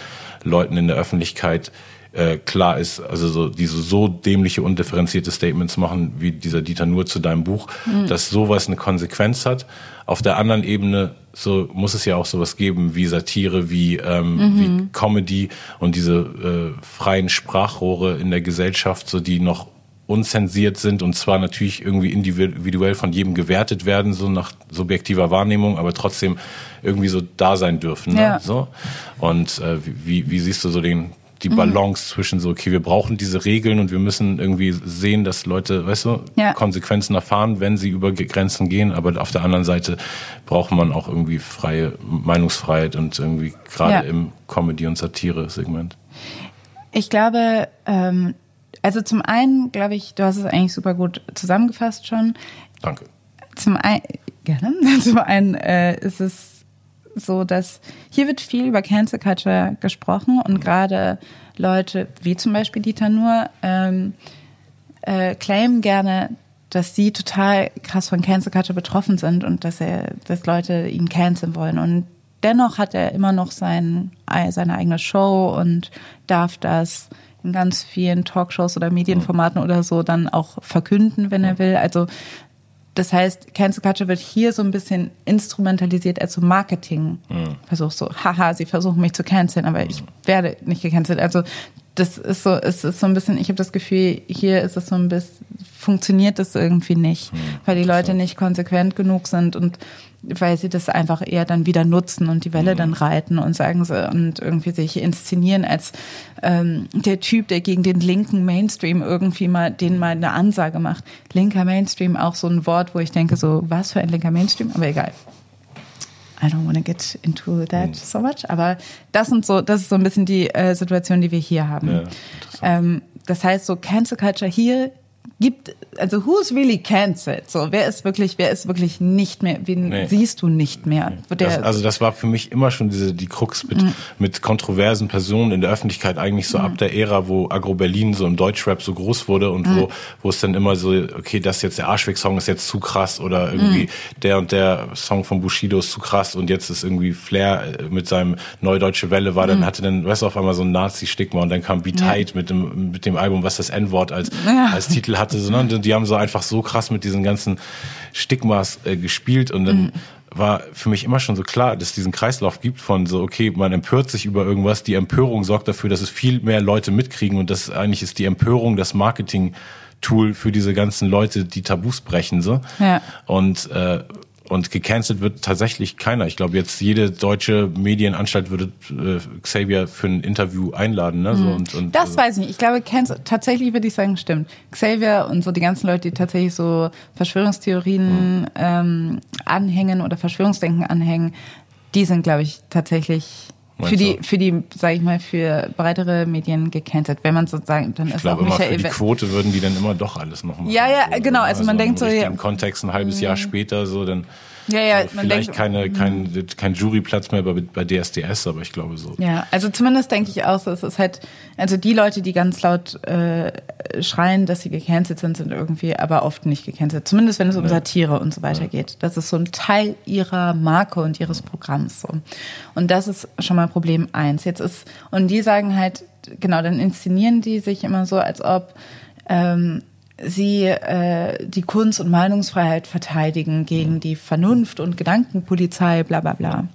Leuten in der Öffentlichkeit äh, klar ist, also so diese so dämliche, undifferenzierte Statements machen, wie dieser Dieter nur zu deinem Buch, dass sowas eine Konsequenz hat. Auf der anderen Ebene so muss es ja auch sowas geben wie Satire, wie, ähm, wie Comedy und diese äh, freien Sprachrohre in der Gesellschaft, so die noch unzensiert sind und zwar natürlich irgendwie individuell von jedem gewertet werden, so nach subjektiver Wahrnehmung, aber trotzdem irgendwie so da sein dürfen. Ne? Ja. So. Und äh, wie, wie siehst du so den, die Balance zwischen so, okay, wir brauchen diese Regeln und wir müssen irgendwie sehen, dass Leute, weißt du, Ja. Konsequenzen erfahren, wenn sie über Grenzen gehen, aber auf der anderen Seite braucht man auch irgendwie freie Meinungsfreiheit und irgendwie gerade Ja. im Comedy- und Satire-Segment. Ich glaube, ähm, also zum einen glaube ich, du hast es eigentlich super gut zusammengefasst schon. Danke. Zum einen, *laughs* Gerne. Zum einen äh, ist es so, dass hier wird viel über Cancel Culture gesprochen und gerade Leute wie zum Beispiel Dieter Nuhr ähm, äh, claimen gerne, dass sie total krass von Cancel Culture betroffen sind und dass er, dass Leute ihn canceln wollen. Und dennoch hat er immer noch sein, seine eigene Show und darf das in ganz vielen Talkshows oder Medienformaten oder so dann auch verkünden, wenn er will. Also das heißt, Cancel Culture wird hier so ein bisschen instrumentalisiert als so Marketing. Mhm. Versuch so, haha, sie versuchen mich zu canceln, aber ich werde nicht gecancelt. Also das ist so, es ist so ein bisschen, ich habe das Gefühl, hier ist es so ein bisschen, funktioniert das irgendwie nicht, mhm. weil die Leute nicht konsequent genug sind und weil sie das einfach eher dann wieder nutzen und die Welle mhm. dann reiten und sagen sie und irgendwie sich inszenieren als ähm, der Typ, der gegen den linken Mainstream irgendwie mal den mal eine Ansage macht. Linker Mainstream auch so ein Wort, wo ich denke so, was für ein linker Mainstream, aber egal. I don't want to get into that mhm. so much, aber das sind so, das ist so ein bisschen die äh, Situation, die wir hier haben. Ja, ähm, das heißt, so Cancel Culture hier gibt, also who's really cancelled? So, wer ist wirklich, wer ist wirklich nicht mehr, wen nee. siehst du nicht mehr? Das, also das war für mich immer schon diese, die Krux mit, mhm. mit kontroversen Personen in der Öffentlichkeit eigentlich so mhm. ab der Ära, wo Agro Berlin so im Deutschrap so groß wurde und mhm. wo, wo es dann immer so, okay, das jetzt der Arschweg-Song ist jetzt zu krass oder irgendwie mhm. der und der Song von Bushido ist zu krass und jetzt ist irgendwie Flair mit seinem Neudeutsche Welle war, dann mhm. hatte dann, weißt du, auf einmal so ein Nazi-Stigma und dann kam Be Tight mit dem, mit dem Album, was das N-Wort als, ja. als Titel hatte hatte, sondern die haben so einfach so krass mit diesen ganzen Stigmas äh, gespielt und dann mhm. war für mich immer schon so klar, dass es diesen Kreislauf gibt von so, okay, man empört sich über irgendwas, die Empörung sorgt dafür, dass es viel mehr Leute mitkriegen und das eigentlich ist die Empörung das Marketing Tool für diese ganzen Leute, die Tabus brechen so. Ja. Und äh, und gecancelt wird tatsächlich keiner. Ich glaube, jetzt jede deutsche Medienanstalt würde äh, Xavier für ein Interview einladen. Ne? So, mhm. und, und, das äh, weiß ich nicht. Ich glaube, cancel, tatsächlich würde ich sagen, stimmt. Xavier und so die ganzen Leute, die tatsächlich so Verschwörungstheorien mhm. ähm, anhängen oder Verschwörungsdenken anhängen, die sind, glaube ich, tatsächlich für die, für die, sage ich mal, für breitere Medien gecancelt. Wenn man sozusagen, dann ich ist glaube, auch Michael. Immer für die Quote würden die dann immer doch alles machen. Ja, ja, so, genau. Also, also man denkt so, ja. Im Kontext ein halbes Jahr mhm. später so, dann ja, ja, man vielleicht denkt, keine, kein, kein Juryplatz mehr bei, bei DSDS, aber ich glaube so. Ja, also zumindest denke ich auch es ist halt, also die Leute, die ganz laut äh, schreien, dass sie gecancelt sind, sind irgendwie aber oft nicht gecancelt. Zumindest wenn es um ja. Satire und so weiter ja. geht. Das ist so ein Teil ihrer Marke und ihres Programms. So. Und das ist schon mal Problem eins. Jetzt ist, und die sagen halt, genau, dann inszenieren die sich immer so, als ob ähm, sie äh, die Kunst- und Meinungsfreiheit verteidigen gegen die Vernunft und Gedankenpolizei, bla bla bla.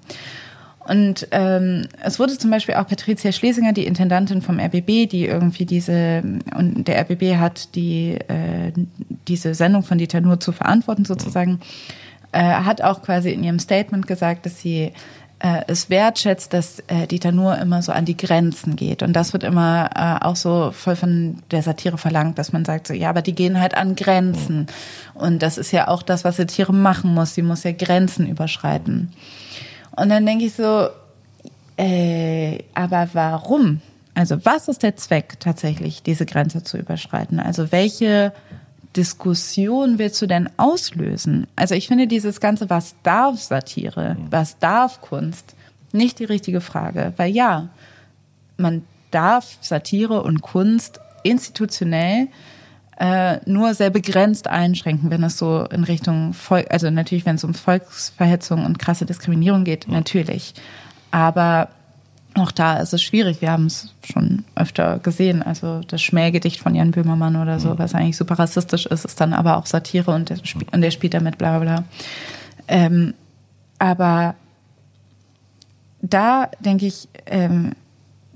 Und ähm, es wurde zum Beispiel auch Patricia Schlesinger, die Intendantin vom RBB, die irgendwie diese, und der RBB hat die, äh, diese Sendung von Dieter Nuhr zu verantworten sozusagen, äh, hat auch quasi in ihrem Statement gesagt, dass sie äh, es wertschätzt, dass äh, Dieter nur immer so an die Grenzen geht. Und das wird immer äh, auch so voll von der Satire verlangt, dass man sagt so, ja, aber die gehen halt an Grenzen. Und das ist ja auch das, was Satire machen muss. Sie muss ja Grenzen überschreiten. Und dann denke ich so, äh, aber warum? Also was ist der Zweck tatsächlich, diese Grenze zu überschreiten? Also welche Diskussion willst du denn auslösen? Also ich finde dieses ganze, was darf Satire, was darf Kunst, nicht die richtige Frage. Weil ja, man darf Satire und Kunst institutionell äh, nur sehr begrenzt einschränken, wenn es so in Richtung Volk, also natürlich, wenn es um Volksverhetzung und krasse Diskriminierung geht, natürlich. Aber auch da ist es schwierig. Wir haben es schon öfter gesehen. Also das Schmähgedicht von Jan Böhmermann oder so, was eigentlich super rassistisch ist, ist dann aber auch Satire und der, und der spielt damit bla bla bla. Ähm, aber da denke ich, ähm,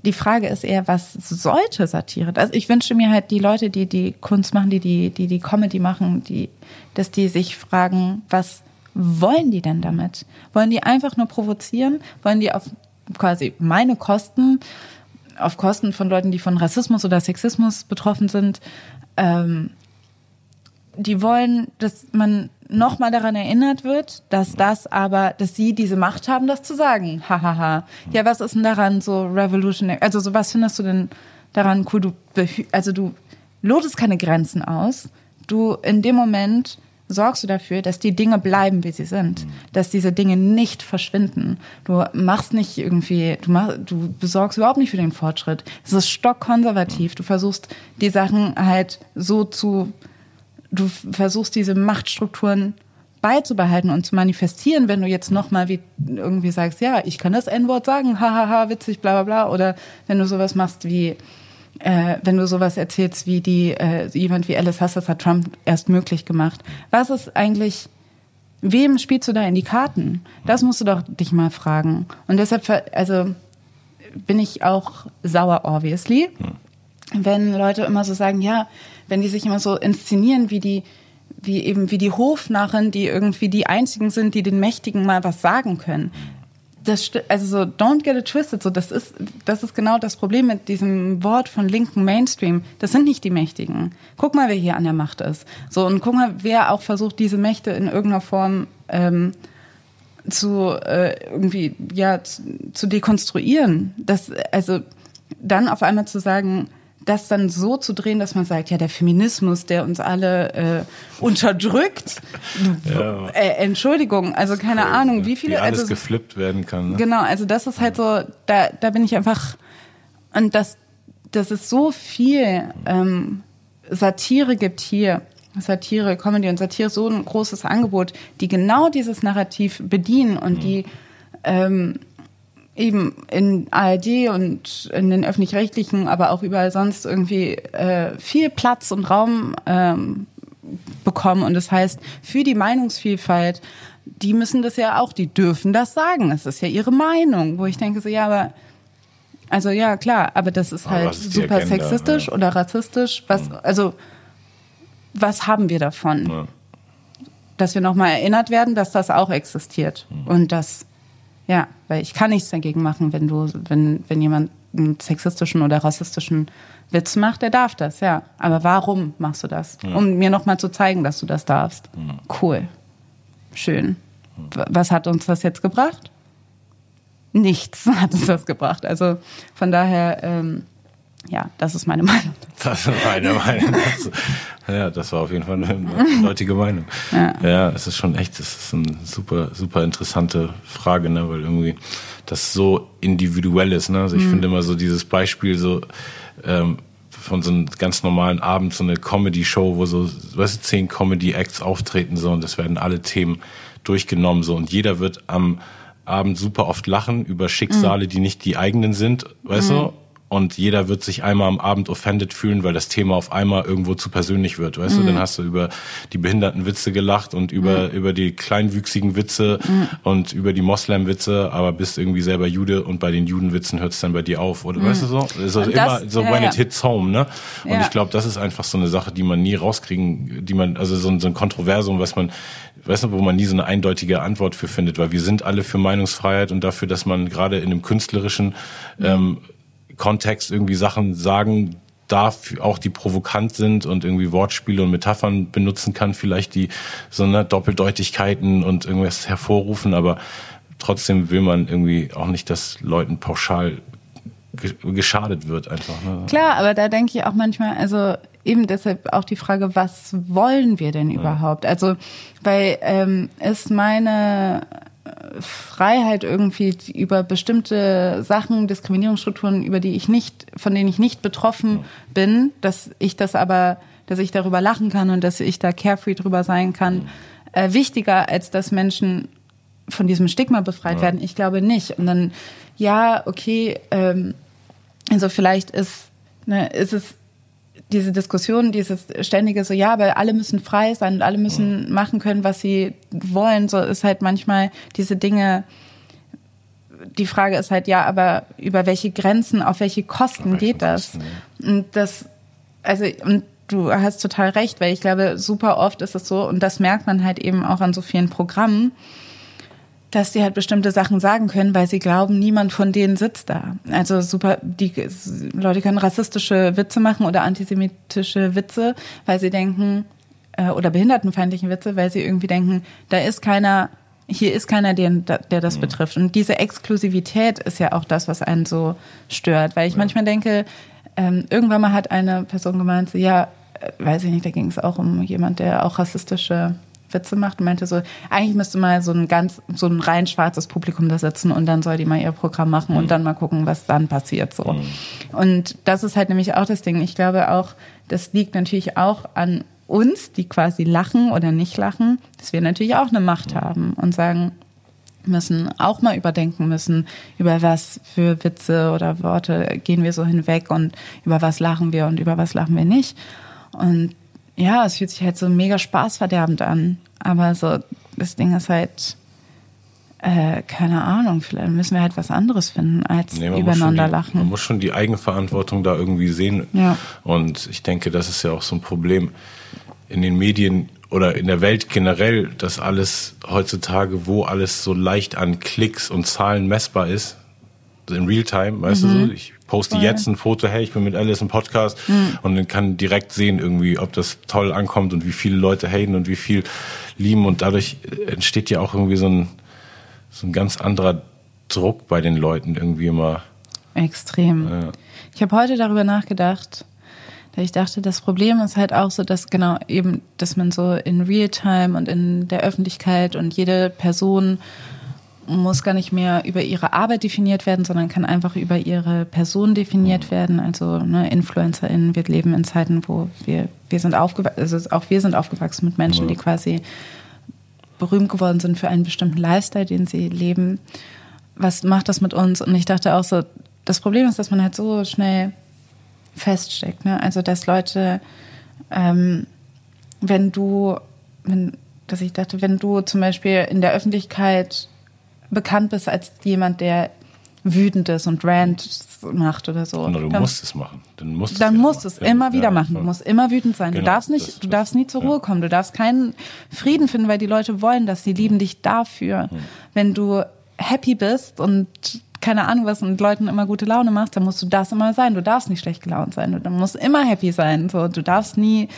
die Frage ist eher, was sollte Satire? Also ich wünsche mir halt die Leute, die die Kunst machen, die die, die, die Comedy machen, die, dass die sich fragen, was wollen die denn damit? Wollen die einfach nur provozieren? Wollen die auf quasi meine Kosten auf Kosten von Leuten, die von Rassismus oder Sexismus betroffen sind, ähm, die wollen, dass man nochmal daran erinnert wird, dass das aber, dass sie diese Macht haben, das zu sagen. Hahaha. ja, was ist denn daran so revolutionary? Also, so was findest du denn daran cool? Du, also du lotest keine Grenzen aus. Du in dem Moment sorgst du dafür, dass die Dinge bleiben, wie sie sind, dass diese Dinge nicht verschwinden. Du machst nicht irgendwie, du machst, du besorgst überhaupt nicht für den Fortschritt. Es ist stockkonservativ. Du versuchst die Sachen halt so zu, du versuchst diese Machtstrukturen beizubehalten und zu manifestieren, wenn du jetzt nochmal wie irgendwie sagst, ja, ich kann das N-Wort sagen, hahaha, witzig, bla bla bla, oder wenn du sowas machst wie, äh, wenn du sowas erzählst wie die, äh, jemand wie Alice Hassas hat Trump erst möglich gemacht. Was ist eigentlich, wem spielst du da in die Karten? Das musst du doch dich mal fragen. Und deshalb, also bin ich auch sauer, obviously, wenn Leute immer so sagen, ja, wenn die sich immer so inszenieren wie die, wie eben wie die Hofnarren, die irgendwie die einzigen sind, die den Mächtigen mal was sagen können das, also so, don't get it twisted, so, das ist, das ist genau das Problem mit diesem Wort von linken Mainstream. Das sind nicht die Mächtigen. Guck mal, wer hier an der Macht ist. So, und guck mal, wer auch versucht, diese Mächte in irgendeiner Form, ähm, zu, äh, irgendwie, ja, zu, zu dekonstruieren. Das, also, dann auf einmal zu sagen, das dann so zu drehen, dass man sagt, ja, der Feminismus, der uns alle äh, unterdrückt. *laughs* Ja. Äh, Entschuldigung, also keine cool, Ahnung, wie viele. Wie alles also, geflippt werden kann. Ne? Genau, also das ist halt so, da, da bin ich einfach, und das, das ist so viel ähm, Satire gibt hier. Satire, Comedy und Satire so ein großes Angebot, die genau dieses Narrativ bedienen und mhm. die ähm, eben in ARD und in den öffentlich-rechtlichen, aber auch überall sonst irgendwie äh, viel Platz und Raum ähm, bekommen. Und das heißt, für die Meinungsvielfalt, die müssen das ja auch, die dürfen das sagen. Das ist ja ihre Meinung, wo ich denke so, ja, aber also ja, klar, aber das ist halt ist super Agenda, sexistisch ja. oder rassistisch. Was, also, was haben wir davon? Ja. Dass wir nochmal erinnert werden, dass das auch existiert. Mhm. Und dass ja, weil ich kann nichts dagegen machen, wenn du, wenn, wenn jemand einen sexistischen oder rassistischen Witz macht, der darf das, ja. Aber warum machst du das? Ja. Um mir nochmal zu zeigen, dass du das darfst. Ja. Cool. Schön. Was hat uns das jetzt gebracht? Nichts *laughs* hat uns das gebracht. Also von daher, ähm, ja, *laughs* das ist meine Meinung. Das ist meine Meinung. ja, das war auf jeden Fall eine deutliche Meinung. Ja. ja, es ist schon echt, es ist eine super, super interessante Frage, ne, weil irgendwie das so individuell ist. Ne? Also ich mhm. finde immer so dieses Beispiel so ähm, von so einem ganz normalen Abend, so eine Comedy-Show, wo so, weißt du, zehn Comedy-Acts auftreten so und das werden alle Themen durchgenommen so und jeder wird am Abend super oft lachen über Schicksale, mhm. die nicht die eigenen sind, weißt mhm. du? Und jeder wird sich einmal am Abend offended fühlen, weil das Thema auf einmal irgendwo zu persönlich wird, weißt mhm. du? Dann hast du über die Behindertenwitze gelacht und über, mhm. über die kleinwüchsigen Witze mhm. und über die Moslem-Witze, aber bist irgendwie selber Jude und bei den Judenwitzen hört es dann bei dir auf, oder weißt du so? Also das, immer so ja, when ja. it hits home, ne? Und ja. ich glaube, das ist einfach so eine Sache, die man nie rauskriegen, die man, also so ein, so ein Kontroversum, was man, weißt du, wo man nie so eine eindeutige Antwort für findet, weil wir sind alle für Meinungsfreiheit und dafür, dass man gerade in einem künstlerischen ähm, Kontext irgendwie Sachen sagen darf, auch die provokant sind und irgendwie Wortspiele und Metaphern benutzen kann, vielleicht die so eine Doppeldeutigkeiten und irgendwas hervorrufen, aber trotzdem will man irgendwie auch nicht, dass Leuten pauschal geschadet wird einfach. Ne? Klar, aber da denke ich auch manchmal, also eben deshalb auch die Frage, was wollen wir denn überhaupt? Also, weil ähm, ist meine Freiheit irgendwie über bestimmte Sachen, Diskriminierungsstrukturen, über die ich nicht, von denen ich nicht betroffen bin, dass ich das aber, dass ich darüber lachen kann und dass ich da carefree drüber sein kann, äh, wichtiger als dass Menschen von diesem Stigma befreit ja. werden. Ich glaube nicht. Und dann, ja, okay, ähm, also vielleicht ist, ne, ist es diese Diskussion, dieses ständige so, ja, aber alle müssen frei sein und alle müssen machen können, was sie wollen, so ist halt manchmal diese Dinge, die Frage ist halt, ja, aber über welche Grenzen, auf welche Kosten auf geht das? Kosten, ja. Und das, also, und du hast total recht, weil ich glaube, super oft ist es so, und das merkt man halt eben auch an so vielen Programmen, dass die halt bestimmte Sachen sagen können, weil sie glauben, niemand von denen sitzt da. Also super, die Leute können rassistische Witze machen oder antisemitische Witze, weil sie denken, äh, oder behindertenfeindlichen Witze, weil sie irgendwie denken, da ist keiner, hier ist keiner, der, der das mhm. betrifft. Und diese Exklusivität ist ja auch das, was einen so stört. Weil ich ja. manchmal denke, ähm, irgendwann mal hat eine Person gemeint, so, ja, äh, weiß ich nicht, da ging es auch um jemand, der auch rassistische Witze macht und meinte so, eigentlich müsste mal so ein ganz, so ein rein schwarzes Publikum da sitzen und dann soll die mal ihr Programm machen mhm. und dann mal gucken, was dann passiert so. Mhm. Und das ist halt nämlich auch das Ding. Ich glaube auch, das liegt natürlich auch an uns, die quasi lachen oder nicht lachen, dass wir natürlich auch eine Macht haben und sagen, müssen, auch mal überdenken müssen, über was für Witze oder Worte gehen wir so hinweg und über was lachen wir und über was lachen wir nicht. Und ja, es fühlt sich halt so mega spaßverderbend an. Aber so, das Ding ist halt, äh, keine Ahnung, vielleicht müssen wir halt was anderes finden, als nee, übereinander die, lachen. Man muss schon die Eigenverantwortung da irgendwie sehen. Ja. Und ich denke, das ist ja auch so ein Problem in den Medien oder in der Welt generell, dass alles heutzutage, wo alles so leicht an Klicks und Zahlen messbar ist, in Realtime, weißt mhm. du so, ich poste Voll. jetzt ein Foto, hey, ich bin mit Alice im Podcast mhm. und dann kann direkt sehen irgendwie, ob das toll ankommt und wie viele Leute haten und wie viel lieben und dadurch entsteht ja auch irgendwie so ein, so ein ganz anderer Druck bei den Leuten irgendwie immer. Extrem. Ja. Ich habe heute darüber nachgedacht, weil ich dachte, das Problem ist halt auch so, dass genau eben, dass man so in Realtime und in der Öffentlichkeit und jede Person muss gar nicht mehr über ihre Arbeit definiert werden, sondern kann einfach über ihre Person definiert werden. Also ne, InfluencerInnen, wir leben in Zeiten, wo wir, wir sind aufgewachsen, also auch wir sind aufgewachsen mit Menschen, die quasi berühmt geworden sind für einen bestimmten Lifestyle, den sie leben. Was macht das mit uns? Und ich dachte auch so, das Problem ist, dass man halt so schnell feststeckt. Ne? Also dass Leute, ähm, wenn du, wenn, dass ich dachte, wenn du zum Beispiel in der Öffentlichkeit bekannt bist als jemand, der wütend ist und Rant macht oder so. Oder du dann, musst es machen. Dann musst, dann musst du es immer wieder ja, machen. Du musst immer wütend sein. Genau, du darfst nicht, das, du darfst nie zur ja. Ruhe kommen. Du darfst keinen Frieden finden, weil die Leute wollen das. Sie lieben dich dafür. Hm. Wenn du happy bist und keine Ahnung was und Leuten immer gute Laune machst, dann musst du das immer sein. Du darfst nicht schlecht gelaunt sein. Du musst immer happy sein. So, du darfst nie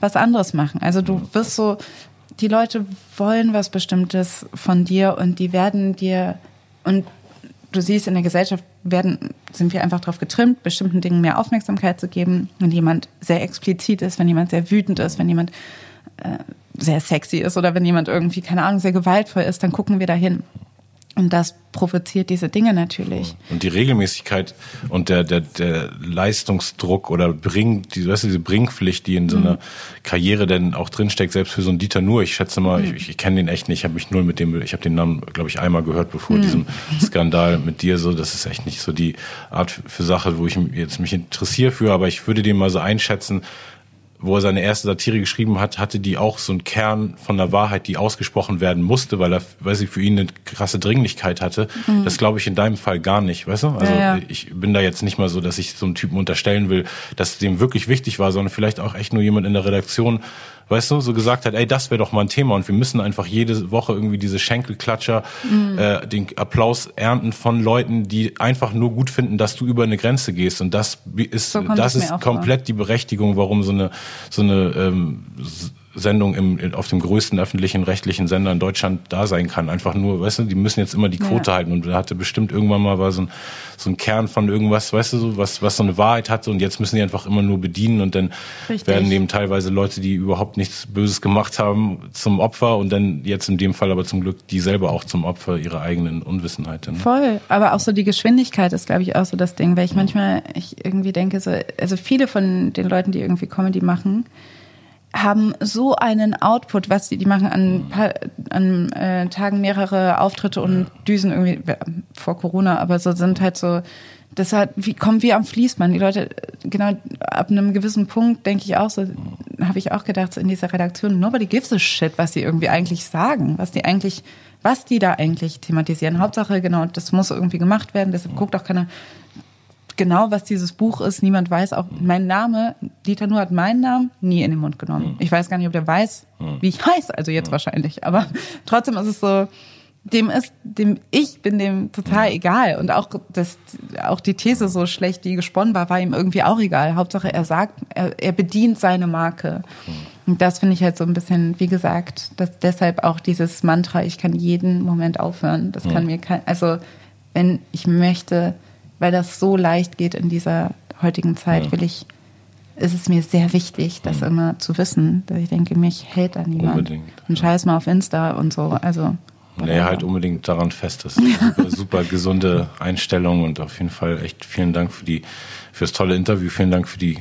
was anderes machen. Also du wirst so, die Leute wollen was Bestimmtes von dir und die werden dir und du siehst in der Gesellschaft werden sind wir einfach darauf getrimmt, bestimmten Dingen mehr Aufmerksamkeit zu geben. Wenn jemand sehr explizit ist, wenn jemand sehr wütend ist, wenn jemand äh, sehr sexy ist oder wenn jemand irgendwie keine Ahnung sehr gewaltvoll ist, dann gucken wir dahin. Und das provoziert diese Dinge natürlich. Und die Regelmäßigkeit und der, der, der Leistungsdruck oder Bring, die, weißt du, diese Bringpflicht, die in so einer mhm. Karriere denn auch drinsteckt, selbst für so einen Dieter Nur, ich schätze mal, mhm. ich, ich kenne den echt nicht, ich habe mich null mit dem, ich habe den Namen, glaube ich, einmal gehört, bevor mhm. diesem Skandal mit dir so, das ist echt nicht so die Art für Sache, wo ich jetzt mich interessiere für, aber ich würde den mal so einschätzen, wo er seine erste Satire geschrieben hat, hatte die auch so einen Kern von der Wahrheit, die ausgesprochen werden musste, weil er, weil sie für ihn eine krasse Dringlichkeit hatte. Mhm. Das glaube ich in deinem Fall gar nicht, weißt du? Also ja, ja. ich bin da jetzt nicht mal so, dass ich so einen Typen unterstellen will, dass dem wirklich wichtig war, sondern vielleicht auch echt nur jemand in der Redaktion, weißt du, so gesagt hat, ey, das wäre doch mal ein Thema und wir müssen einfach jede Woche irgendwie diese Schenkelklatscher, mhm. äh, den Applaus ernten von Leuten, die einfach nur gut finden, dass du über eine Grenze gehst und das ist, so das ist komplett vor. die Berechtigung, warum so eine so eine ähm, Sendung im, auf dem größten öffentlichen rechtlichen Sender in Deutschland da sein kann. Einfach nur, weißt du, die müssen jetzt immer die Quote ja. halten und da hatte bestimmt irgendwann mal war so ein, so ein Kern von irgendwas, weißt du, so, was, was so eine Wahrheit hatte und jetzt müssen die einfach immer nur bedienen und dann Richtig. werden eben teilweise Leute, die überhaupt nichts Böses gemacht haben, zum Opfer und dann jetzt in dem Fall aber zum Glück die selber auch zum Opfer ihrer eigenen Unwissenheit. Ne? Voll, aber auch so die Geschwindigkeit ist, glaube ich, auch so das Ding, weil ich manchmal, ich irgendwie denke so, also viele von den Leuten, die irgendwie Comedy machen, haben so einen Output, was die, die machen an, an äh, Tagen mehrere Auftritte und düsen irgendwie vor Corona, aber so sind halt so, das hat, wie, kommen wir am Fließband. Die Leute, genau, ab einem gewissen Punkt denke ich auch so, habe ich auch gedacht, so in dieser Redaktion, nobody gives a shit, was sie irgendwie eigentlich sagen, was die eigentlich, was die da eigentlich thematisieren. Hauptsache, genau, das muss irgendwie gemacht werden, deshalb guckt auch keiner genau, was dieses Buch ist. Niemand weiß auch mein Name. Dieter Nuhr hat meinen Namen nie in den Mund genommen. Hm. Ich weiß gar nicht, ob der weiß, hm. wie ich heiße. Also jetzt hm. wahrscheinlich. Aber trotzdem ist es so, dem ist, dem, ich bin dem total egal. Und auch das, auch die These so schlecht, die gesponnen war, war ihm irgendwie auch egal. Hauptsache er sagt, er, er bedient seine Marke. Und das finde ich halt so ein bisschen, wie gesagt, dass deshalb auch dieses Mantra, ich kann jeden Moment aufhören. Das kann mir kein, also wenn ich möchte, weil das so leicht geht in dieser heutigen Zeit, ja. will ich ist es mir sehr wichtig, das mhm. immer zu wissen. Dass ich denke, mich hält da niemand. Unbedingt. Und scheiß mal auf Insta und so. Also. Nee, halt unbedingt daran fest. Das ist *laughs* eine super, super gesunde Einstellung und auf jeden Fall echt vielen Dank für die, fürs tolle Interview. Vielen Dank für die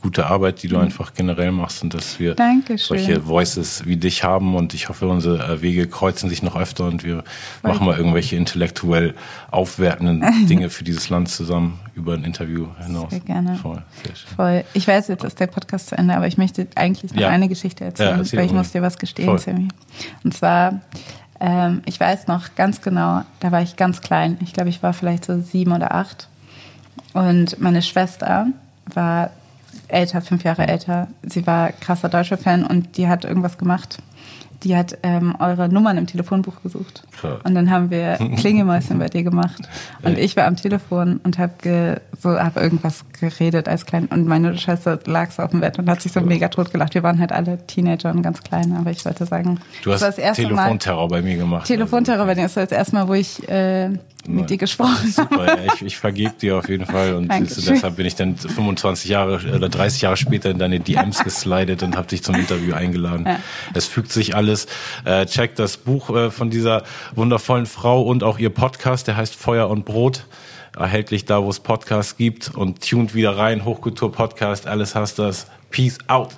gute Arbeit, die du mhm. einfach generell machst und dass wir Dankeschön. solche Voices wie dich haben und ich hoffe, unsere äh, Wege kreuzen sich noch öfter und wir Voll machen mal irgendwelche intellektuell aufwertenden *laughs* Dinge für dieses Land zusammen über ein Interview hinaus. Sehr gerne. Voll, sehr. Voll. Ich weiß, jetzt ist der Podcast zu Ende, aber ich möchte eigentlich noch ja. eine Geschichte erzählen, ja, erzähl weil ich muss dir was gestehen, Sammy. Und zwar, ähm, ich weiß noch ganz genau, da war ich ganz klein. Ich glaube, ich war vielleicht so sieben oder acht. Und meine Schwester war älter, fünf Jahre älter. Sie war krasser deutscher Fan und die hat irgendwas gemacht. Die hat ähm, eure Nummern im Telefonbuch gesucht. Klar. Und dann haben wir *laughs* Klingelmäuschen bei dir gemacht. Und ich war am Telefon und habe so hab irgendwas geredet als klein. Und meine Schwester lag so auf dem Bett und hat sich so mega tot gelacht. Wir waren halt alle Teenager und ganz klein. Aber ich wollte sagen, du hast Telefonterror bei mir gemacht. Telefonterror bei dir. Das war das erste Mal, wo ich äh, mit dir gesprochen Super, ja, ich, ich vergebe dir auf jeden Fall und deshalb bin ich dann 25 Jahre oder 30 Jahre später in deine DMs geslidet und habe dich zum Interview eingeladen. Ja. Es fügt sich alles. Äh, check das Buch äh, von dieser wundervollen Frau und auch ihr Podcast, der heißt Feuer und Brot. Erhältlich da, wo es Podcasts gibt und tuned wieder rein. Hochkultur Podcast, alles hast das. Peace out.